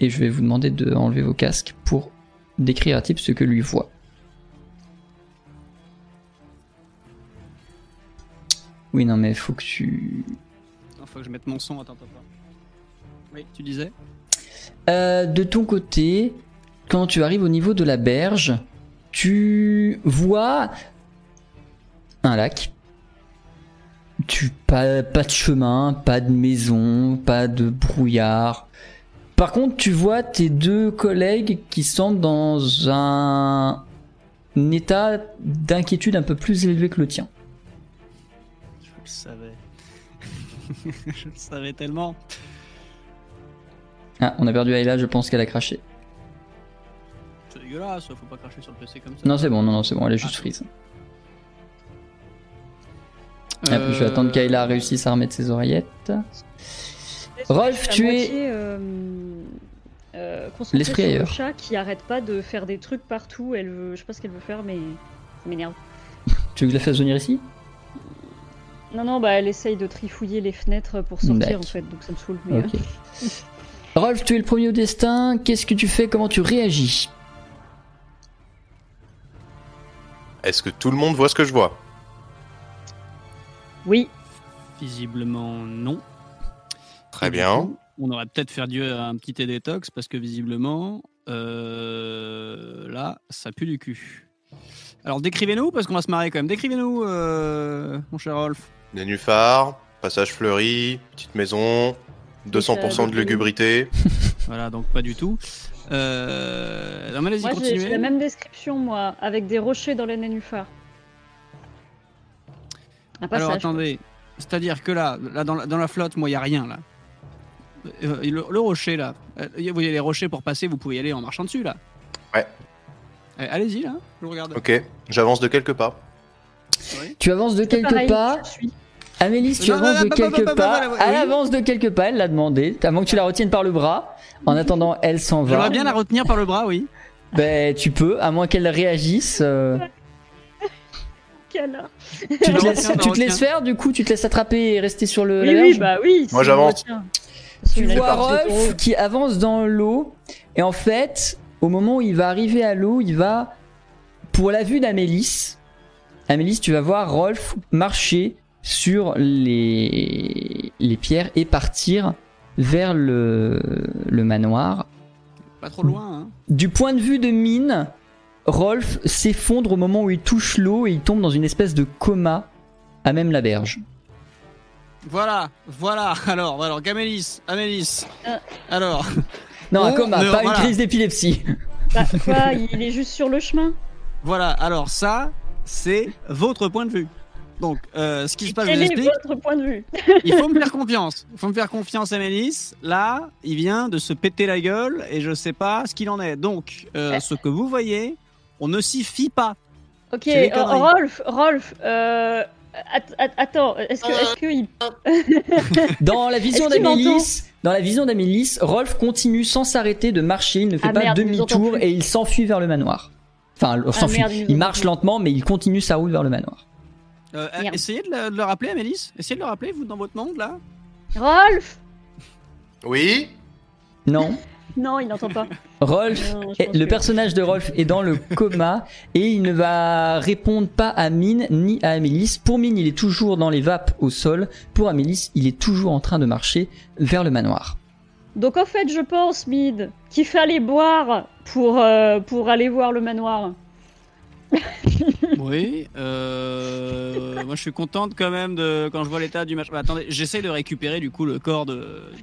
Et je vais vous demander de enlever vos casques pour décrire à type ce que lui voit. Oui, non, mais faut que tu. Faut que je mette mon son. Attends, attends, attends. Oui, tu disais Euh, de ton côté, quand tu arrives au niveau de la berge, tu vois un lac. Tu pas, pas de chemin, pas de maison, pas de brouillard. Par contre, tu vois tes deux collègues qui sont dans un, un état d'inquiétude un peu plus élevé que le tien. Je le savais. <laughs> je le savais tellement. Ah, on a perdu Ayla, je pense qu'elle a craché. C'est dégueulasse, faut pas cracher sur le PC comme ça. Non, c'est bon, non, non, c'est bon, elle est juste freeze. Et après, je vais attendre qu'Ayla réussisse à remettre ses oreillettes. Rolf, tu es- euh, euh, L'esprit le ailleurs. chat qui arrête pas de faire des trucs partout. Elle veut, je sais pas ce qu'elle veut faire, mais ça m'énerve. <laughs> Tu veux que je la fasse venir ici? Non, non, bah elle essaye de trifouiller les fenêtres pour sortir en fait, donc ça me saoule. Mais, Ok. <laughs> Rolf, tu es le premier au destin. Qu'est-ce que tu fais? Comment tu réagis? Est-ce que tout le monde voit ce que je vois? Euh, Oui, Visiblement non. Très Et bien. coup, on aurait peut-être fait Dieu un petit thé détox parce que visiblement, euh, là, ça pue du cul. Alors décrivez-nous parce qu'on va se marrer quand même. Décrivez-nous, euh, mon cher Rolf. Nénuphar, passage fleuri, petite maison, 200% de de- lugubrité. <laughs> Voilà, donc pas du tout. Euh... Non mais allez-y, moi j'ai- continuez. j'ai la même description moi, avec des rochers dans les nénuphars. Un Alors attendez, c'est-à-dire que là, là dans, la, dans la flotte, moi, il y a rien là. Euh, le, le rocher là, Euh, vous voyez les rochers pour passer, vous pouvez y aller en marchant dessus là. Ouais. Euh, Allez-y là, je vous regarde. Ok, j'avance de quelques pas. Oui. Tu avances de quelques Pareil, pas. Amélis, tu Non, avances non, de quelques pas, Elle avance de quelques pas, elle l'a demandé. Moins que tu la retiennes par le bras. En attendant, elle s'en va. J'aimerais bien la retenir par le bras, oui. Ben, tu peux, à moins qu'elle réagisse. euh, tu te, laisses, tu te retiens. laisses faire, du coup, tu te laisses attraper et rester sur le. Oui, la oui, bah oui. Moi, j'avance. Tu vois. Rolf qui avance dans l'eau et en fait, au moment où il va arriver à l'eau, il va pour la vue d'Amélis. Amélis, tu vas voir Rolf marcher sur les les pierres et partir vers le le manoir Pas trop loin, hein. Du point de vue de Mine, Rolf s'effondre au moment où il touche l'eau et il tombe dans une espèce de coma à même la berge. Voilà, voilà. <laughs> Alors, alors, Gamélis, Amélis. Euh. Alors, Non, un Oh, coma, pas voilà. une crise d'épilepsie. Bah, quoi, il est juste sur le chemin? voilà. Alors, ça, c'est votre point de vue. Donc, euh, ce qui se passe, je est explique. votre point de vue <laughs> Il faut me faire confiance. Il faut me faire confiance, Amélis. Là, il vient de se péter la gueule et je sais pas ce qu'il en est. Donc, euh, ce que vous voyez, on ne s'y fie pas. Ok, euh. Rolf, Rolf, euh, att- att- attends, est-ce que, est-ce que il... <laughs> Dans la vision d'Amélis, dans la vision d'Amélis, Rolf continue sans s'arrêter de marcher, il ne fait Ah pas demi-tour et il s'enfuit vers le manoir. Enfin, merde, il marche lentement, mais il continue sa route vers le manoir. Euh, essayez de le, de le rappeler, Amélis. Essayez de le rappeler, vous, dans votre monde, là. Rolf Oui Non, <laughs> Non, il n'entend pas. Rolf, Non, est- le que- personnage de Rolf est dans le <laughs> coma et il ne va répondre pas à Mine ni à Amélis. Pour Mine, il est toujours dans les vapes au sol. Pour Amélis, il est toujours en train de marcher vers le manoir. Donc en fait, je pense, Mid, qu'il fallait boire pour, euh, pour aller voir le manoir. Oui. Euh, moi, je suis contente quand même de quand je vois l'état du match. Bah, attendez, j'essaie de récupérer du coup le corps de.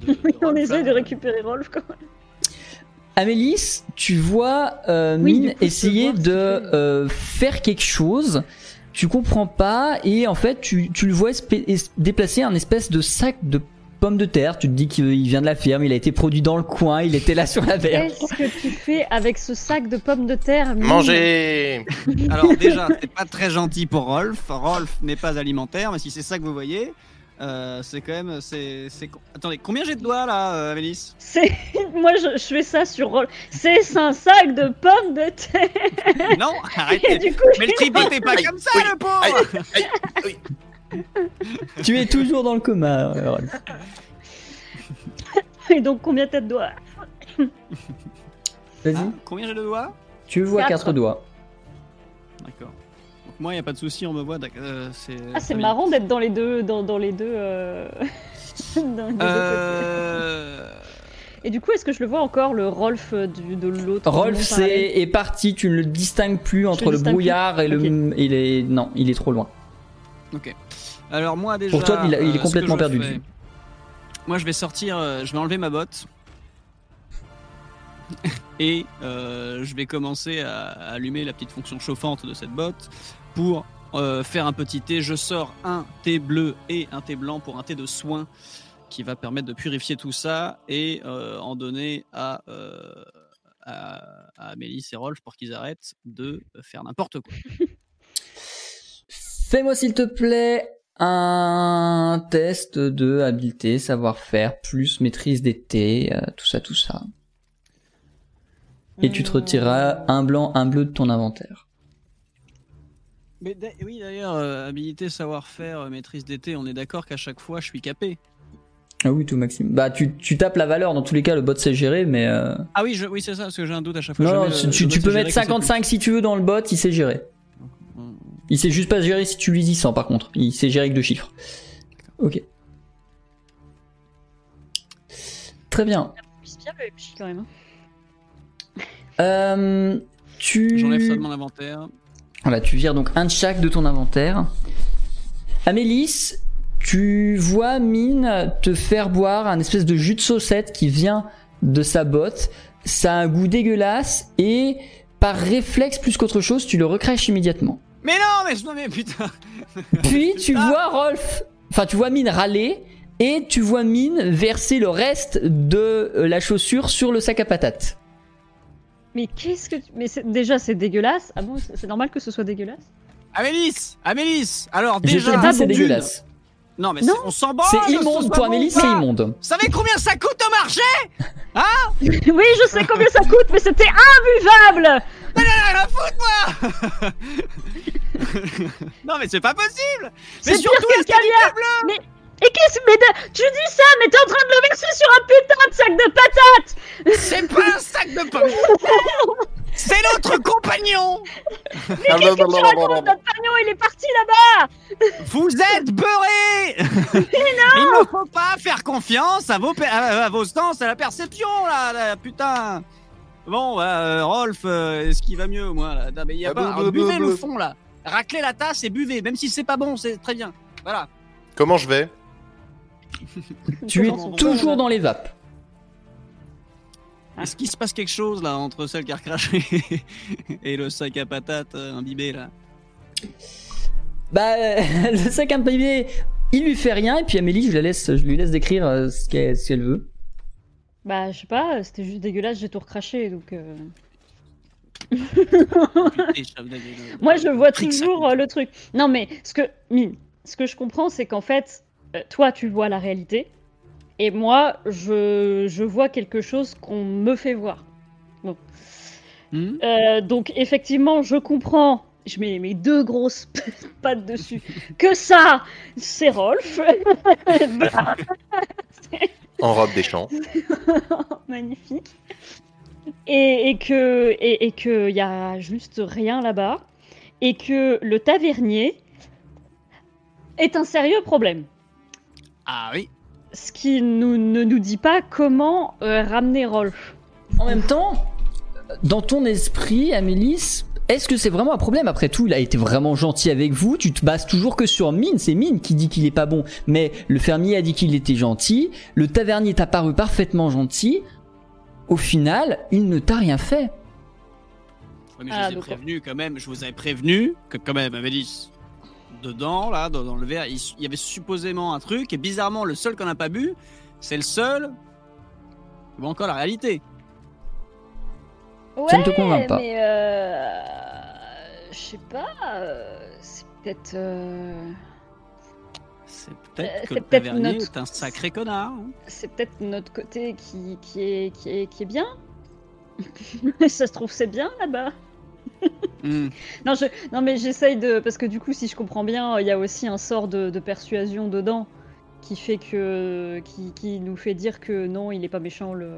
de- de On Rolf, essaie là. de récupérer Rolf quand même. Amélis, tu vois euh, Oui, Mine coup, essayer de euh, faire quelque chose. Tu comprends pas et en fait tu, tu le vois déplacer un espèce de sac de pommes de terre. Tu te dis qu'il vient de la ferme, il a été produit dans le coin, il était là sur la berge. Qu'est-ce que tu fais avec ce sac de pommes de terre Manger <laughs> Alors déjà, c'est pas très gentil pour Rolf. Rolf n'est pas alimentaire, mais si c'est ça que vous voyez, euh, c'est quand même, c'est. Attendez, combien j'ai de doigts là, euh, Amélis? C'est <laughs> moi je, je fais ça sur Rolf. C'est un sac de pommes de terre. Non, Et arrêtez. du coup, Mais le tripot est pas Aïe, comme ça, le pauvre. Aïe, aïe, oui. <laughs> tu es toujours dans le coma, Rolf. <laughs> et donc combien t'as de doigts Vas-y. Hein, combien j'ai de doigts Tu vois Quatre. quatre doigts. D'accord. Donc moi, y a pas de souci, on me voit. euh, c'est. Ah, c'est marrant d'être dans les deux, dans, dans les deux. euh, <laughs> dans les deux côtés. Euh... Et du coup, est-ce que je le vois encore le Rolf du, de l'autre Rolf c'est, est parti, tu ne le distingues plus entre le le distingue plus. brouillard et le. Il est, non, il est trop loin. Ok. Alors moi déjà. Pour toi, il a- il est euh, complètement je perdu fais-. Moi, je vais sortir, euh, je vais enlever ma botte. <laughs> Et euh, je vais commencer à, à allumer la petite fonction chauffante de cette botte pour euh, faire un petit thé. Je sors un thé bleu et un thé blanc pour un thé de soin qui va permettre de purifier tout ça et euh, en donner à, euh, à, à Amélie et Rolf pour qu'ils arrêtent de faire n'importe quoi. <laughs> Fais-moi s'il te plaît un test de habileté, savoir-faire, plus maîtrise des thés, euh, tout ça, tout ça. Et tu te retireras un blanc, un bleu de ton inventaire. Mais oui, d'ailleurs, euh, habilité, savoir-faire, euh, maîtrise d'été, on est d'accord qu'à chaque fois, je suis capé. Ah oui, tout Maxime. Bah tu, tu tapes la valeur, dans tous les cas le bot sait gérer, mais... Euh... Ah oui, je, oui c'est ça, parce que j'ai un doute à chaque fois. Non, Je non, le- tu, tu peux mettre gérer que c'est 55 si tu veux dans le bot, il sait gérer. Il sait juste pas gérer si tu lui dis 100 par contre. Il sait gérer avec deux chiffres. Ok. Très bien. Bien le MJ quand même. hein. Euh, tu... J'enlève ça de mon inventaire. Voilà, tu vires donc un de chaque de ton inventaire. Amélis, tu vois Mine te faire boire un espèce de jus de saucette qui vient de sa botte. Ça a un goût dégueulasse et par réflexe plus qu'autre chose, tu le recrèches immédiatement. Mais non, mais, non, mais putain <laughs> Puis tu Ah. vois Rolf, enfin tu vois Mine râler et tu vois Mine verser le reste de euh, la chaussure sur le sac à patates. Mais qu'est-ce que tu... Mais déjà, c'est dégueulasse. Ah bon, c'est normal que ce soit dégueulasse? Amélis Amélis Alors Je déjà... dis, c'est dégueulasse. Non, mais Non. c'est- on s'en bat C'est immonde pour Amélie, c'est immonde. Vous savez combien ça coûte au marché? <laughs> Oui, je sais combien ça coûte, mais c'était imbuvable Rien à foutre, moi <laughs> Non, mais c'est pas possible. C'est Mais surtout, que le caviar. Mais... Et qu'est-ce mais de- tu dis ça, mais t'es en train de le verser sur un putain de sac de patates. C'est pas un sac de pommes <laughs> C'est notre compagnon. Ah, Qu'est-ce que tu racontes Notre pagnon, il est parti là-bas. Vous êtes beurrés <laughs> Il ne faut pas faire confiance à vos, à, à vos sens, à la perception, là, là, putain Bon, bah, euh, Rolf, euh, est-ce qu'il va mieux au moins là? Non, mais il y a Ah, pas. bah, alors, bah, buvez bah, le fond là. Raclez la tasse et buvez, même si c'est pas bon, c'est très bien. Voilà. Comment je vais? <laughs> Tu es toujours dans les vapes. Est-ce qu'il se passe quelque chose là entre celle qui a recraché <laughs> et le sac à patates euh, imbibé là? Bah, <laughs> le sac imprimé, il lui fait rien, et puis Amélie, je, la laisse, je lui laisse décrire ce qu'elle ce qu'elle veut. Bah, je sais pas, c'était juste dégueulasse, j'ai tout recraché, donc... euh, <laughs> Moi, je vois toujours euh, le truc. Non, mais ce que, Mine, ce que je comprends, c'est qu'en fait, euh, toi, tu vois la réalité, et moi, je, je vois quelque chose qu'on me fait voir. Hmm? Euh, donc, effectivement, je comprends. Je mets mes deux grosses <laughs> pattes dessus. Que ça, c'est Rolf. <laughs> En robe des champs. <laughs> Magnifique. Et, et que et, et que y a juste rien là-bas et que le tavernier est un sérieux problème. Ah oui. Ce qui nous, ne nous dit pas comment euh, ramener Rolf. En même temps, dans ton esprit, Amélis, est-ce que c'est vraiment un problème? Après tout, il a été vraiment gentil avec vous. Tu te bases toujours que sur Mine. C'est Mine qui dit qu'il est pas bon. Mais le fermier a dit qu'il était gentil. Le tavernier t'a paru parfaitement gentil. Au final, il ne t'a rien fait. Ouais, mais Ah, je vous ai donc- prévenu quand même, je vous avais prévenu que quand même, Amélis, dedans, là, dans, dans le verre, il, il y avait supposément un truc, et bizarrement, le seul qu'on n'a pas bu, c'est le seul qui voit encore la réalité. Ça ne te convainc pas. Mais euh, je sais pas. euh, c'est peut-être. euh, C'est Euh, peut-être que c'est le tavernier notre- est un sacré connard. hein. c'est peut-être notre côté qui, qui, est, qui, est, qui est bien. <laughs> Ça se trouve, c'est bien là-bas. Hmm. <laughs> Non, je, non, mais j'essaye de. Parce que du coup, si je comprends bien, il y a aussi un sort de, de persuasion dedans qui fait que. Qui, qui nous fait dire que non, il est pas méchant le.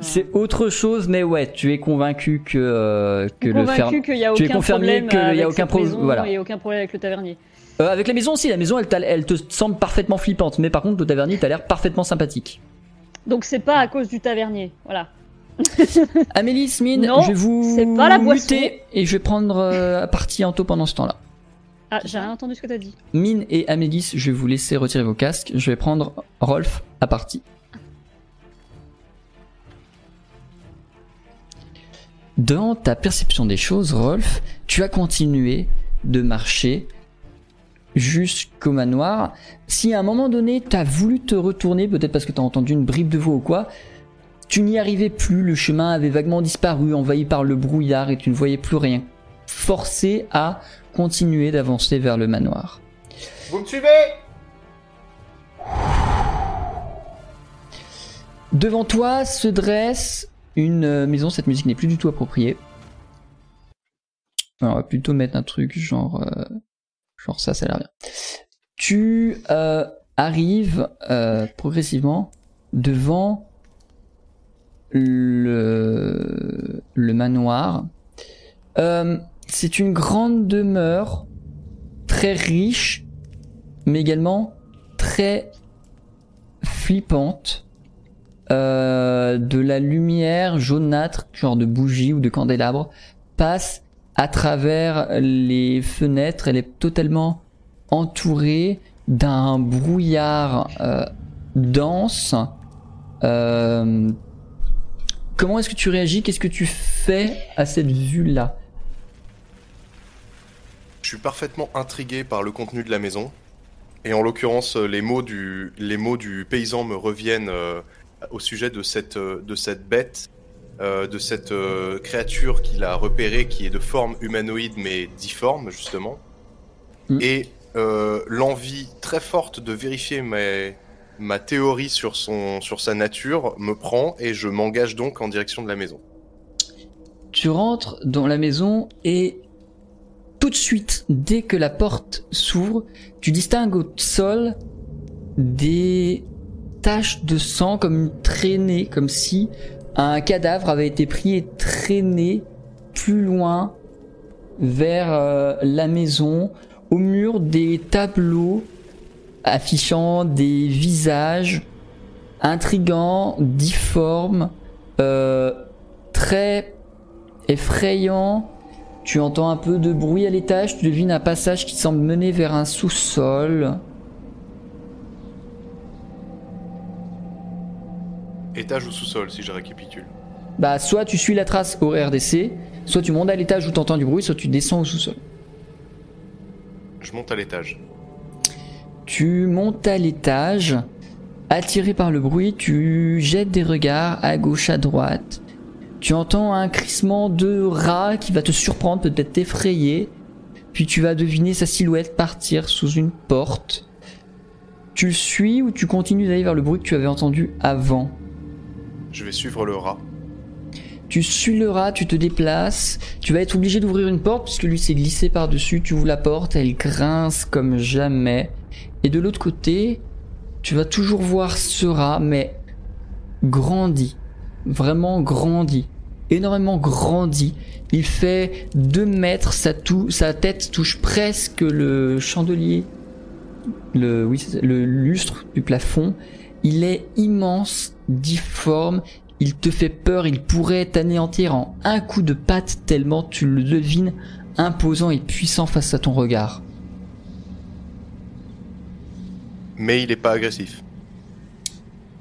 C'est autre chose, mais ouais, tu es convaincu que, euh, que le convaincu y a tu es aucun confirmé problème qu'il y a aucun cette pro- maison voilà. et aucun problème avec le tavernier. Euh, avec la maison aussi, la maison elle, te semble parfaitement flippante, mais par contre le tavernier t'as l'air parfaitement sympathique. Donc c'est pas à cause du tavernier, voilà. <laughs> Amélie, Mine, Non, je vais vous pas la muter et je vais prendre euh, partie Anto pendant ce temps-là. Ah, j'ai rien entendu ce que t'as dit. Mine et Amélis, je vais vous laisser retirer vos casques. Je vais prendre Rolf à partie. Dans ta perception des choses, Rolf, tu as continué de marcher jusqu'au manoir. Si à un moment donné, tu as voulu te retourner, peut-être parce que tu as entendu une bribe de voix ou quoi, tu n'y arrivais plus, le chemin avait vaguement disparu, envahi par le brouillard et tu ne voyais plus rien. Forcé à continuer d'avancer vers le manoir. Vous me suivez? Devant toi se dresse une euh, maison, cette musique n'est plus du tout appropriée. On va plutôt mettre un truc genre, euh, genre ça, ça a l'air bien. Tu euh, arrives progressivement devant le, manoir. C'est une grande demeure, très riche, mais également très flippante. Euh, de la lumière jaunâtre, genre de bougie ou de candélabre, passe à travers les fenêtres. Elle est totalement entourée d'un brouillard euh, dense. Euh, comment est-ce que tu réagis? Qu'est-ce que tu fais à cette vue-là? Je suis parfaitement intrigué par le contenu de la maison. Et en l'occurrence, les mots du, les du paysan me reviennent au sujet de cette, euh, de cette bête, euh, de cette euh, créature qu'il a repérée qui est de forme humanoïde mais difforme, justement. Mm. Et euh, l'envie très forte de vérifier mes- ma théorie sur, son, sur sa nature me prend et je m'engage donc en direction de la maison. Tu rentres dans la maison et tout de suite, dès que la porte s'ouvre, tu distingues au sol des de sang comme une traînée, comme si un cadavre avait été pris et traîné plus loin vers euh, la maison, au mur des tableaux affichant des visages intrigants, difformes, euh, très effrayant. Tu entends un peu de bruit à l'étage, tu devines un passage qui semble mener vers un sous-sol. Étage ou sous-sol, si je récapitule. Bah, soit tu suis la trace au RDC, soit tu montes à l'étage où tu entends du bruit, soit tu descends au sous-sol. Je monte à l'étage. Tu montes à l'étage, attiré par le bruit, tu jettes des regards à gauche, à droite. Tu entends un crissement de rat qui va te surprendre, peut-être t'effrayer. Puis tu vas deviner sa silhouette partir sous une porte. Tu le suis ou tu continues d'aller vers le bruit que tu avais entendu avant Je vais suivre le rat. Tu suis le rat, tu te déplaces, tu vas être obligé d'ouvrir une porte puisque lui s'est glissé par-dessus, tu ouvres la porte, elle grince comme jamais. Et de l'autre côté, tu vas toujours voir ce rat, mais grandi. Vraiment grandi. Énormément grandi. Il fait 2 mètres, sa, tou- sa tête touche presque le chandelier, le, oui, le lustre du plafond. Il est immense, difforme, il te fait peur, il pourrait t'anéantir en un coup de patte tellement tu le devines imposant et puissant face à ton regard. Mais il est pas agressif.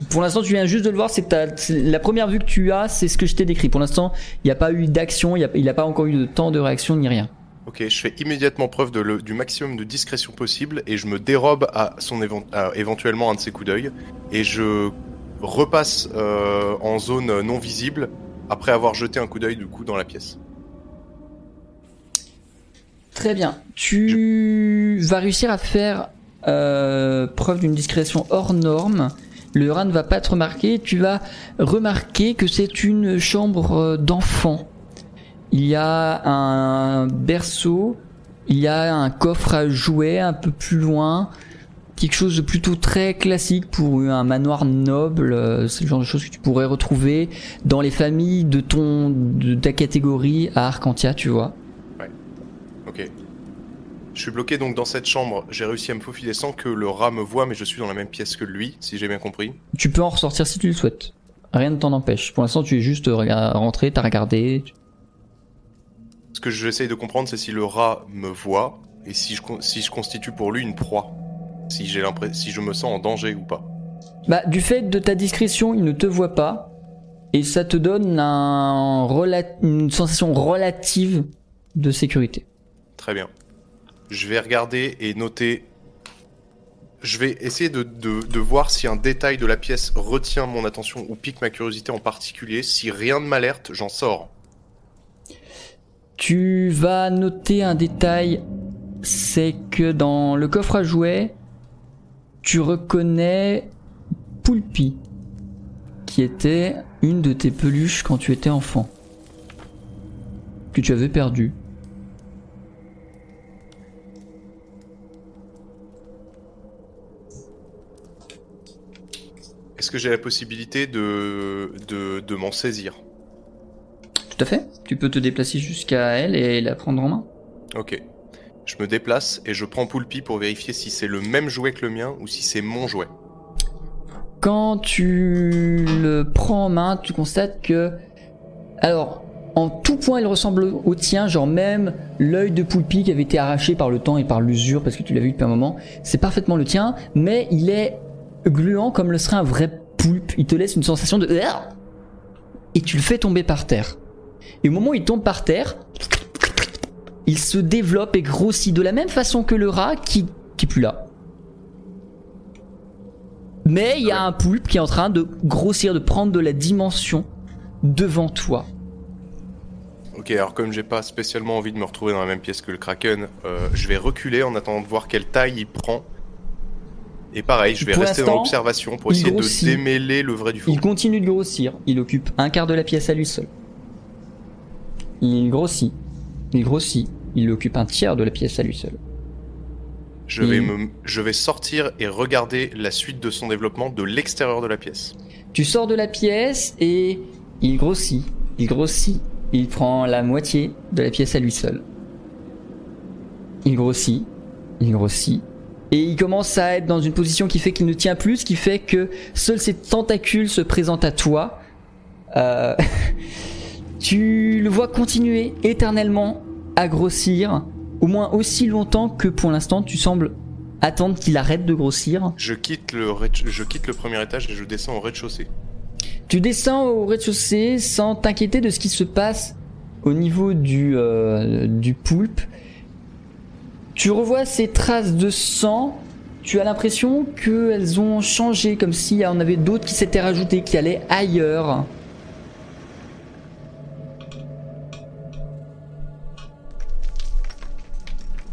Pour l'instant, tu viens juste de le voir, c'est la première vue que tu as, c'est ce que je t'ai décrit. Pour l'instant, il n'y a pas eu d'action, il n'y a, il a pas encore eu de temps de réaction ni rien. Ok, je fais immédiatement preuve de le- du maximum de discrétion possible et je me dérobe à son évent- à éventuellement un de ses coups d'œil et je repasse euh, en zone non visible après avoir jeté un coup d'œil du coup dans la pièce. Très bien. Tu vas réussir à faire euh, preuve d'une discrétion hors norme. Le rat ne va pas te remarquer. Tu vas remarquer que c'est une chambre euh, d'enfant. Il y a un berceau, il y a un coffre à jouets un peu plus loin. Quelque chose de plutôt très classique pour un manoir noble. euh, C'est le genre de choses que tu pourrais retrouver dans les familles de ton de ta catégorie à Arcantia, tu vois. Ok. Je suis bloqué donc dans cette chambre. J'ai réussi à me faufiler sans que le rat me voie, mais je suis dans la même pièce que lui, si j'ai bien compris. Tu peux en ressortir si tu le souhaites. Rien ne t'en empêche. Pour l'instant, tu es juste rega- rentré, t'as regardé. tu- Ce que j'essaye de comprendre, c'est si le rat me voit et si je, con- si je constitue pour lui une proie. Si j'ai l'impression, si je me sens en danger ou pas. Bah, du fait de ta discrétion, il ne te voit pas. Et ça te donne un une sensation relative de sécurité. Très bien. Je vais regarder et noter. Je vais essayer de, de- de voir si un détail de la pièce retient mon attention ou pique ma curiosité en particulier. Si rien ne m'alerte, j'en sors. Tu vas noter un détail, c'est que dans le coffre à jouets, tu reconnais Poulpi, qui était une de tes peluches quand tu étais enfant, que tu avais perdu. Est-ce que j'ai la possibilité de, de, de m'en saisir? Tout à fait. Tu peux te déplacer jusqu'à elle et la prendre en main. Ok. Je me déplace et je prends Poulpi pour vérifier si c'est le même jouet que le mien ou si c'est mon jouet. Quand tu le prends en main, tu constates que... Alors, en tout point, il ressemble au tien, genre même l'œil de Poulpi qui avait été arraché par le temps et par l'usure parce que tu l'as vu depuis un moment, c'est parfaitement le tien, mais il est gluant comme le serait un vrai poulpe. Il te laisse une sensation de... Et tu le fais tomber par terre. Et au moment où il tombe par terre, il se développe et grossit de la même façon que le rat qui, qui est plus là. Mais il y a un poulpe qui est en train de grossir, de prendre de la dimension devant toi. Ok, alors comme j'ai pas spécialement envie de me retrouver dans la même pièce que le Kraken, euh, je vais reculer en attendant de voir quelle taille il prend. Et pareil, je vais Pour rester dans l'observation pour essayer grossit. de démêler le vrai du faux. Il continue de grossir. Il occupe un quart de la pièce à lui seul. Il grossit. Il grossit. Il occupe un tiers de la pièce à lui seul. Je vais, il- me, je vais sortir et regarder la suite de son développement de l'extérieur de la pièce. Tu sors de la pièce et il grossit. Il grossit. Il prend la moitié de la pièce à lui seul. Il grossit. Il grossit. Et il commence à être dans une position qui fait qu'il ne tient plus, ce qui fait que seuls ses tentacules se présentent à toi. Euh, <laughs> Tu le vois continuer éternellement à grossir, au moins aussi longtemps que pour l'instant tu sembles attendre qu'il arrête de grossir. Je quitte, le je quitte le premier étage et je descends au rez-de-chaussée. Tu descends au rez-de-chaussée sans t'inquiéter de ce qui se passe au niveau du, euh, du poulpe. Tu revois ces traces de sang. Tu as l'impression qu'elles ont changé, comme s'il y en avait d'autres qui s'étaient rajoutées, qui allaient ailleurs.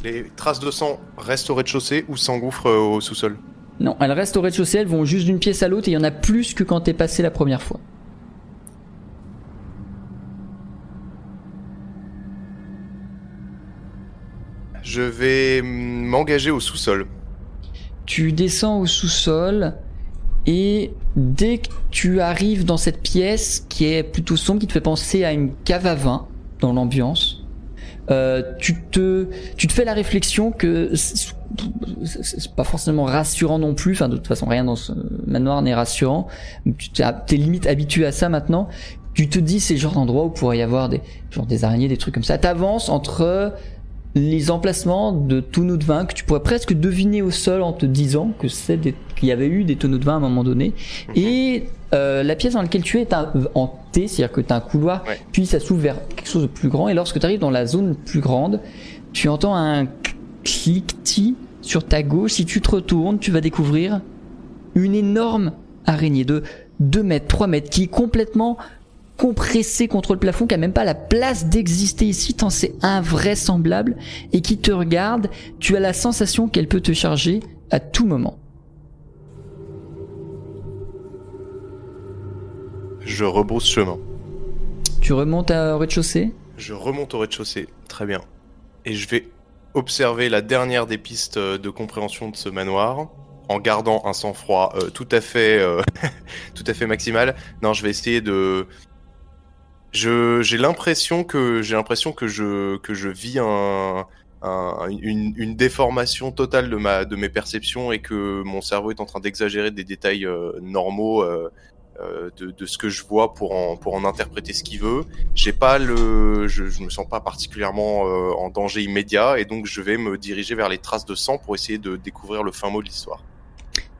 Les traces de sang restent au rez-de-chaussée ou s'engouffrent euh, au sous-sol? Non, elles restent au rez-de-chaussée, elles vont juste d'une pièce à l'autre et il y en a plus que quand t'es passé la première fois. Je vais mm, m'engager au sous-sol. Tu descends au sous-sol et dès que tu arrives dans cette pièce qui est plutôt sombre, qui te fait penser à une cave à vin dans l'ambiance, euh, tu te tu te fais la réflexion que c'est pas forcément rassurant non plus. Enfin, de toute façon, rien dans ce manoir n'est rassurant. Tu t'es limite habitué à ça maintenant. Tu te dis c'est le genre d'endroit où pourrait y avoir des genre des araignées, des trucs comme ça. T'avances entre les emplacements de tonneaux de vin que tu pourrais presque deviner au sol en te disant que c'est des- qu'il y avait eu des tonneaux de vin à un moment donné. Et euh, la pièce dans laquelle tu es est un- en T, c'est-à-dire que tu as un couloir, Ouais. puis ça s'ouvre vers quelque chose de plus grand. Et lorsque tu arrives dans la zone plus grande, tu entends un cliquetis sur ta gauche. Si tu te retournes, tu vas découvrir une énorme araignée de 2 mètres, 3 mètres, qui est complètement compressée contre le plafond, qui a même pas la place d'exister ici, tant c'est invraisemblable, et qui te regarde. Tu as la sensation qu'elle peut te charger à tout moment. Je rebrousse chemin. Tu remontes à rez-de-chaussée? Je remonte au rez-de-chaussée. Très bien. Et je vais observer la dernière des pistes euh, de compréhension de ce manoir en gardant un sang-froid euh, tout à fait euh, <laughs> tout à fait maximal. Non, je vais essayer de j'ai l'impression que j'ai l'impression que je que je vis un- une, une déformation totale de ma de mes perceptions et que mon cerveau est en train d'exagérer des détails euh, normaux euh, euh, de, de ce que je vois pour en pour en interpréter ce qu'il veut j'ai pas le je, je me sens pas particulièrement euh, en danger immédiat et donc je vais me diriger vers les traces de sang pour essayer de découvrir le fin mot de l'histoire.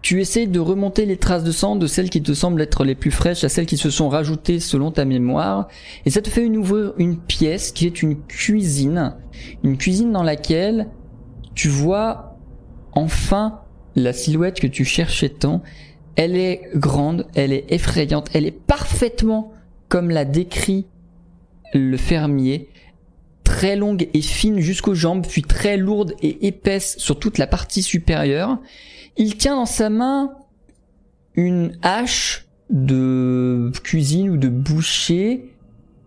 Tu essayes de remonter les traces de sang de celles qui te semblent être les plus fraîches à celles qui se sont rajoutées selon ta mémoire. Et ça te fait ouvrir une pièce qui est une cuisine. Une cuisine dans laquelle tu vois enfin la silhouette que tu cherchais tant. Elle est grande, elle est effrayante, elle est parfaitement comme l'a décrit le fermier. Très longue et fine jusqu'aux jambes, puis très lourde et épaisse sur toute la partie supérieure. Il tient dans sa main une hache de cuisine ou de boucher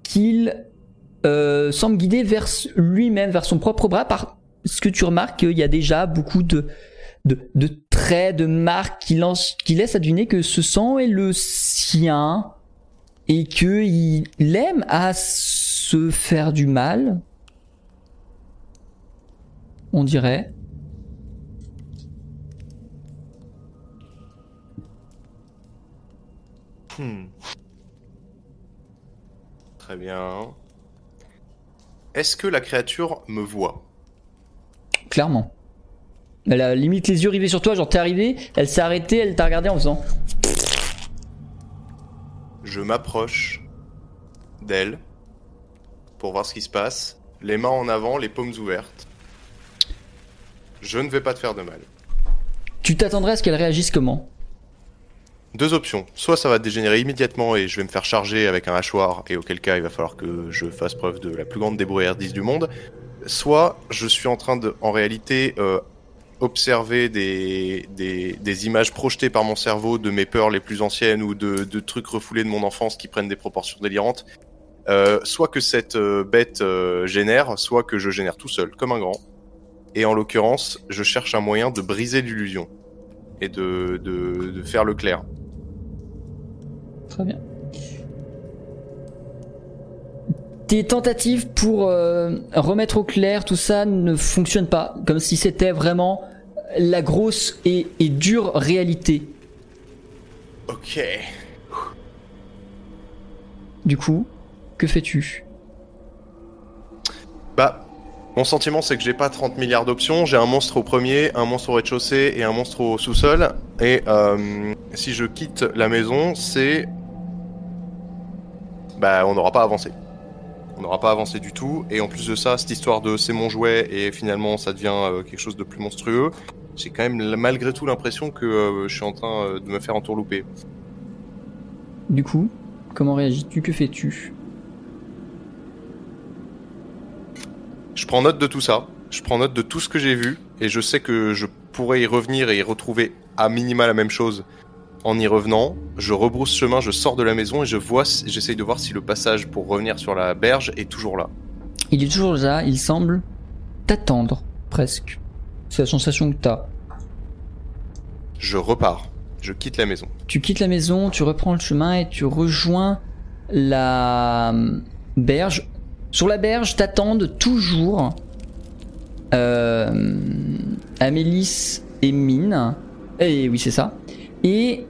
qu'il euh, semble guider vers lui-même, vers son propre bras, parce que tu remarques qu'il y a déjà beaucoup de, traits, de marques qui laissent à deviner que ce sang est le sien et qu'il aime à se faire du mal. On dirait. Hmm. Très bien. Est-ce que la créature me voit? Clairement. Elle a limite les yeux rivés sur toi, genre t'es arrivé, elle s'est arrêtée, elle t'a regardé en faisant. Je m'approche d'elle pour voir ce qui se passe, les mains en avant, les paumes ouvertes. Je ne vais pas te faire de mal. Tu t'attendrais à ce qu'elle réagisse comment? Deux options. Soit ça va dégénérer immédiatement et je vais me faire charger avec un hachoir, et auquel cas il va falloir que je fasse preuve de la plus grande débrouillardise du monde. Soit je suis en train de, en réalité, euh, observer des, des, images projetées par mon cerveau de mes peurs les plus anciennes ou de, de trucs refoulés de mon enfance qui prennent des proportions délirantes. Euh, soit que cette euh, bête génère, soit que je génère tout seul, comme un grand. Et en l'occurrence, je cherche un moyen de briser l'illusion et de, de, de faire le clair. Très bien. Tes tentatives pour euh, remettre au clair tout ça ne fonctionnent pas, comme si c'était vraiment la grosse et, et dure réalité. Ok. Du coup, que fais-tu? Bah, mon sentiment c'est que j'ai pas 30 milliards d'options. J'ai un monstre au premier, un monstre au rez-de-chaussée et un monstre au sous-sol. Et euh, si je quitte la maison, c'est. Bah, on n'aura pas avancé. On n'aura pas avancé du tout. Et en plus de ça, cette histoire de c'est mon jouet et finalement ça devient euh, quelque chose de plus monstrueux. J'ai quand même malgré tout l'impression que euh, je suis en train euh, de me faire entourlouper. Du coup, comment réagis-tu? Que fais-tu? Je prends note de tout ça. Je prends note de tout ce que j'ai vu et je sais que je pourrais y revenir et y retrouver à minima la même chose en y revenant. Je rebrousse chemin, je sors de la maison et je vois, j'essaye de voir si le passage pour revenir sur la berge est toujours là. Il est toujours là, il semble t'attendre, presque. C'est la sensation que t'as. Je repars. Je quitte la maison. Tu quittes la maison, tu reprends le chemin et tu rejoins la euh, berge. Sur la berge t'attendent toujours euh, Amélis et Mine. Et oui, c'est ça. Et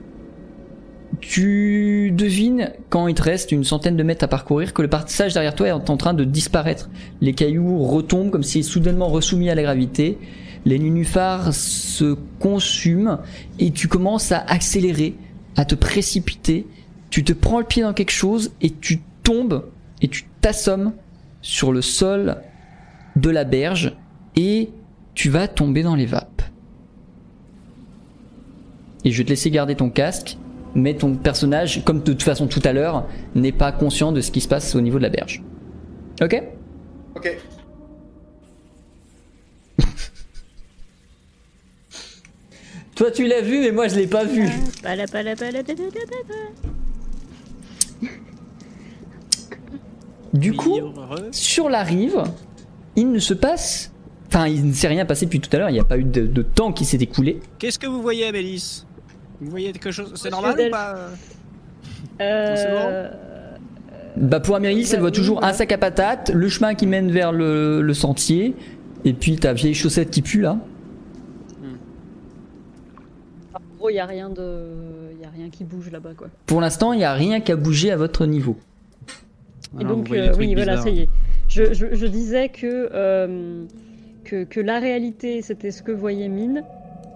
tu devines, quand il te reste une centaine de mètres à parcourir, que le passage derrière toi est en train de disparaître. Les cailloux retombent comme s'ils soudainement resoumis à la gravité. Les nénuphars se consument et tu commences à accélérer, à te précipiter. Tu te prends le pied dans quelque chose et tu tombes et tu t'assommes sur le sol de la berge et tu vas tomber dans les vapes. Et je vais te laisser garder ton casque, mais ton personnage, comme de toute façon tout à l'heure, n'est pas conscient de ce qui se passe au niveau de la berge. Ok? Ok. <laughs> Toi tu l'as vu, mais moi je l'ai pas vu. Du coup, sur la rive, il ne se passe. Enfin, il ne s'est rien passé depuis tout à l'heure, il n'y a pas eu de, de temps qui s'est écoulé. Qu'est-ce que vous voyez, Amélis? Vous voyez quelque chose C'est normal ou pas Euh, Bah pour Amélis, elle Bah voit oui, toujours un sac à patates, le chemin qui mène vers le, le sentier, et puis ta vieille chaussette qui pue là. En gros, il y a rien de, y a rien qui bouge là-bas, quoi. Pour l'instant, il n'y a rien qu'à bouger à votre niveau. Et Alors, vous donc, euh, oui, voilà, ça y est. Je, je, je disais que, euh, que, que la réalité, c'était ce que voyait Mine,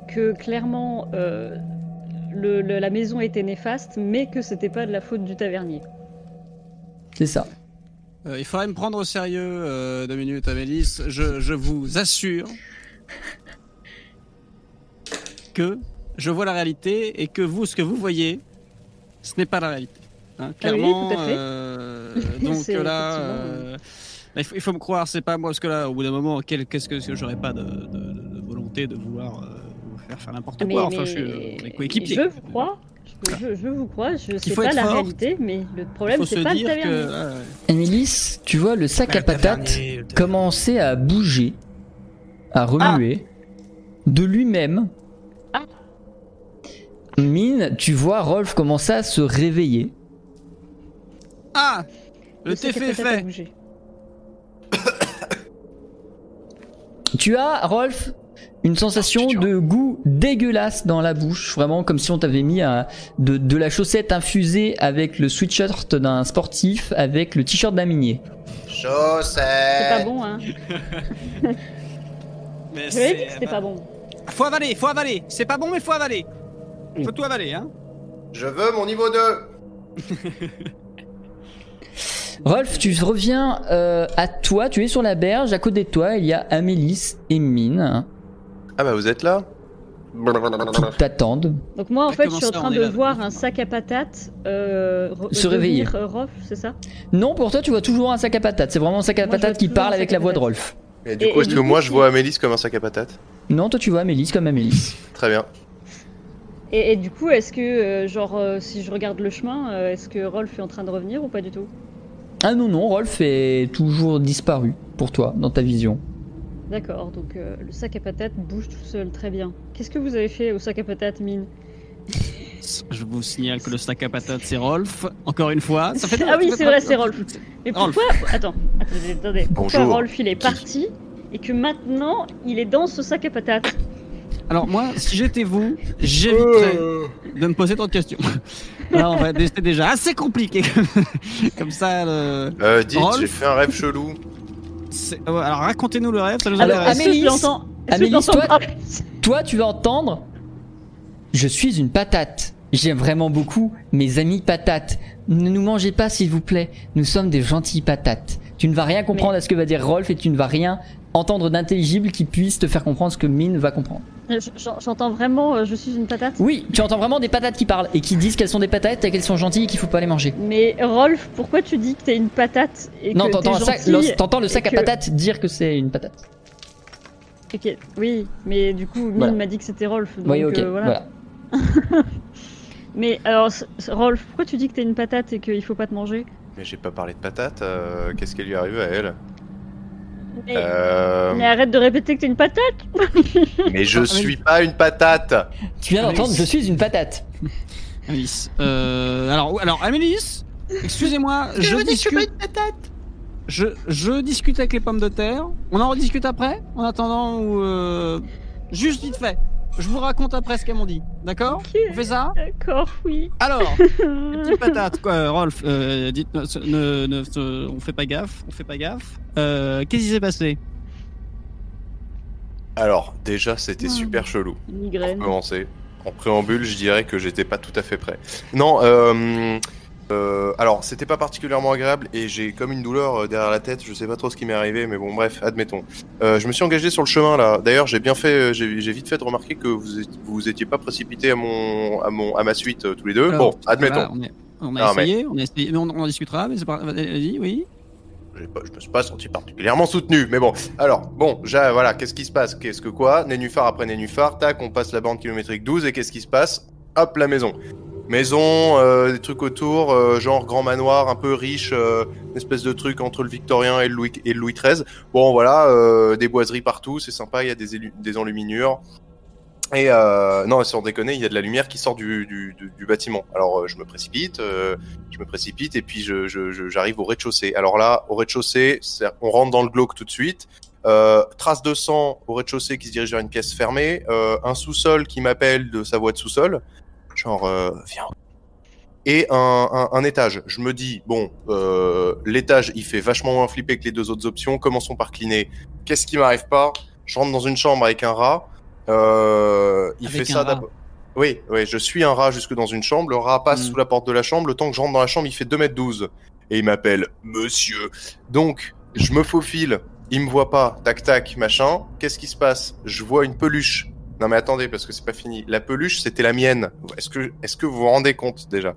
que clairement, euh, le, le- la maison était néfaste, mais que c'était pas de la faute du tavernier. C'est ça. Euh, il faudrait me prendre au sérieux euh, deux minutes, Amélis. Je, je vous assure que je vois la réalité et que vous, ce que vous voyez, ce n'est pas la réalité. Hein, Ah oui, clairement. tout à fait. euh, <laughs> donc C'est là, euh, il, faut, il faut me croire, c'est pas moi, parce que là, au bout d'un moment, qu'est-ce que, que j'aurais pas de, de- volonté de vouloir euh, faire faire n'importe quoi. Enfin, mais- je suis euh, coéquipiers. je vous crois, je, vous crois, je sais faut pas être la fort. réalité, mais le problème, c'est pas le que. tavernier. ah, ouais. Amélis, tu vois le sac à Le patates le commencer à bouger, à remuer, de lui-même. Ah. Mine, tu vois Rolf commencer à se réveiller. Ah Le thé sac à fait. Tu as, Rolf, une sensation de goût dégueulasse dans la bouche, vraiment comme si on t'avait mis un- de, de la chaussette infusée avec le sweatshirt d'un sportif, avec le t-shirt d'un minier. Chaussette. C'est pas bon, hein. <laughs> Mais Je l'ai dit c'est- que c'était pas bon. Faut avaler, faut avaler. C'est pas bon, mais faut avaler. Faut tout avaler, hein. Je veux mon niveau 2. <laughs> Rolf, tu reviens euh, à toi, tu es sur la berge, à côté de toi, il y a Amélis et Mine Ah bah vous êtes là qui t'attendent. Donc moi, en fait, je suis en train de voir un sac à patates euh, Se réveiller. euh, Rof, c'est ça? Non, pour toi, tu vois toujours un sac à patates. C'est vraiment un sac à Moi, patates qui parle avec la voix de. Rolf. Et du Et- coup, est-ce que moi je vois Amélis comme un sac à patates? Non, toi, tu vois Amélis comme Amélis. Très bien. et, et du coup, est-ce que, euh, genre, euh, si je regarde le chemin, euh, est-ce que Rolf est en train de revenir ou pas du tout? Ah non, non, Rolf est toujours disparu pour toi, dans ta vision. D'accord, donc euh, le sac à patates bouge tout seul, très bien. Qu'est-ce que vous avez fait au sac à patates, Mine <laughs> Je vous signale que le sac à patates, c'est Rolf. Encore une fois. Ça fait Ah oui, c'est vrai, c'est Rolf. Mais Rolf. pourquoi Attends, attendez, attendez. Pourquoi Bonjour. Rolf, il est parti et que maintenant, il est dans ce sac à patates Alors moi, si j'étais vous, j'éviterais de me poser trop de questions. <laughs> Là, on va c'est déjà assez compliqué. Comme ça, le... Euh, dites, Rolf j'ai fait un rêve chelou. Euh, alors racontez-nous le rêve, ça nous Alors, intéresse. Amélie, Amélie, Toi, tu vas entendre. Je suis une patate. J'aime vraiment beaucoup mes amis patates. Ne nous mangez pas, s'il vous plaît. Nous sommes des gentilles patates. Tu ne vas rien comprendre à ce que va dire Rolf et tu ne vas rien entendre d'intelligible qui puisse te faire comprendre ce que Mine va comprendre. J'entends vraiment, euh, je suis une patate. Oui, tu entends vraiment des patates qui parlent et qui disent qu'elles sont des patates et qu'elles sont gentilles et qu'il faut pas les manger. Mais Rolf, pourquoi tu dis que t'es une patate et non, que t'entends le- t'entends le sac à que- patates dire que c'est une patate. Ok, oui, mais du coup, Mine Voilà. m'a dit que c'était Rolf. Donc, oui, ok, euh, voilà. <laughs> Mais alors, Rolf, pourquoi tu dis que t'es une patate et qu'il faut pas te manger? Mais j'ai pas parlé de patate. euh, Qu'est-ce qui lui arrive à elle? Mais, Euh, mais arrête de répéter que t'es une patate <laughs> Mais je suis pas une patate. Tu viens d'entendre, je suis une patate. <laughs> Amélis. Euh, alors, alors, Amélis, excusez-moi, je discute. Je, je discute avec les pommes de terre. On en rediscute après, en attendant ou euh, juste vite fait. Je vous raconte après ce qu'elles m'ont dit, d'accord Ok. On fait ça D'accord, oui. Alors, <laughs> petite patate, quoi, Rolf. Euh, dites, ne, ne, ne- ne- on fait pas gaffe, on fait pas gaffe. Euh, Qu'est-ce qui s'est passé? Alors, déjà, c'était Hmm. super chelou. Une Pour migraine. commencer. En préambule, je dirais que j'étais pas tout à fait prêt. Non, euh, euh, alors c'était pas particulièrement agréable et j'ai comme une douleur euh, derrière la tête. Je sais pas trop ce qui m'est arrivé, mais bon, bref, admettons. Euh, je me suis engagé sur le chemin là. D'ailleurs, j'ai bien fait, euh, j'ai vite fait de remarquer que vous étiez, vous étiez pas précipité à mon, à mon, à ma suite euh, tous les deux. Alors, bon, admettons. voilà, on, a Non, mais- essayé, on a essayé, mais on, on en discutera, mais c'est pas. Vas-y, oui. Pas- je me suis pas senti particulièrement soutenu, mais bon. Alors, bon, voilà, qu'est-ce qui se passe? Qu'est-ce que quoi? Nénuphar après Nénuphar, tac, on passe la bande kilométrique 12, et qu'est-ce qui se passe? Hop, la maison. Maison, euh, des trucs autour, euh, genre grand manoir, un peu riche, euh, une espèce de truc entre le Victorien et le Louis, et le Louis XIII. Bon, voilà, euh, des boiseries partout, c'est sympa, il y a des, enluminures. Et euh, non, sans déconner, il y a de la lumière qui sort du, du, du- bâtiment. Alors, je me précipite, je me précipite et puis j'arrive au rez-de-chaussée. Alors là, au rez-de-chaussée, on rentre dans le glauque tout de suite. Euh, trace de sang au rez-de-chaussée qui se dirige vers une pièce fermée. Euh, un sous-sol qui m'appelle de sa voix de sous-sol. Genre, euh, viens. Et un, un, un étage. Je me dis, bon, euh, l'étage, il fait vachement moins flipper que les deux autres options. Commençons par cleaner. Qu'est-ce qui m'arrive pas? Je rentre dans une chambre avec un rat. Euh, il Avec fait ça d'abord. Oui, oui, je suis un rat jusque dans une chambre. Le rat passe Mm. sous la porte de la chambre. Le temps que je rentre dans la chambre, il fait 2m12. Et il m'appelle Monsieur. Donc, je me faufile. Il me voit pas. Tac, tac, machin. Qu'est-ce qui se passe? Je vois une peluche. Non mais attendez, parce que c'est pas fini. La peluche, c'était la mienne. Est-ce que, est-ce que vous vous rendez compte déjà?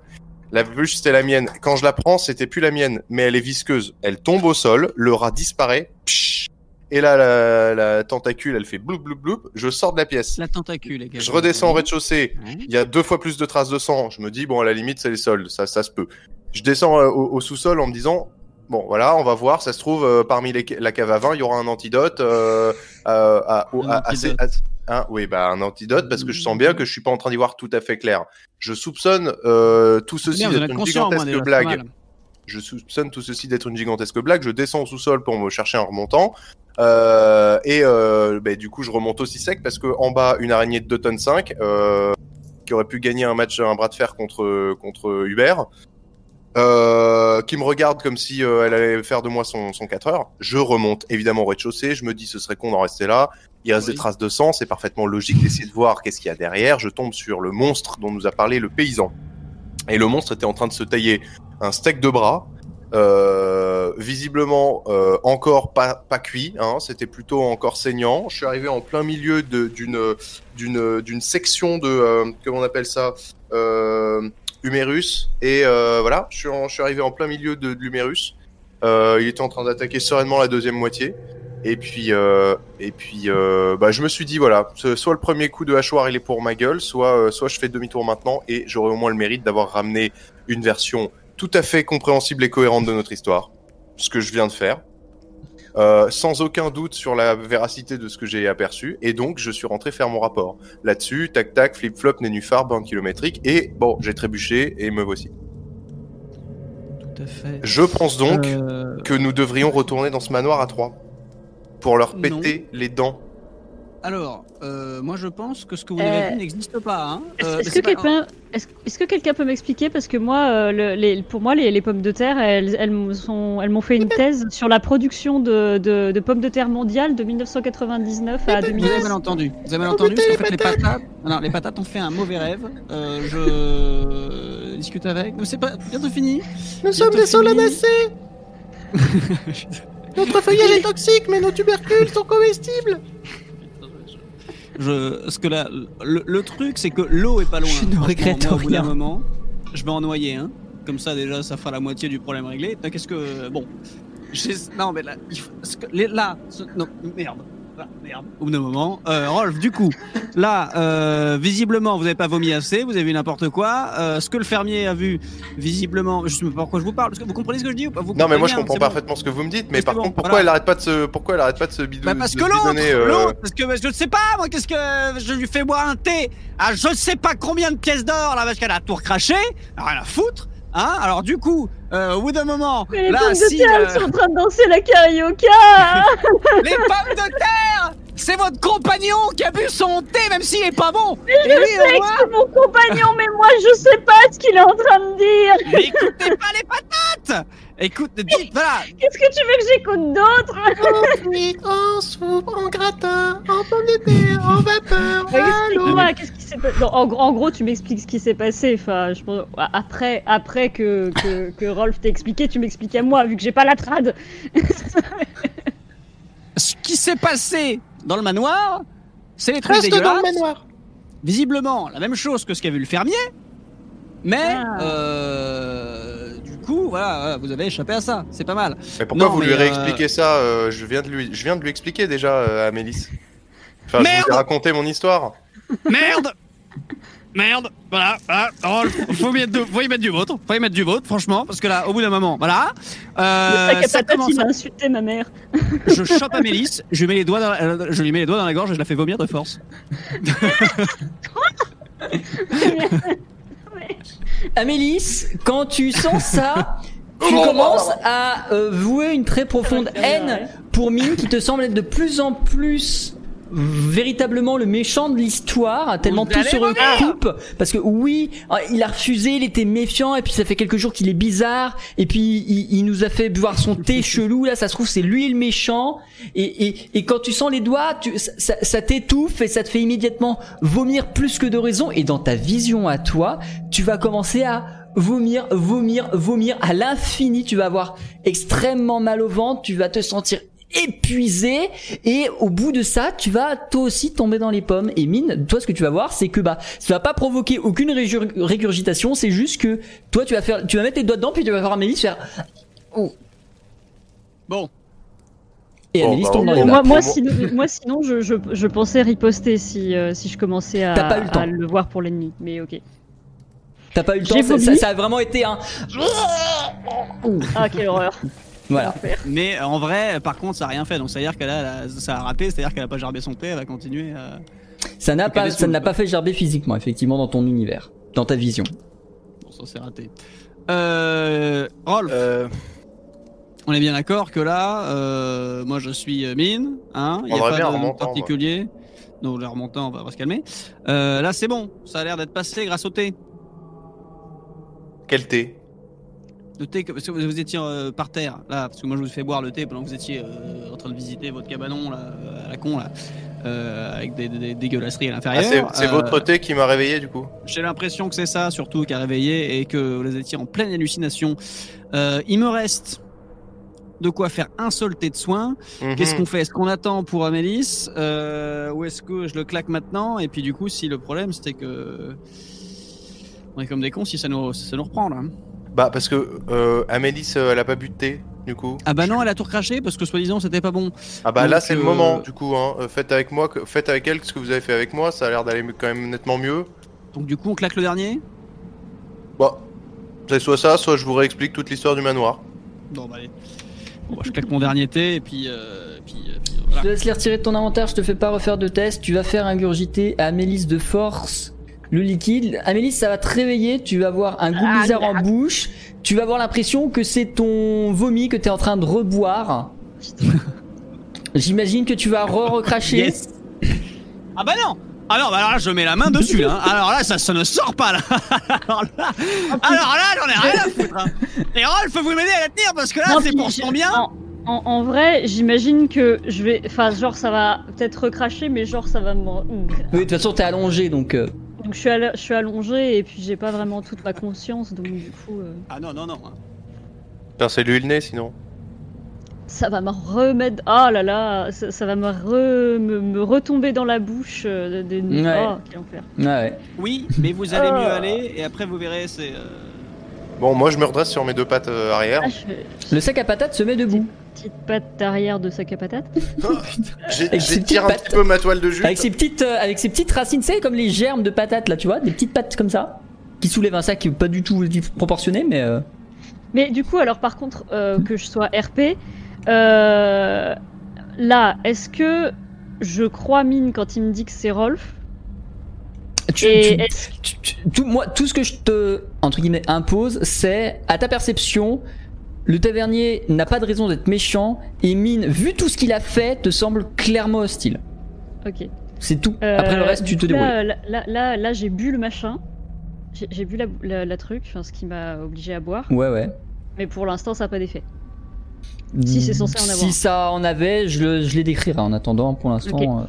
La peluche, c'était la mienne. Quand je la prends, c'était plus la mienne, mais elle est visqueuse. Elle tombe au sol, le rat disparaît. psh, et là, la, la tentacule, elle fait bloup bloup bloup. Je sors de la pièce. La tentacule, gars. Je redescends au rez-de-chaussée. Ouais. Il y a deux fois plus de traces de sang. Je me dis, bon, à la limite, c'est les soldes. Ça, ça se peut. Je descends euh, au, au sous-sol en me disant, bon, voilà, on va voir. Ça se trouve, euh, parmi les, la cave à vin, il y aura un antidote. Euh, euh, à- Un à- assez- antidote. Hein, oui, bah, un antidote, parce que je sens bien que je suis pas en train d'y voir tout à fait clair. Je soupçonne euh, tout ceci d'être une gigantesque blague. Je soupçonne tout ceci d'être une gigantesque blague. Je descends au sous-sol pour me chercher un remontant. Euh, et euh, bah, du coup, je remonte aussi sec parce que en bas, une araignée de 2 tonnes 5 euh, qui aurait pu gagner un match, un bras de fer contre contre Hubert. Euh, qui me regarde comme si euh, elle allait faire de moi son, son 4 heures. Je remonte évidemment au rez-de-chaussée. Je me dis ce serait con d'en rester là. Il reste Oui. des traces de sang. C'est parfaitement logique d'essayer de voir qu'est-ce qu'il y a derrière. Je tombe sur le monstre dont nous a parlé le paysan. Et le monstre était en train de se tailler un steak de bras, euh, visiblement euh, encore pas, pas cuit, hein, c'était plutôt encore saignant. Je suis arrivé en plein milieu de- d'une d'une section de euh, comment on appelle ça euh, humérus et voilà, je suis, en- je suis arrivé en plein milieu de, de l'humérus. Il était en train d'attaquer sereinement la deuxième moitié. Et puis, euh, et puis, euh, bah, je me suis dit voilà, soit le premier coup de hachoir il est pour ma gueule, soit, euh, soit je fais demi-tour maintenant et j'aurai au moins le mérite d'avoir ramené une version tout à fait compréhensible et cohérente de notre histoire, ce que je viens de faire, sans aucun doute sur la véracité de ce que j'ai aperçu, et donc je suis rentré faire mon rapport. Là-dessus, tac tac, flip flop, nénuphar, bande kilométrique, et bon, j'ai trébuché et me voici. Tout à fait. Je pense donc que nous devrions retourner dans ce manoir à trois pour leur Non. péter les dents. Alors, euh, moi je pense que ce que vous Euh, avez vu n'existe pas. Hein. Est-ce Euh, est-ce que pas quelqu'un est-ce est-ce que quelqu'un peut m'expliquer? Parce que moi euh, le- les, pour moi les, les pommes de terre elles, elles m'ont fait une thèse sur la production de, de, de pommes de terre mondiale de 1999 à Vous avez 2010. mal entendu. Vous avez mal entendu parce qu'en fait les patates, non, les patates ont fait un mauvais rêve. Euh, je discute avec. C'est pas bientôt fini. Nous sommes des solanacées <laughs> Notre feuillage est toxique, mais nos tubercules sont comestibles Je, ce que là, le, le truc, c'est que l'eau est pas loin. Je ne regrette moi, Au bout d'un moment, je vais en noyer un. Comme ça, déjà, ça fera la moitié du problème réglé. Putain, Qu'est-ce que. Bon. j'ai- Non, mais là. il faut- ce que- les- là. ce- Non, merde. Ah, merde. Au bout d'un moment. Euh, Rolf, du coup, là, euh, visiblement, vous n'avez pas vomi assez, vous avez vu n'importe quoi. Euh, ce que le fermier a vu, visiblement. Je sais même pas pourquoi je vous parle. Parce que vous comprenez ce que je dis ou pas? Vous Non, mais moi je comprends bon. parfaitement ce que vous me dites, mais par bon, contre, pourquoi voilà. elle arrête pas de se, pourquoi elle arrête pas de se bidou- Bah parce que l'autre, parce que je ne sais pas, moi, qu'est-ce que je lui fais boire un thé à je sais pas combien de pièces d'or là parce qu'elle a tout recraché, rien à foutre, hein. Alors du coup, euh, au bout d'un moment, Mais les là, pommes de si terre euh, sont en train de danser la carioca. <laughs> les pommes de terre, c'est votre compagnon qui a bu son thé même s'il est pas bon. Mais Et je lui, sais au que c'est mon compagnon, mais moi je sais pas ce qu'il est en train de dire. mais écoutez pas les patates. Écoute, dites, voilà, Qu'est-ce que tu veux que j'écoute d'autre? En soupe, en gratin, en pommes de terre, en vapeur. Explique-moi, qu'est-ce qui s'est passé Non, en, gros- en gros, tu m'expliques ce qui s'est passé. Enfin, je pense après, après que, que, que Rolf t'ait expliqué, tu m'expliques à moi, vu que j'ai pas la trad. <laughs> ce qui s'est passé dans le manoir, c'est les trucs dégueulasses. manoir. visiblement la même chose que ce qu'a vu le fermier, mais Ah. euh, du coup, voilà, vous avez échappé à ça, c'est pas mal. Mais pourquoi Non, vous mais, lui euh, réexpliquez ça euh, Je viens de lui, je viens de lui expliquer déjà euh, à Mélisse. Enfin, je Merde vous ai raconté mon histoire. Merde Merde Voilà, voilà, Rolf, faut, mettre du- faut y mettre du vôtre, faut y mettre du vôtre, franchement, parce que là, au bout d'un moment, voilà, euh, le ça commence à- a insulté ma mère. je chope à Mélisse, je, lui mets les doigts dans la- euh, je lui mets les doigts dans la gorge et je la fais vomir de force. <laughs> Amélis, quand tu sens ça, tu Oh, commences à euh, vouer une très profonde faire haine pour Mine qui te semble être de plus en plus véritablement le méchant de l'histoire tellement Vous tout se recoupe parce que oui euh, il a refusé il était méfiant et puis ça fait quelques jours qu'il est bizarre et puis il, il nous a fait boire son thé <laughs> chelou là ça se trouve c'est lui le méchant et, et, et quand tu sens les doigts tu, ça- ça t'étouffe et ça te fait immédiatement vomir plus que de raison et dans ta vision à toi tu vas commencer à vomir, vomir, vomir à l'infini. Tu vas avoir extrêmement mal au ventre, tu vas te sentir épuisé et au bout de ça tu vas toi aussi tomber dans les pommes et mine toi ce que tu vas voir c'est que bah ça va pas provoquer aucune régur- régurgitation c'est juste que toi tu vas faire tu vas mettre tes doigts dedans puis tu vas voir Amélie faire Bon, et Bon, Amélie bah, tombe dans bon, les moi, pommes moi, sinon, moi, sinon, je, je, je pensais riposter si, euh, si je commençais à, T'as pas eu le temps. à le voir pour l'ennemi. Mais ok. t'as pas eu le temps ça, ça- ça a vraiment été un Ah, quelle horreur. <laughs> voilà. mais euh, en vrai, par contre, ça a rien fait, donc c'est-à-dire qu'elle a, ça a raté, c'est-à-dire qu'elle a pas gerbé son thé, elle va continuer à... ça n'a Donc, pas ça n'a le- pas fait gerber physiquement effectivement dans ton univers dans ta vision. Bon, ça c'est raté. Euh, Rolf, Euh, on est bien d'accord que là, euh, moi je suis euh, mine, hein, il n'y a pas de nom remontant, particulier. Non, le remontant, on va, on va se calmer. Euh, là c'est bon, ça a l'air d'être passé grâce au thé. quel thé? Le thé, parce que vous étiez euh, par terre, là, parce que moi je vous ai fait boire le thé pendant que vous étiez euh, en train de visiter votre cabanon, là, à la con, là, euh, avec des, des- des dégueulasseries à Ah, l'intérieur. c'est c'est votre thé qui m'a réveillé du coup. J'ai l'impression que c'est ça, surtout, qui a réveillé et que vous étiez en pleine hallucination. Il me reste de quoi faire un seul thé de soin. Qu'est-ce Mhm. qu'on fait? Est-ce qu'on attend pour Amélis? Ou est-ce que je le claque maintenant? Et puis du coup, si le problème c'était que. On est comme des cons si ça nous, si ça nous reprend là. Bah parce que euh, Amélis, euh, elle a pas bu de thé du coup. Ah bah non, elle a tout recraché parce que soi-disant c'était pas bon. Ah bah Donc, là c'est le euh, moment du coup. Hein. Euh, Faites avec moi, que- faites avec elle ce que vous avez fait avec moi. Ça a l'air d'aller quand même nettement mieux. Donc du coup, on claque le dernier? Bah, c'est soit ça, soit je vous réexplique toute l'histoire du manoir. Bon bah allez. Bon, bah, je claque mon dernier thé et puis. euh, puis, euh, puis, Je te laisse les retirer de ton inventaire, je te fais pas refaire de test. Tu vas faire ingurgiter à Amélis de force le liquide. Amélis, ça va te réveiller, tu vas avoir un goût Ah, bizarre en ah. bouche. Tu vas avoir l'impression que c'est ton vomi que tu es en train de reboire. <laughs> J'imagine que tu vas re-recracher. Yes Ah bah non Ah non, bah alors là, je mets la main dessus, là. hein. Alors là, ça, ça ne sort pas, là. <laughs> alors là, alors là j'en ai rien à foutre. Hein. Et Rolf, vous m'aider à la tenir parce que là, c'est pour son bien. En, en- en vrai, j'imagine que je vais. Enfin, genre, ça va peut-être recracher, mais genre, ça va me. Oui, de toute façon, t'es allongé donc. euh, Donc, je suis, je suis allongée et puis j'ai pas vraiment toute ma conscience, donc du coup, euh, Ah non, non, non. hein. Putain, c'est lui le nez sinon. ça va me remettre. Ah là là, ça, ça va me, re- me, me retomber dans la bouche. euh, de, de- Ouais. Oh, quel enfer. Ouais. Oui, mais vous allez Ah. mieux aller et après vous verrez, c'est. euh, Bon, moi je me redresse sur mes deux pattes euh, arrière. Ah, je Le sac à patates se met debout. petite patte arrière de sac à patate. <laughs> J'ai- Avec ses J'étire un petites petit peu ma toile de jute. Avec ses petites, euh, avec ses petites racines, sais, comme les germes de patates là, tu vois, des petites pattes comme ça, qui soulèvent un sac qui est pas du tout proportionné, mais. euh, Mais du coup, alors par contre, euh, que je sois RP, euh, là, est-ce que je crois Mine quand il me dit que c'est Rolf tu- tout, moi, tout ce que je te entre guillemets impose, c'est à ta perception, le tavernier n'a pas de raison d'être méchant et mine, vu tout ce qu'il a fait, te semble clairement hostile. Ok. C'est tout. Euh, Après le reste, tu te coup, débrouilles. Là, là, là, là, j'ai bu le machin. J'ai bu la, la- la truc, enfin, ce qui m'a obligé à boire. Ouais, ouais. Mais pour l'instant, ça n'a pas d'effet. Si c'est censé en avoir. Si ça en avait, je, le- je les décrirai en attendant. Pour l'instant, euh,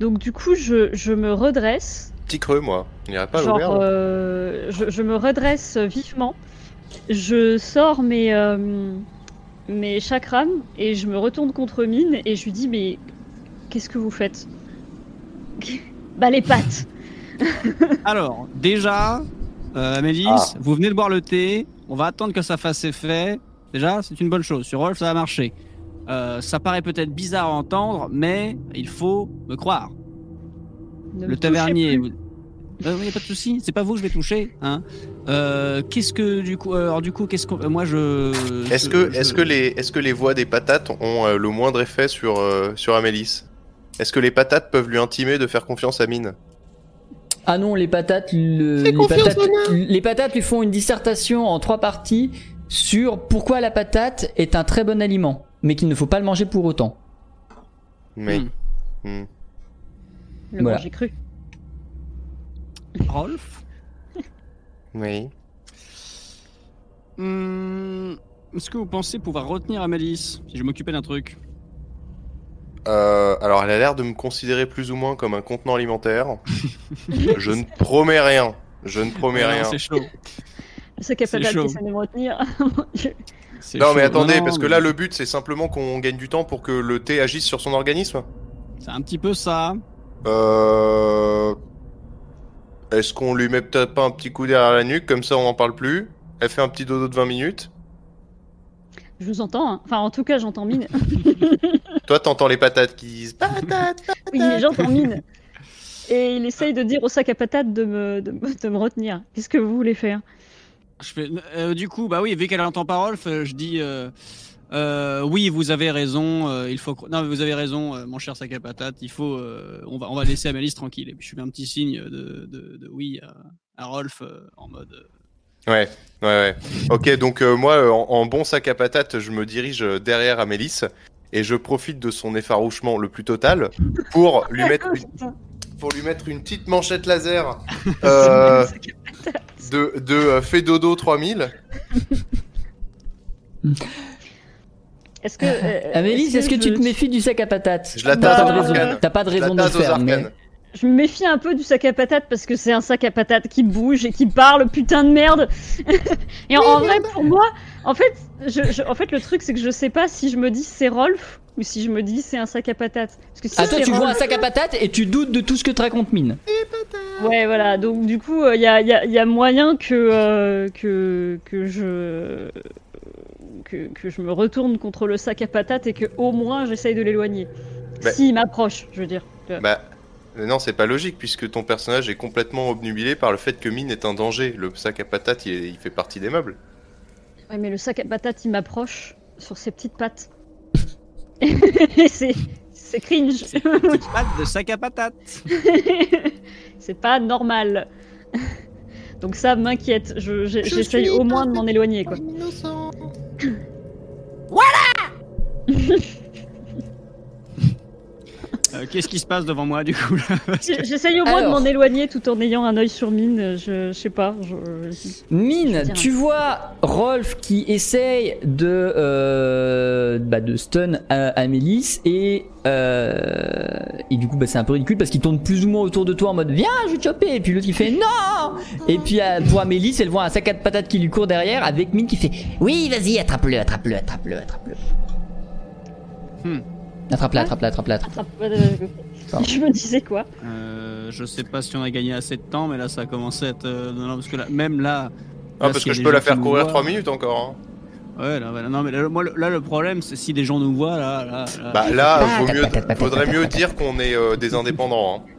Donc du coup, je, je me redresse. Petit creux, moi. Pas genre, l'auberge euh, je, je me redresse vivement. Je sors mes, euh, mes chakrams et je me retourne contre Mine et je lui dis mais qu'est-ce que vous faites? <laughs> Bah les pattes. <laughs> Alors, déjà, euh, Amélis, Ah. vous venez de boire le thé. On va attendre que ça fasse effet. Déjà, c'est une bonne chose. Sur Rolf, ça va marcher. Euh, ça paraît peut-être bizarre à entendre, mais il faut me croire. Ne le tavernier. plus. Il n'y a pas de souci, c'est pas vous que je vais toucher. Hein. Euh, qu'est-ce que du coup, alors du coup, qu'est-ce que moi je. Est-ce que, je- est-ce que les, est-ce que les voix des patates ont euh, le moindre effet sur, euh, sur Amélis? Est-ce que les patates peuvent lui intimer de faire confiance à Mine? Ah non, les patates, le- les, patates les patates lui font une dissertation en trois parties sur pourquoi la patate est un très bon aliment, mais qu'il ne faut pas le manger pour autant. Mais. Hmm. Hmm. Le Voilà. j'ai cru. Rolf <laughs> Oui. Hmm, Est-ce que vous pensez pouvoir retenir Amélis si je m'occupais d'un truc Euh, alors, elle a l'air de me considérer plus ou moins comme un contenant alimentaire. <laughs> je ne promets rien. Je ne promets non, rien. C'est chaud. C'est patate chaud. qui de me retenir. <laughs> Non, chaud. mais attendez, Non, parce que mais là, le but, c'est simplement qu'on gagne du temps pour que le thé agisse sur son organisme. C'est un petit peu ça. Euh... Est-ce qu'on lui met peut-être pas un petit coup derrière la nuque, comme ça on n'en parle plus? Elle fait un petit dodo de 20 minutes? Je vous entends. hein. Enfin, en tout cas, j'entends Mine. <laughs> Toi, t'entends les patates qui disent <laughs> patates. Oui, j'entends Mine. <laughs> Et il essaye de dire au sac à patates de me, de, me- de me retenir. Qu'est-ce que vous voulez faire? Je fais, euh, du coup, bah oui, vu qu'elle entend pas Rolf, euh, je dis euh, euh, oui, vous avez raison. euh, il faut. Non, mais vous avez raison, euh, mon cher sac à patates. Il faut. euh, on va, on va laisser Amélis tranquille. Et puis je fais un petit signe de, de, de oui à, à Rolf euh, en mode. Ouais, ouais, ouais. Ok, donc euh, moi, en, en bon sac à patates, je me dirige derrière Amélis et je profite de son effarouchement le plus total pour lui mettre une, pour lui mettre une petite manchette laser <laughs> euh, de, de euh, Fedodo 3000. <laughs> Est-ce que. euh, <laughs> Amélie, est-ce que tu je- te méfies du sac à patates Je la T'as pas de raison, arcanes. t'as pas de le faire, mais. Je me méfie un peu du sac à patates parce que c'est un sac à patates qui bouge et qui parle, putain de merde. <laughs> et en, en vrai, pour moi, en fait, je, je- en fait, le truc c'est que je sais pas si je me dis c'est Rolf ou si je me dis c'est un sac à patates. Parce que si Ah toi tu vois un sac à patates et tu doutes de tout ce que te raconte Mine. Ouais, voilà. Donc du coup, il y, a, y a- y a moyen que euh, que que je que, que je me retourne contre le sac à patates et que au moins j'essaye de l'éloigner. Bah- S'il m'approche, je veux dire. Bah, euh, non, c'est pas logique puisque ton personnage est complètement obnubilé par le fait que Mine est un danger. Le sac à patates, il, fait partie des meubles. Ouais, mais le sac à patates, il m'approche sur ses petites pattes. Et <laughs> c'est c'est cringe. C'est une petite patte de sac à patates. <laughs> c'est pas normal. Donc ça m'inquiète. Je- J'essaye au moins de m'en éloigner, quoi. 我来 Euh, Qu'est-ce qui se passe devant moi du coup <laughs> J'essaye au moins Alors. de m'en éloigner tout en ayant un œil sur mine. Je, je sais pas. je- Mine, Je tu vois Rolf qui essaye de, euh, bah, de stun à, Amélis et, euh, et du coup bah, c'est un peu ridicule parce qu'il tourne plus ou moins autour de toi en mode viens je vais te choper et puis l'autre il fait non et puis euh, pour Amélis elle voit un sac à patates qui lui court derrière avec Mine qui fait oui vas-y attrape-le attrape-le attrape-le attrape-le Hmm. Attrape-le Ah. attrape-le attrape-le attrape. <laughs> Je me disais quoi Euh, je sais pas si on a gagné assez de temps, mais là ça a commencé à être. euh, non, non, parce que là, même là. Ah, là, parce que je peux la faire courir voient- 3 minutes encore. hein. Ouais, là, non, mais là, moi, le- là, le problème, c'est si des gens nous voient, là. là, là- Bah là, Ah, vaut mieux, faudrait mieux dire qu'on est euh, des indépendants. Hein.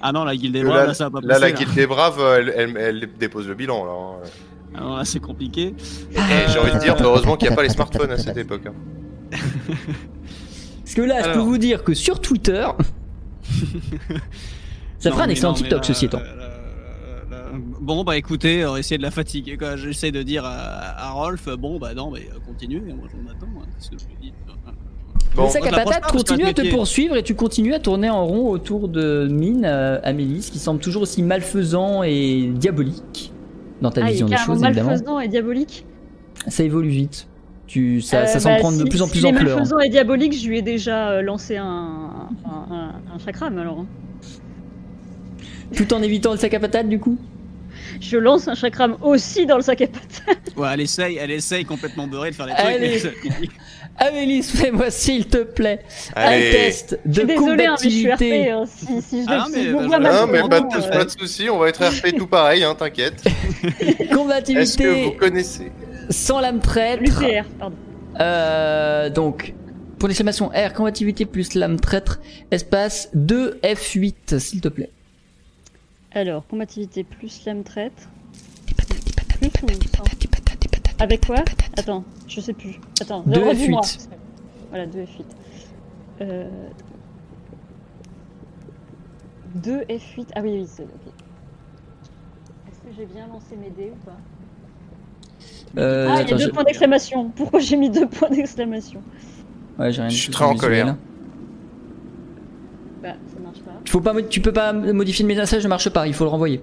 Ah non, la guilde des bras, là, là, ça va pas là, la guilde des braves, elle, elle- elle dépose le bilan. Là, hein. Ah non, là, c'est compliqué. Et j'ai envie de dire, Euh, heureusement qu'il n'y a pas les smartphones à cette époque. hein. <laughs> parce que là je peux vous dire que sur Twitter <laughs> ça Non, fera un excellent non, TikTok là, ceci étant là, là, là, là. Bon, bah écoutez, on va essayer de la fatiguer. Quoi. J'essaie de dire à, à Rolf, bon, bah non, mais euh, continuez, moi j'en attends. hein, qu'est-ce que je lui dis Bon, le sac à patates continue à te poursuivre et tu continues à tourner en rond autour de Mine, euh, Amélis, qui semble toujours aussi malfaisant et diabolique dans ta Ah, vision des choses, évidemment. malfaisant et diabolique. Ça évolue vite. Tu, ça, Euh, ça bah, prendre de si- plus en si plus il est ampleur. malfaisant et diabolique, je lui ai déjà euh, lancé un, un, un, un chakram alors. hein. Tout en évitant le sac à patates, du coup? Je lance un chakram aussi dans le sac à patates. <laughs> Ouais, elle essaye, elle essaye complètement beurrée de faire des Allez. trucs. <laughs> Amélis, fais-moi s'il te plaît un Allez. test Je de suis désolée, hein, mais je suis RP. combativité. hein, si, si je, Ah non, si mais je bah, vois Non, mais pas de, pas de soucis, on va être RP tout pareil, hein, t'inquiète. <laughs> Est-ce que Combativité vous connaissez sans lame traître. L'UPR, pardon. Euh, donc, pour l'exclamation R, combativité plus lame traître, espace 2 F8, s'il te plaît. Alors, combativité plus lame traite. Plus ou sans Avec quoi? Attends, je sais plus. Attends, Deux redis-moi. F8. Voilà, 2 F8. Euh... 2 F8. Ah oui, oui, c'est ok. Est-ce que j'ai bien lancé mes dés ou pas? Euh, Ah, il y a deux je- points d'exclamation. Pourquoi j'ai mis deux points d'exclamation Ouais, j'ai rien Je du suis très en colère. Bah, ça marche pas. Faut pas, mo- tu peux pas modifier le message, ne marche pas, il faut le renvoyer.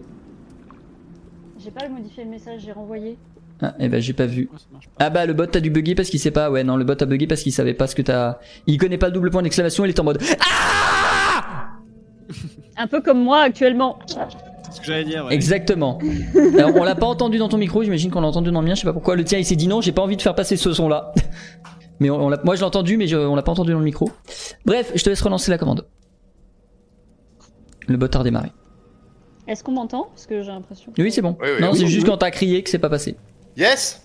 J'ai pas modifié le message, j'ai renvoyé. Ah, eh ben j'ai pas vu. Ah bah le bot a dû bugger parce qu'il sait pas. Ouais non le bot a bugué parce qu'il savait pas ce que t'as. Il connaît pas le double point d'exclamation. Il est en mode. Ah Un peu comme moi actuellement. C'est ce que j'allais dire. ouais. Exactement. <laughs> Alors on l'a pas entendu dans ton micro. J'imagine qu'on l'a entendu dans le mien. Je sais pas pourquoi. Le tien il s'est dit non. J'ai pas envie de faire passer ce son là. <laughs> Mais on, on l'a- moi je l'ai entendu mais je- on l'a pas entendu dans le micro. Bref je te laisse relancer la commande. Le bot a redémarré. Est-ce qu'on m'entend? Parce que j'ai l'impression. Oui c'est bon. Oui, oui, non oui, c'est oui, juste quand t'as crié que c'est pas passé. Yes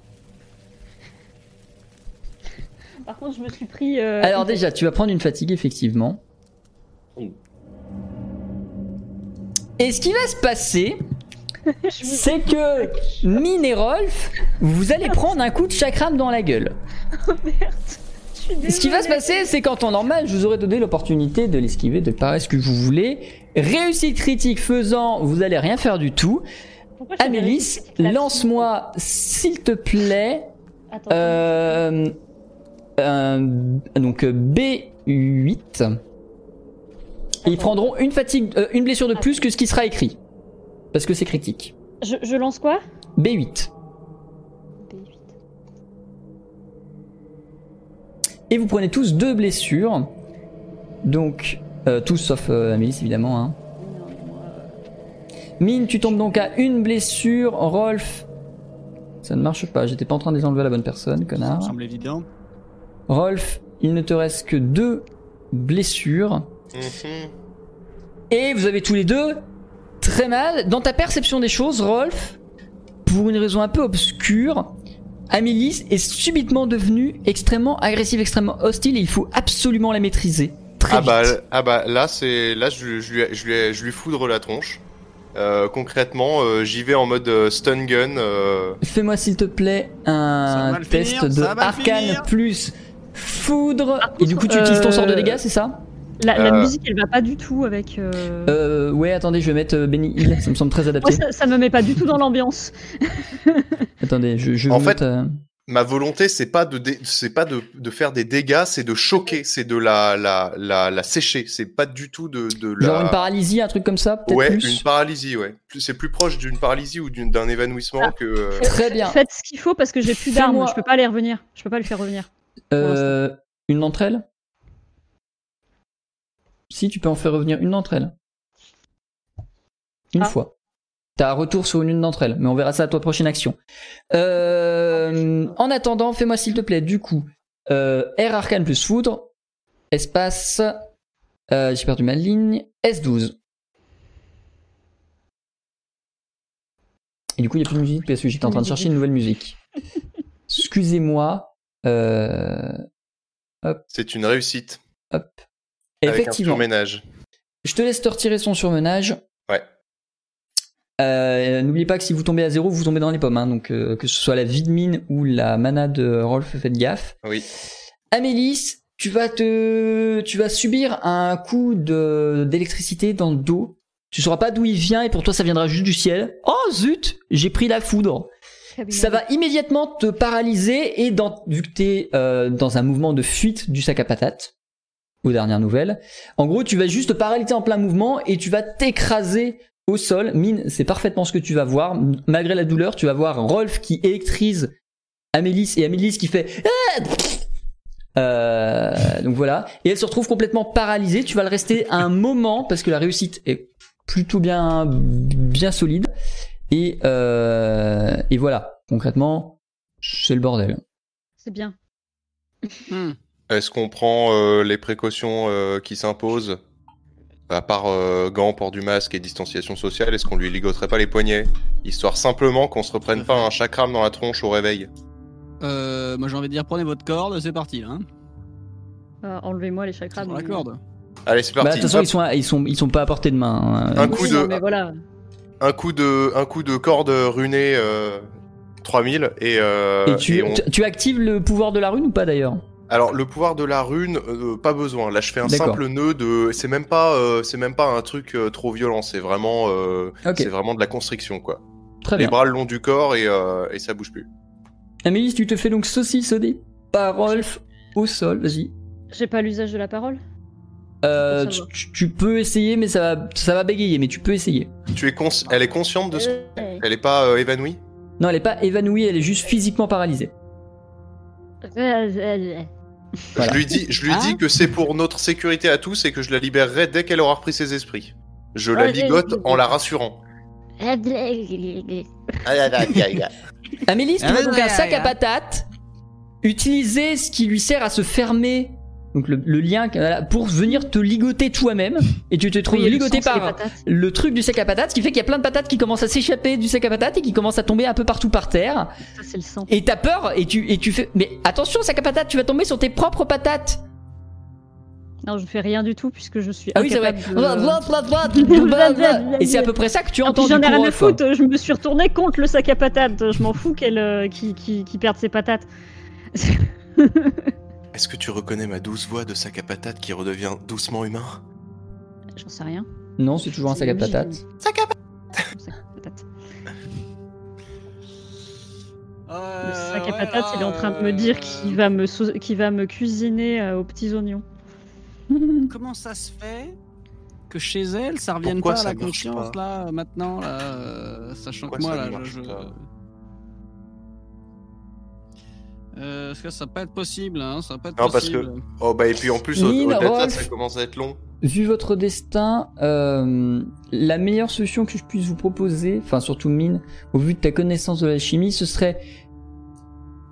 Par contre, je me suis pris. euh, Alors déjà tu vas prendre une fatigue effectivement. Oh. Et ce qui va se passer, <laughs> c'est que Mine et Rolf, vous allez prendre un coup de chakram dans la gueule. je suis Ce qui va se passer, c'est qu'en temps normal, je vous aurais donné l'opportunité de l'esquiver, de parer ce que vous voulez. Réussite critique faisant, vous allez rien faire du tout. Pourquoi Amélis, lance-moi, s'il te plaît, Attends, euh, un- donc euh, B8. Et ils prendront une fatigue, euh, une blessure de plus que ce qui sera écrit. Parce que c'est critique. je, je lance quoi? B8. B8. Et vous prenez tous deux blessures. Donc, euh, tous sauf euh, Amélis évidemment. Hein. Mine, tu tombes donc à une blessure. Rolf, ça ne marche pas. J'étais pas en train de les enlever à la bonne personne, Ça me connard. semble évident. Rolf, il ne te reste que deux blessures. Mhm. Et vous avez tous les deux très mal. Dans ta perception des choses, Rolf, pour une raison un peu obscure, Amélis est subitement devenue extrêmement agressive, extrêmement hostile et il faut absolument la maîtriser. Très Ah bah, vite. ah bah là c'est là je, je, lui, je, lui, je lui foudre la tronche. Euh, concrètement, euh, j'y vais en mode euh, stun gun. euh, Fais-moi s'il te plaît un test finir, de arcane finir. plus foudre. Et du coup, tu utilises ton sort de dégâts, c'est ça? La, la Euh. musique, elle va pas du tout avec. euh, euh, Ouais, attendez, je vais mettre euh, Benny Hill. Ça me semble très Moi, adapté. ça, ça me met pas du tout dans l'ambiance. <laughs> Attendez, je, je En fait- note, euh, Ma volonté, c'est pas de, dé- c'est pas de, de faire des dégâts, c'est de choquer, c'est de la, la, la, la sécher. C'est pas du tout de, de la. Genre une paralysie, un truc comme ça, peut-être Ouais, plus une paralysie, ouais. C'est plus proche d'une paralysie ou d'un évanouissement Ah. que. euh, Très bien. Faites ce qu'il faut parce que j'ai plus d'armes. Je peux pas les revenir. Je peux pas les faire revenir. Euh, une d'entre elles? Si, tu peux en faire revenir une d'entre elles. Une Ah. fois. T'as un retour sur une d'entre elles, mais on verra ça à toi prochaine action. Euh, en attendant, fais-moi s'il te plaît, du coup, euh, R arcane plus foudre, espace, euh, j'ai perdu ma ligne, S12. Et du coup, il n'y a plus de musique parce que j'étais en train de chercher une nouvelle musique. <laughs> Excusez-moi. Euh, C'est une réussite. hop. Avec un Effectivement. surménage. Je te laisse te retirer son surmenage. Ouais. Euh, N'oubliez pas que si vous tombez à zéro, vous tombez dans les pommes. hein. donc euh, que ce soit la vie de mine ou la mana de Rolf, faites gaffe. Oui. Amélis, tu vas te, tu vas subir un coup de d'électricité dans le dos. Tu sauras pas d'où il vient et pour toi ça viendra juste du ciel. Oh zut, j'ai pris la foudre. Ça va immédiatement te paralyser et dans, vu que t'es euh, dans un mouvement de fuite du sac à patates, aux dernières nouvelles, en gros tu vas juste te paralyser en plein mouvement et tu vas t'écraser au sol. Mine, c'est parfaitement ce que tu vas voir. Malgré la douleur, tu vas voir Rolf qui électrise Amélis et Amélis qui fait... Ah Euh, donc voilà. Et elle se retrouve complètement paralysée. Tu vas le rester un moment parce que la réussite est plutôt bien, bien solide. Et, euh, et voilà. Concrètement, c'est le bordel. C'est bien. Hmm. Est-ce qu'on prend euh, les précautions euh, qui s'imposent? À part euh, gants, port du masque et distanciation sociale, est-ce qu'on lui ligoterait pas les poignets? Histoire simplement qu'on se reprenne pas un chakram dans la tronche au réveil. Euh, moi j'ai envie de dire prenez votre corde, c'est parti là. Hein. Euh, Enlevez-moi les chakras. Sur la corde. Allez, c'est Bah, de parti. toute façon, ils sont, ils sont, ils sont pas à portée de main. hein. Un Oui, coup non, de- mais voilà. un coup de, un coup de corde runée euh, 3000 et, euh, Et tu, et on- tu- tu actives le pouvoir de la rune ou pas d'ailleurs? Alors le pouvoir de la rune, euh, pas besoin. Là, je fais un simple nœud de. C'est même pas, euh, c'est même pas un truc euh, trop violent. C'est vraiment, euh, c'est vraiment de la constriction quoi. Très Les bien. bras le long du corps et, euh, et ça bouge plus. Amélie, tu te fais donc saucissonner par Rolf au sol. Vas-y. J'ai pas l'usage de la parole? Euh, tu, savoir. tu- tu peux essayer, mais ça va, ça va bégayer, mais tu peux essayer. Tu es cons- Elle est consciente de ce. Euh, Elle est pas euh, évanouie? Non, elle est pas évanouie, elle est juste physiquement paralysée. Voilà. Je lui dis, je lui Hein dis que c'est pour notre sécurité à tous et que je la libérerai dès qu'elle aura repris ses esprits. Je la Ouais, ligote en la rassurant. Amélie, tu Ah, as ouais, donc ouais, un sac à ouais. patates. Utiliser ce qui lui sert à se fermer, donc le, le lien voilà, pour venir te ligoter toi-même. Et tu te trouves Oui, ligoté par le truc du sac à patates, ce qui fait qu'il y a plein de patates qui commencent à s'échapper du sac à patates et qui commencent à tomber un peu partout par terre. Ça, c'est le sang. Et t'as peur et tu, et tu fais. Mais attention, sac à patates, tu vas tomber sur tes propres patates. Non, je fais rien du tout puisque je suis Ah oui, c'est vrai. de- <laughs> Et c'est à peu près ça que tu En entends j'en ai rien à foutre. Je me suis retourné contre le sac à patates. Je m'en fous qu'elle euh, qui, qui, qui perde ses patates. <laughs> Est-ce que tu reconnais ma douce voix de sac à patate qui redevient doucement humain? J'en sais rien. Non, c'est toujours un sac à patates. Sac à Sac à patates. Le Euh, sac à ouais, patates, il est en train de me dire qu'il va me, sau- qu'il va me cuisiner euh, aux petits oignons. <laughs> Comment ça se fait que chez elle, ça revienne Pourquoi pas à ça la marche conscience pas? là, maintenant, là, euh, sachant Pourquoi que moi ça là, ne je. marche je- pas? Euh, parce que ça va pas être possible, hein, ça va pas être Non, parce possible. Oh bah et puis en plus, au- au-delà de ça, commence à être long. Vu votre destin, euh, la meilleure solution que je puisse vous proposer, enfin surtout Mine, au vu de ta connaissance de la chimie, ce serait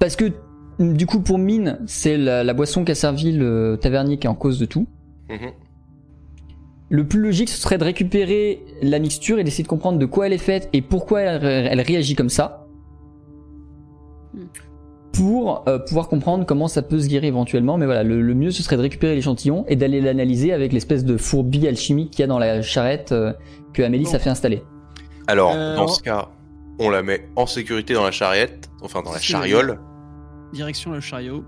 parce que du coup pour Mine, c'est la, la boisson qu'a servi le tavernier qui est en cause de tout. Mhm. Le plus logique, ce serait de récupérer la mixture et d'essayer de comprendre de quoi elle est faite et pourquoi elle, elle réagit comme ça. Pour euh, pouvoir comprendre comment ça peut se guérir éventuellement. Mais voilà, le, le mieux, ce serait de récupérer l'échantillon et d'aller l'analyser avec l'espèce de fourbille alchimique qu'il y a dans la charrette euh, que Amélie a fait installer. Alors, Euh, dans ce cas, on la met en sécurité dans la charrette, enfin dans la C'est chariole. Direction le chariot.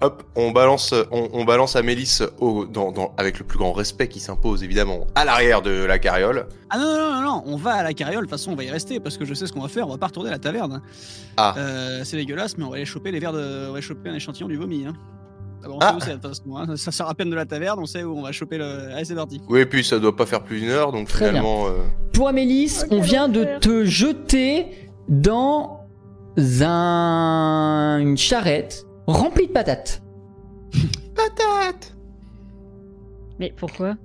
Hop, on balance, on, on balance Amélis au, dans, dans, avec le plus grand respect qui s'impose évidemment à l'arrière de la carriole. Ah non, non, non, non, on va à la carriole, de toute façon on va y rester parce que je sais ce qu'on va faire, on va pas retourner à la taverne. Ah. Euh, c'est dégueulasse, mais on va aller choper les verres de. On va aller choper un échantillon du vomi. Hein. Ah on Ah. sait où de toute façon, hein. Ça sert à peine de la taverne, on sait où on va choper le. Allez, c'est parti. Oui, et puis ça doit pas faire plus d'une heure, donc Très bien. finalement. euh, Pour Amélis, on vient de te jeter dans un... une charrette remplie de patates. <laughs> Patate Mais pourquoi?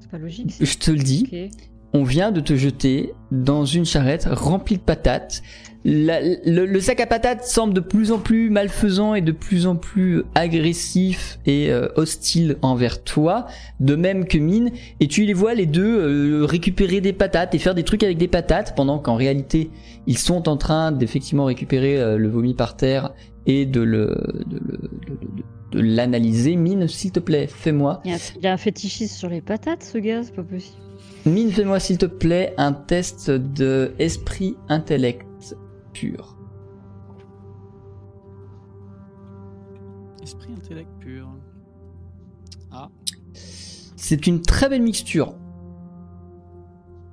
C'est pas logique. c'est- Je te le dis, on vient de te jeter dans une charrette remplie de patates. La- le, le sac à patates semble de plus en plus malfaisant et de plus en plus agressif et euh, hostile envers toi, de même que Mine, et tu les vois les deux euh, récupérer des patates et faire des trucs avec des patates, pendant qu'en réalité ils sont en train d'effectivement récupérer euh, le vomi par terre et de le de, le- de- de- de l'analyser. Mine, s'il te plaît, fais-moi Il y, a un, il y a un fétichisme sur les patates, ce gars, c'est pas possible. Mine, fais-moi s'il te plaît un test de esprit intellect pur. Esprit, intellect pur. Ah. C'est une très belle mixture.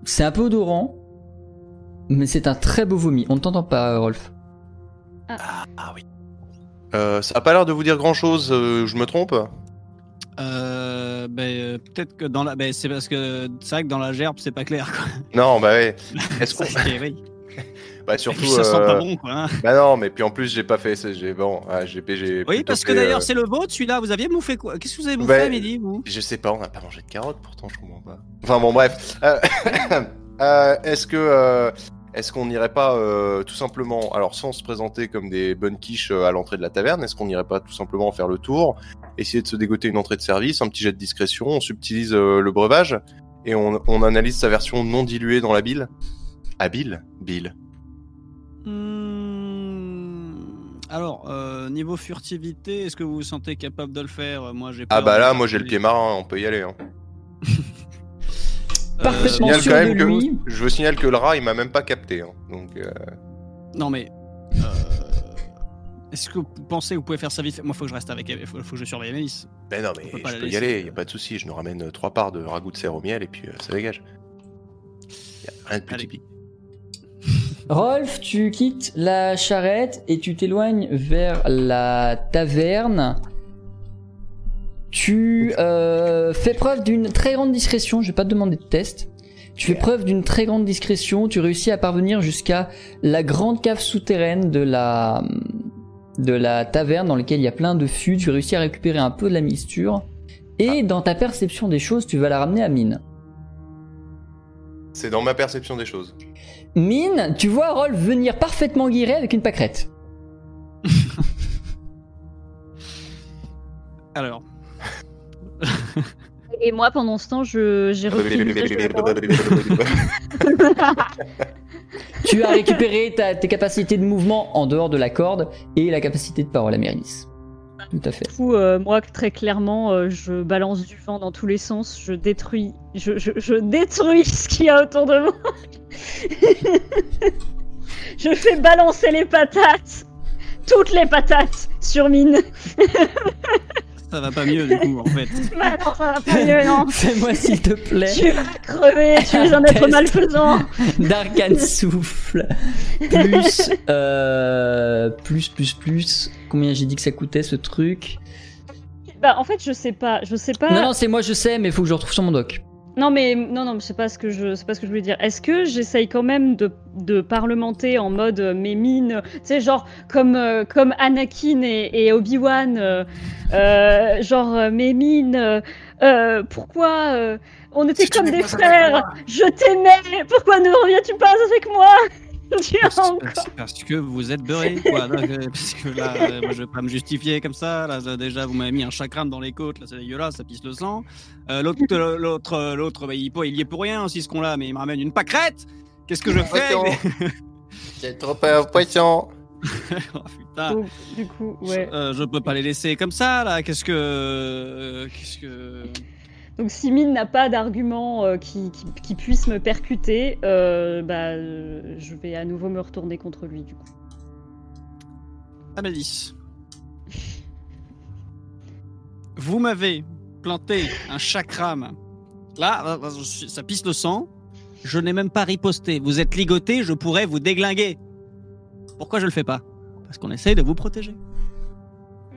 C'est un peu odorant, mais c'est un très beau vomi. On ne t'entend pas, Rolf. Ah oui. Euh, ça a pas l'air de vous dire grand chose, je me trompe? Euh, ben, euh, peut-être que dans la. Ben, c'est parce que c'est vrai que dans la gerbe, c'est pas clair, quoi. Non, bah ouais. <laughs> Est-ce qu'on. Oui. Bah surtout. ça sent euh, pas bon, quoi. hein. Bah non, mais puis en plus, j'ai pas fait. J'ai bon, ah, j'ai j'ai Oui, parce que d'ailleurs, euh, c'est le vôtre, celui-là. Vous aviez bouffé quoi? Qu'est-ce que vous avez bouffé, Amélie, vous? Je sais pas, on n'a pas mangé de carottes pourtant, je comprends pas. Enfin bon, bref. Euh, <coughs> euh, est-ce que. euh, est-ce qu'on n'irait pas euh, tout simplement, alors sans se présenter comme des bonnes quiches euh, à l'entrée de la taverne, est-ce qu'on n'irait pas tout simplement faire le tour, essayer de se dégoter une entrée de service, un petit jet de discrétion, on subtilise euh, le breuvage et on, on analyse sa version non diluée dans la bile? Ah, bile Alors, euh, niveau furtivité, est-ce que vous vous sentez capable de le faire? Moi, j'ai Ah bah là, moi j'ai le pied marin, on peut y aller. Hein. <laughs> Euh, Parfaitement signale sûr quand de même que- lui. Je veux signaler que le rat, il m'a même pas capté. hein. Donc, euh, Non, mais. euh, Est-ce que vous pensez que vous pouvez faire ça vite fait? Moi, faut que je reste avec elle. Faut, faut que je surveille Mélisse. Ben non, On mais peut pas je la peux y laisser, aller, euh. y a pas de souci. Je nous ramène euh, trois parts de ragoût de serre au miel et puis euh, ça dégage. Y a rien de plus Allez. typique. Rolf, tu quittes la charrette et tu t'éloignes vers la taverne. Tu euh, fais preuve d'une très grande discrétion. Je vais pas te demander de test. Tu fais preuve d'une très grande discrétion. Tu réussis à parvenir jusqu'à la grande cave souterraine de la de la taverne dans laquelle il y a plein de fûts. Tu réussis à récupérer un peu de la mixture. Et dans ta perception des choses, tu vas la ramener à Mine. C'est dans ma perception des choses. Mine, tu vois Rolf venir parfaitement guiré avec une pâquerette. <laughs> Alors, <laughs> Et moi, pendant ce temps, je- j'ai <laughs> repris. Tu as récupéré ta- tes capacités de mouvement en dehors de la corde et la capacité de parole à Méris. Tout à fait. Du coup, euh, moi, très clairement, euh, je balance du vent dans tous les sens. Je détruis, je, détruis ce qu'il y a autour de moi. <laughs> je fais balancer les patates, toutes les patates sur mine. <laughs> ça va pas mieux du coup, en fait. <laughs> Bah non, ça va pas mieux, non. <laughs> Fais-moi s'il te plaît Tu vas crever, tu es un être malfaisant. <laughs> d'arcane souffle plus euh, plus plus plus combien j'ai dit que ça coûtait ce truc? Bah, en fait, je sais pas, je sais pas. Non non c'est moi je sais mais il faut que je retrouve sur mon doc. Non mais non non c'est pas ce que je c'est pas ce que je voulais dire. Est-ce que j'essaye quand même de, de parlementer en mode euh, mes mines, tu sais genre comme euh, comme Anakin et, et Obi-Wan, euh, euh, genre mes mines. pourquoi on était Si comme des frères. Je t'aimais. Pourquoi ne reviens-tu pas avec moi? Parce, que vous êtes beurré, quoi. Parce que là, euh, moi, je vais pas me justifier comme ça. Là, ça, déjà, vous m'avez mis un chakram dans les côtes. Là, c'est dégueulasse, ça pisse le sang. Euh, l'autre, <laughs> euh, l'autre, l'autre, bah, il, il y est pour rien aussi, ce con-là, mais il me ramène une pâquerette. Qu'est-ce que je fais C'est <laughs> trop impression. <laughs> Oh, putain. Donc, du coup, ouais. Euh, je peux pas les laisser comme ça, là. Qu'est-ce que, qu'est-ce que. Donc si Mine n'a pas d'argument euh, qui, puisse me percuter, euh, bah, euh, je vais à nouveau me retourner contre lui du coup. Amélis. vous m'avez planté un chakram. Là, ça pisse le sang. Je n'ai même pas riposté. Vous êtes ligoté, je pourrais vous déglinguer. Pourquoi je le fais pas? Parce qu'on essaye de vous protéger.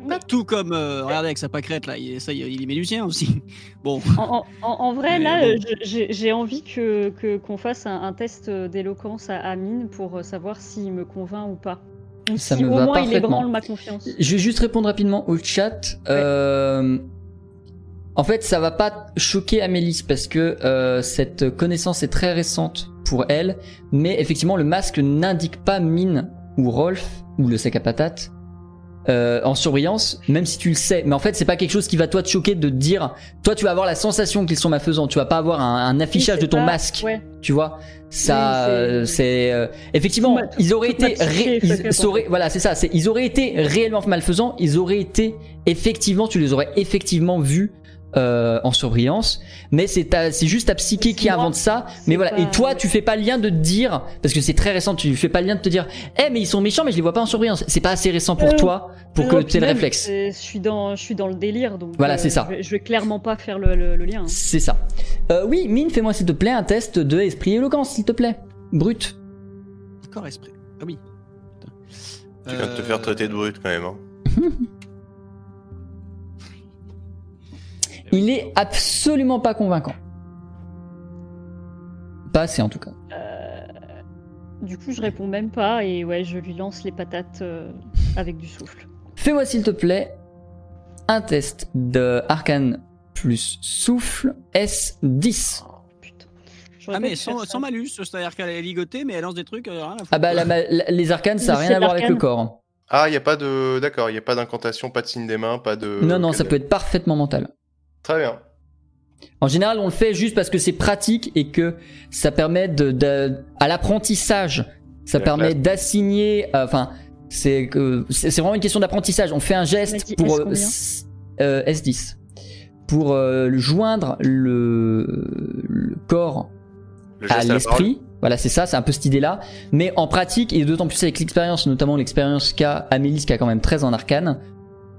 Mais- Tout comme, euh, regardez avec sa pâquerette là, il, essaye, il y met du sien aussi. <laughs> Bon, En, en- en- en vrai, Mais là, bon. j'ai envie que que- qu'on fasse un, un test d'éloquence à Amine pour euh, savoir s'il me convainc ou pas. Ou Ça si me au va moins il parfaitement. ébranle ma confiance. Je vais juste répondre rapidement au chat. Euh, En fait, ça va pas choquer Amélis parce que euh, cette connaissance est très récente pour elle, mais effectivement, le masque n'indique pas Mine ou Rolf ou le sac à patates euh, en surbrillance, même si tu le sais. Mais en fait, c'est pas quelque chose qui va toi te choquer de te dire. Toi, tu vas avoir la sensation qu'ils sont malfaisants. Tu vas pas avoir un, un affichage Oui, de ton pas- masque. Ouais. Tu vois, ça, Oui, c'est- euh, c'est euh, effectivement, ma- ils auraient été, ré- ils, aurait- voilà, c'est ça, ils auraient été réellement malfaisants, ils auraient été effectivement, tu les aurais effectivement vus euh, en surbrillance, mais c'est ta, c'est juste ta psyché qui invente ça. Mais voilà, pas- et toi, tu fais pas le lien de te dire, parce que c'est très récent, tu fais pas le lien de te dire, eh mais ils sont méchants, mais je les vois pas en surbrillance. C'est pas assez récent pour Euh, toi pour que tu aies le réflexe. c'est- Je suis dans, je suis dans le délire, donc. Voilà, euh, c'est ça. Je vais, je vais clairement pas faire le, le- le lien. hein. C'est ça. Euh, oui, Mine, fais-moi s'il te plaît un test de esprit et éloquence, s'il te plaît. Brut. corps esprit. Ah oui. Tu viens de te Euh, faire traiter de brut quand même. Hein. <laughs> Il est absolument pas convaincant. Pas assez en tout cas. Euh, Du coup, je réponds même pas et ouais, je lui lance les patates euh, avec du souffle. Fais-moi s'il te plaît un test de arcane plus souffle S10. Putain. Ah mais sans, malus, c'est-à-dire qu'elle est ligotée, mais elle lance des trucs, euh, rien à foutre. Ah bah la les arcanes ça a <laughs> C'est rien à voir avec le corps. Ah, il n'y a pas de. D'accord, il n'y a pas d'incantation, pas de signe des mains, pas de. non non ça peut être parfaitement mental. Très bien. En général on le fait juste parce que c'est pratique et que ça permet de, de- à l'apprentissage. Ça permet d'assigner. euh, Enfin c'est que c'est vraiment une question d'apprentissage. On fait un geste pour S euh, s- euh, S10 pour euh, joindre le, le corps Le à l'esprit. Voilà, c'est ça, c'est un peu cette idée-là. Mais en pratique, et d'autant plus avec l'expérience, notamment l'expérience qu'a Amélis, qui a quand même 13 en arcane,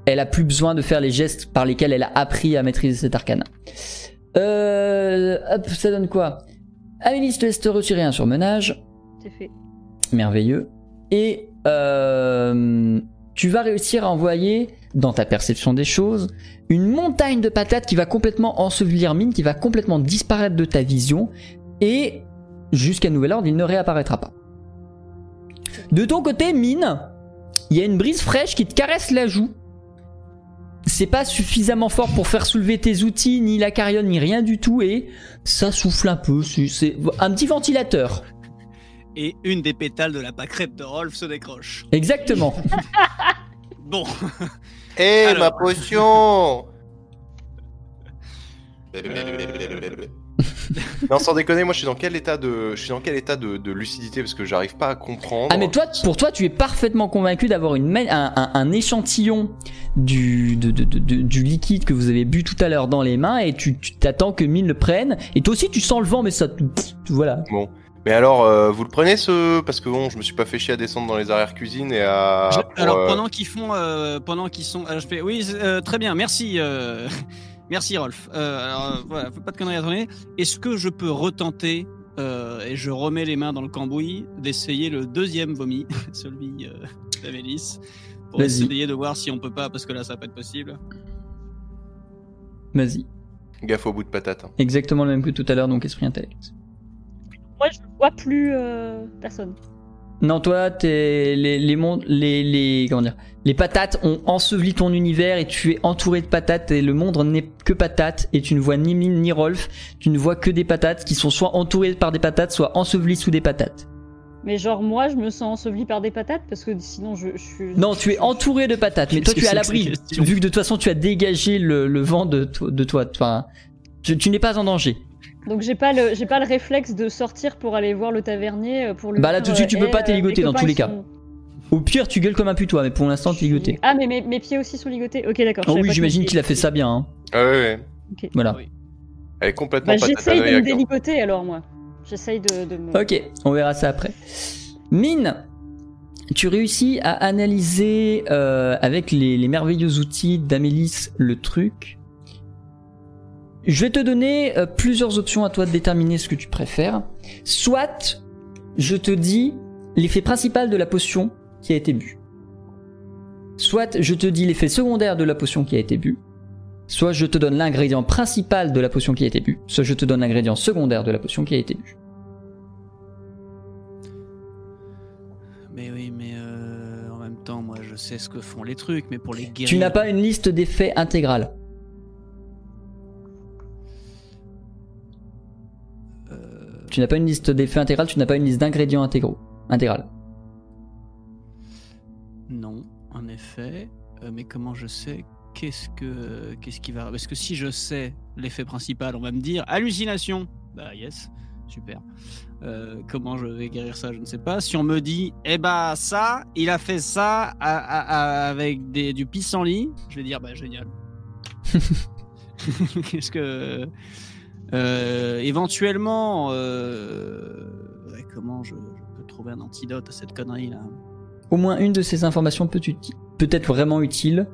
elle a plus besoin de faire les gestes par lesquels elle a appris à maîtriser cet arcane. Euh, hop, ça donne quoi? Amélis te laisse te retirer un surmenage. C'est fait. Merveilleux. Et euh, tu vas réussir à envoyer, dans ta perception des choses, une montagne de patates qui va complètement ensevelir Mine, qui va complètement disparaître de ta vision, et jusqu'à nouvel ordre, il ne réapparaîtra pas. De ton côté, Mine, il y a une brise fraîche qui te caresse la joue. C'est pas suffisamment fort pour faire soulever tes outils, ni la carriole, ni rien du tout, et ça souffle un peu. C'est- un petit ventilateur. Et une des pétales de la pâquerette de Rolf se décroche. Exactement. <laughs> Bon, Eh, Alors. ma potion <laughs> <laughs> Non, sans déconner, moi je suis dans quel état de, je suis dans quel état de, de lucidité parce que j'arrive pas à comprendre. Ah mais toi, pour toi, tu es parfaitement convaincu d'avoir une un, un- un échantillon du, de- de- de- de- du liquide que vous avez bu tout à l'heure dans les mains et tu t'attends que Mine le prenne. Et toi aussi, tu sens le vent, mais ça, pff, voilà. Bon. Mais alors, euh, vous le prenez ce Parce que bon, je me suis pas fait chier à descendre dans les arrières cuisines et à. Je- pour, alors euh, pendant qu'ils font, euh, pendant qu'ils sont, alors, je fais, oui, euh, très bien, merci, euh, merci Rolf. Euh, alors euh, voilà, faut pas de conneries à tourner. Est-ce que je peux retenter euh, et je remets les mains dans le cambouis d'essayer le deuxième vomi, <laughs> celui euh, d'Amélis, pour Vas-y. essayer de voir si on peut pas, parce que là ça va pas être possible. Vas-y. Gaffe au bout de patate. hein. Exactement le même que tout à l'heure, donc esprit intellect. Moi, je vois plus euh, personne. Non, toi, t'es les les, mon- les les comment dire Les patates ont enseveli ton univers et tu es entouré de patates et le monde n'est que patates et tu ne vois ni Mine ni Rolf. Tu ne vois que des patates qui sont soit entourées par des patates, soit ensevelies sous des patates. Mais genre, moi, je me sens enseveli par des patates parce que sinon, je, je suis. Non, tu es entouré de patates, mais toi tu es à l'abri. Vu que de toute façon tu as dégagé le, le vent de, to- de toi. Enfin, tu, tu n'es pas en danger. Donc, j'ai pas, le, j'ai pas le réflexe de sortir pour aller voir le tavernier euh, pour le. Bah là, tout de suite, tu peux pas t'éligoter dans tous les cas. Sont... Au pire, tu gueules comme un putois, mais pour l'instant tu es ligoté. Ah, mais mes, mes pieds aussi sont ligotés. Ok, d'accord. Oh oui, j'imagine qu'il a fait ça bien. hein. Ah ouais, ouais. Voilà. Oui. Elle est complètement Bah, j'essaye de me déligoter alors, moi. J'essaye de, de me. Ok, on verra ça après. Mine, tu réussis à analyser euh, avec les, les merveilleux outils d'Amélis le truc. Je vais te donner euh, plusieurs options à toi de déterminer ce que tu préfères. Soit je te dis l'effet principal de la potion qui a été bu. Soit je te dis l'effet secondaire de la potion qui a été bu. Soit je te donne l'ingrédient principal de la potion qui a été bu. Soit je te donne l'ingrédient secondaire de la potion qui a été bu. Mais oui, mais euh, en même temps, moi, je sais ce que font les trucs, mais pour les guérir. Tu n'as pas une liste d'effets intégrale. Tu n'as pas une liste d'effets intégrale, tu n'as pas une liste d'ingrédients intégraux. Intégrale. Non, en effet. Euh, mais comment je sais qu'est-ce que qu'est-ce qui va? Parce que si je sais l'effet principal, on va me dire hallucination. Bah yes, super. Euh, comment je vais guérir ça, je ne sais pas. Si on me dit, eh bah ça, il a fait ça à- à- à- avec des, du pissenlit, je vais dire, bah génial. <laughs> <laughs> Qu'est-ce que éventuellement, euh, ouais, comment je, je peux trouver un antidote à cette connerie là Au moins une de ces informations peut, uti- peut être vraiment utile.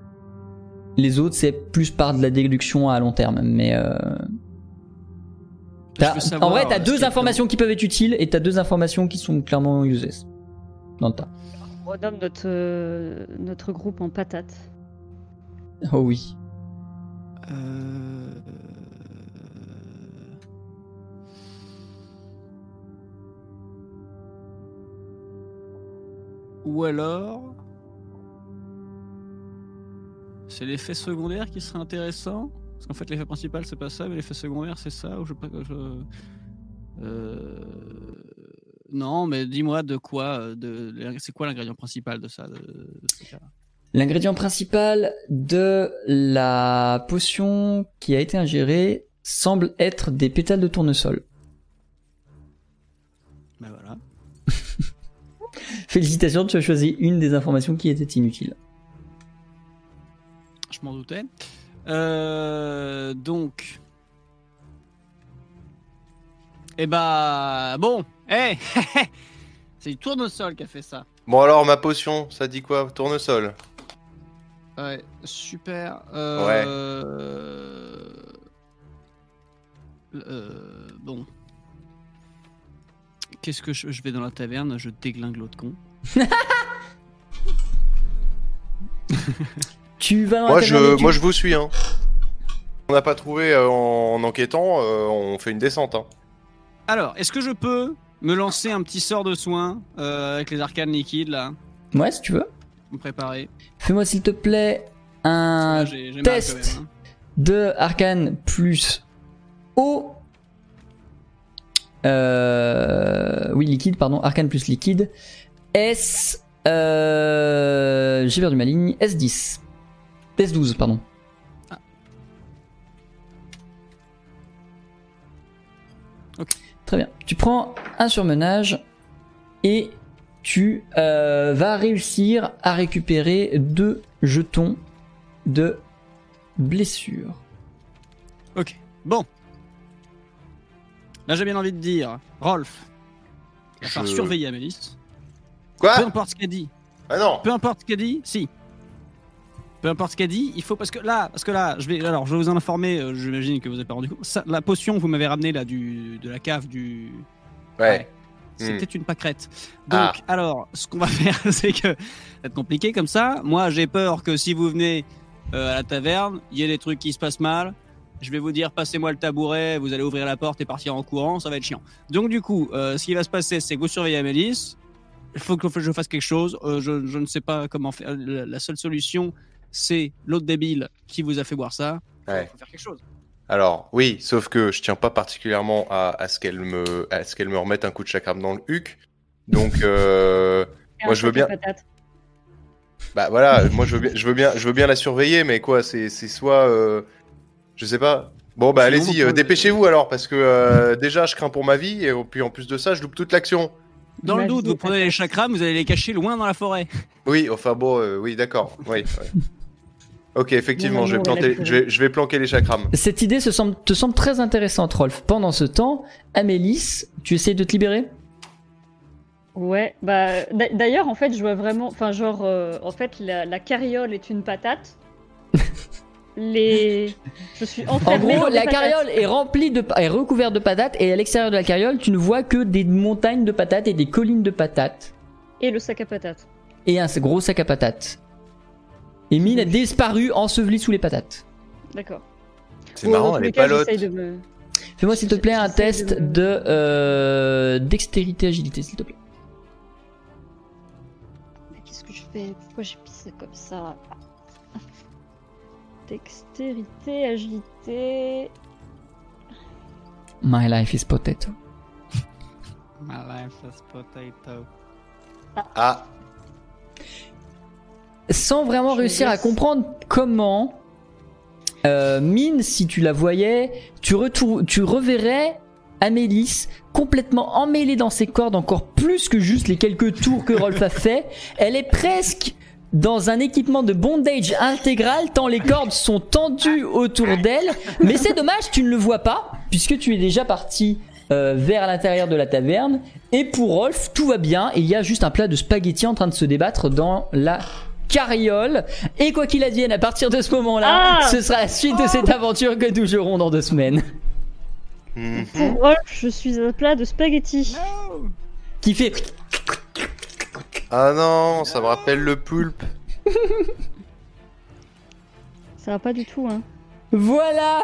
Les autres, c'est plus par de la déduction à long terme. Mais euh, savoir, en vrai, t'as euh, deux informations qui peuvent être utiles et t'as deux informations qui sont clairement useless. Dans le tas. On renomme notre, euh, notre groupe en patate. Oh oui. Euh... Ou alors, c'est l'effet secondaire qui serait intéressant? Parce qu'en fait, l'effet principal, c'est pas ça, mais l'effet secondaire, c'est ça. Ou je, je... Euh... Non, mais dis-moi de quoi. De... C'est quoi l'ingrédient principal de ça L'ingrédient principal de la potion qui a été ingérée semble être des pétales de tournesol. Félicitations, tu as choisi une des informations qui était inutile. Je m'en doutais. Euh, donc. Eh bah. Bon. Eh <laughs> C'est du tournesol qui a fait ça. Bon alors ma potion, ça dit quoi? Tournesol. Ouais, super. Euh... euh, bon. Qu'est-ce que je, je vais dans la taverne, je déglingue l'autre con. <laughs> Tu vas dans la Moi taverne je, tu- moi je vous suis. Hein. On n'a pas trouvé euh, en, en enquêtant, euh, on fait une descente. Hein. Alors, est-ce que je peux me lancer un petit sort de soin euh, avec les arcanes liquides là? Ouais, si tu veux. Me préparer. Fais-moi s'il te plaît un Là, test. même, hein. de arcane plus eau. Euh, oui, liquide, pardon. Arcane plus liquide. S. Euh, J'ai perdu ma ligne. S10. S12, pardon. Ah. Ok. Très bien. Tu prends un surmenage et tu euh, vas réussir à récupérer deux jetons de blessure. Ok, bon. Là, j'ai bien envie de dire, Rolf, il va falloir Je- surveiller Amélis. Quoi Peu importe ce qu'elle dit, Ah non peu importe ce qu'elle dit, si. Peu importe ce qu'elle dit, il faut parce que là, parce que là, je vais, alors, je vais vous en informer. euh, J'imagine que vous avez pas rendu compte. Ça, la potion, que vous m'avez ramenée là du, de la cave du. Ouais. C'était une pâquerette. Donc, Ah. alors, ce qu'on va <laughs> faire, c'est que ça va être compliqué comme ça. Moi, j'ai peur que si vous venez euh, à la taverne, il y ait des trucs qui se passent mal. Je vais vous dire, passez-moi le tabouret, vous allez ouvrir la porte et partir en courant, ça va être chiant. Donc, du coup, euh, ce qui va se passer, c'est que vous surveillez Amélis. Il faut que je fasse quelque chose. Euh, je, je ne sais pas comment faire. La, seule solution, c'est l'autre débile qui vous a fait boire ça. Il Ouais. faut faire quelque chose. Alors oui, sauf que je tiens pas particulièrement à, à ce qu'elle me, à ce qu'elle me remette un coup de chakram dans le huc. Donc euh, <laughs> Moi, je veux bien- patates. bah voilà, moi je veux bien, je veux bien, je veux bien la surveiller, mais quoi, c'est, c'est soit, euh, je sais pas. Bon bah allez-y, euh, dépêchez-vous alors parce que euh, déjà je crains pour ma vie et puis en plus de ça, je loupe toute l'action. Dans le doute, vous prenez les chakras, vous allez les cacher loin dans la forêt. Oui, enfin bon, euh, oui d'accord, oui. ouais. Ok, effectivement, je vais amour, planter, elle a je vais, je vais planquer les chakrams. Cette idée se semble, te semble très intéressante, Rolf. Pendant ce temps, Amélis, tu essayes de te libérer? Ouais, bah d'a- d'ailleurs en fait je vois vraiment, enfin genre euh, en fait la, la carriole est une patate. <laughs> Les, je suis En enfermée gros, dans des la carriole est remplie de, est recouverte de patates et à l'extérieur de la carriole, tu ne vois que des montagnes de patates et des collines de patates et le sac à patates. et un gros sac à patates. Et Mine a disparu, ensevelie sous les patates. D'accord. C'est Bon, marrant, elle est palote. me- Fais-moi s'il te plaît un test de- de euh, dextérité agilité s'il te plaît. Mais Qu'est-ce que je fais? Pourquoi j'ai pissé comme ça? Dextérité, agilité. My life is potato. My life is potato. Ah, Sans vraiment Je réussir à comprendre comment euh, Mine, si tu la voyais, tu, retour- tu reverrais Amélis complètement emmêlée dans ses cordes encore plus que juste les quelques tours que Rolf a fait. Elle est presque dans un équipement de bondage intégral tant les cordes sont tendues autour d'elle. Mais c'est dommage, tu ne le vois pas puisque tu es déjà parti euh, vers l'intérieur de la taverne. Et pour Rolf, tout va bien. Il y a juste un plat de spaghettis en train de se débattre dans la carriole. Et quoi qu'il advienne, à partir de ce moment-là, Ah ce sera la suite de cette aventure que nous jouerons dans deux semaines. Pour Rolf, je suis un plat de spaghettis. Qui fait ah non, ça me rappelle le poulpe. <laughs> Ça va pas du tout, hein. voilà.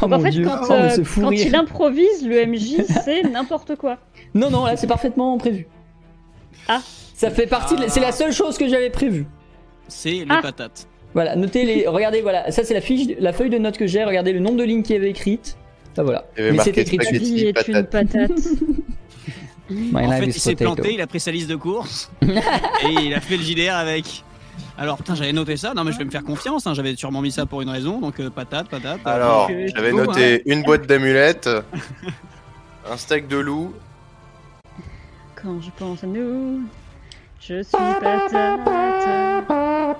Oh en fait, dieu, quand, oh, euh, quand il improvise, le MJ, <laughs> c'est n'importe quoi. Non, non, là c'est parfaitement prévu. Ah. Ça fait partie, de- c'est la seule chose que j'avais prévue. C'est les Ah. patates. Voilà, notez les, regardez, voilà, ça c'est la fiche, la feuille de notes que j'ai. Regardez le nombre de lignes qu'il y avait écrites. Ah voilà. Mais c'est écrit La vie est une patate. <laughs> My en fait, il s'est planté, il a pris sa liste de courses <laughs> et il a fait le JDR avec. Alors putain, j'avais noté ça. Non mais je vais me faire confiance. hein, J'avais sûrement mis ça pour une raison. Donc euh, patate, patate. Alors, euh, j'avais noté une boîte d'amulettes, un steak de loup, Quand je pense à nous, je suis patate.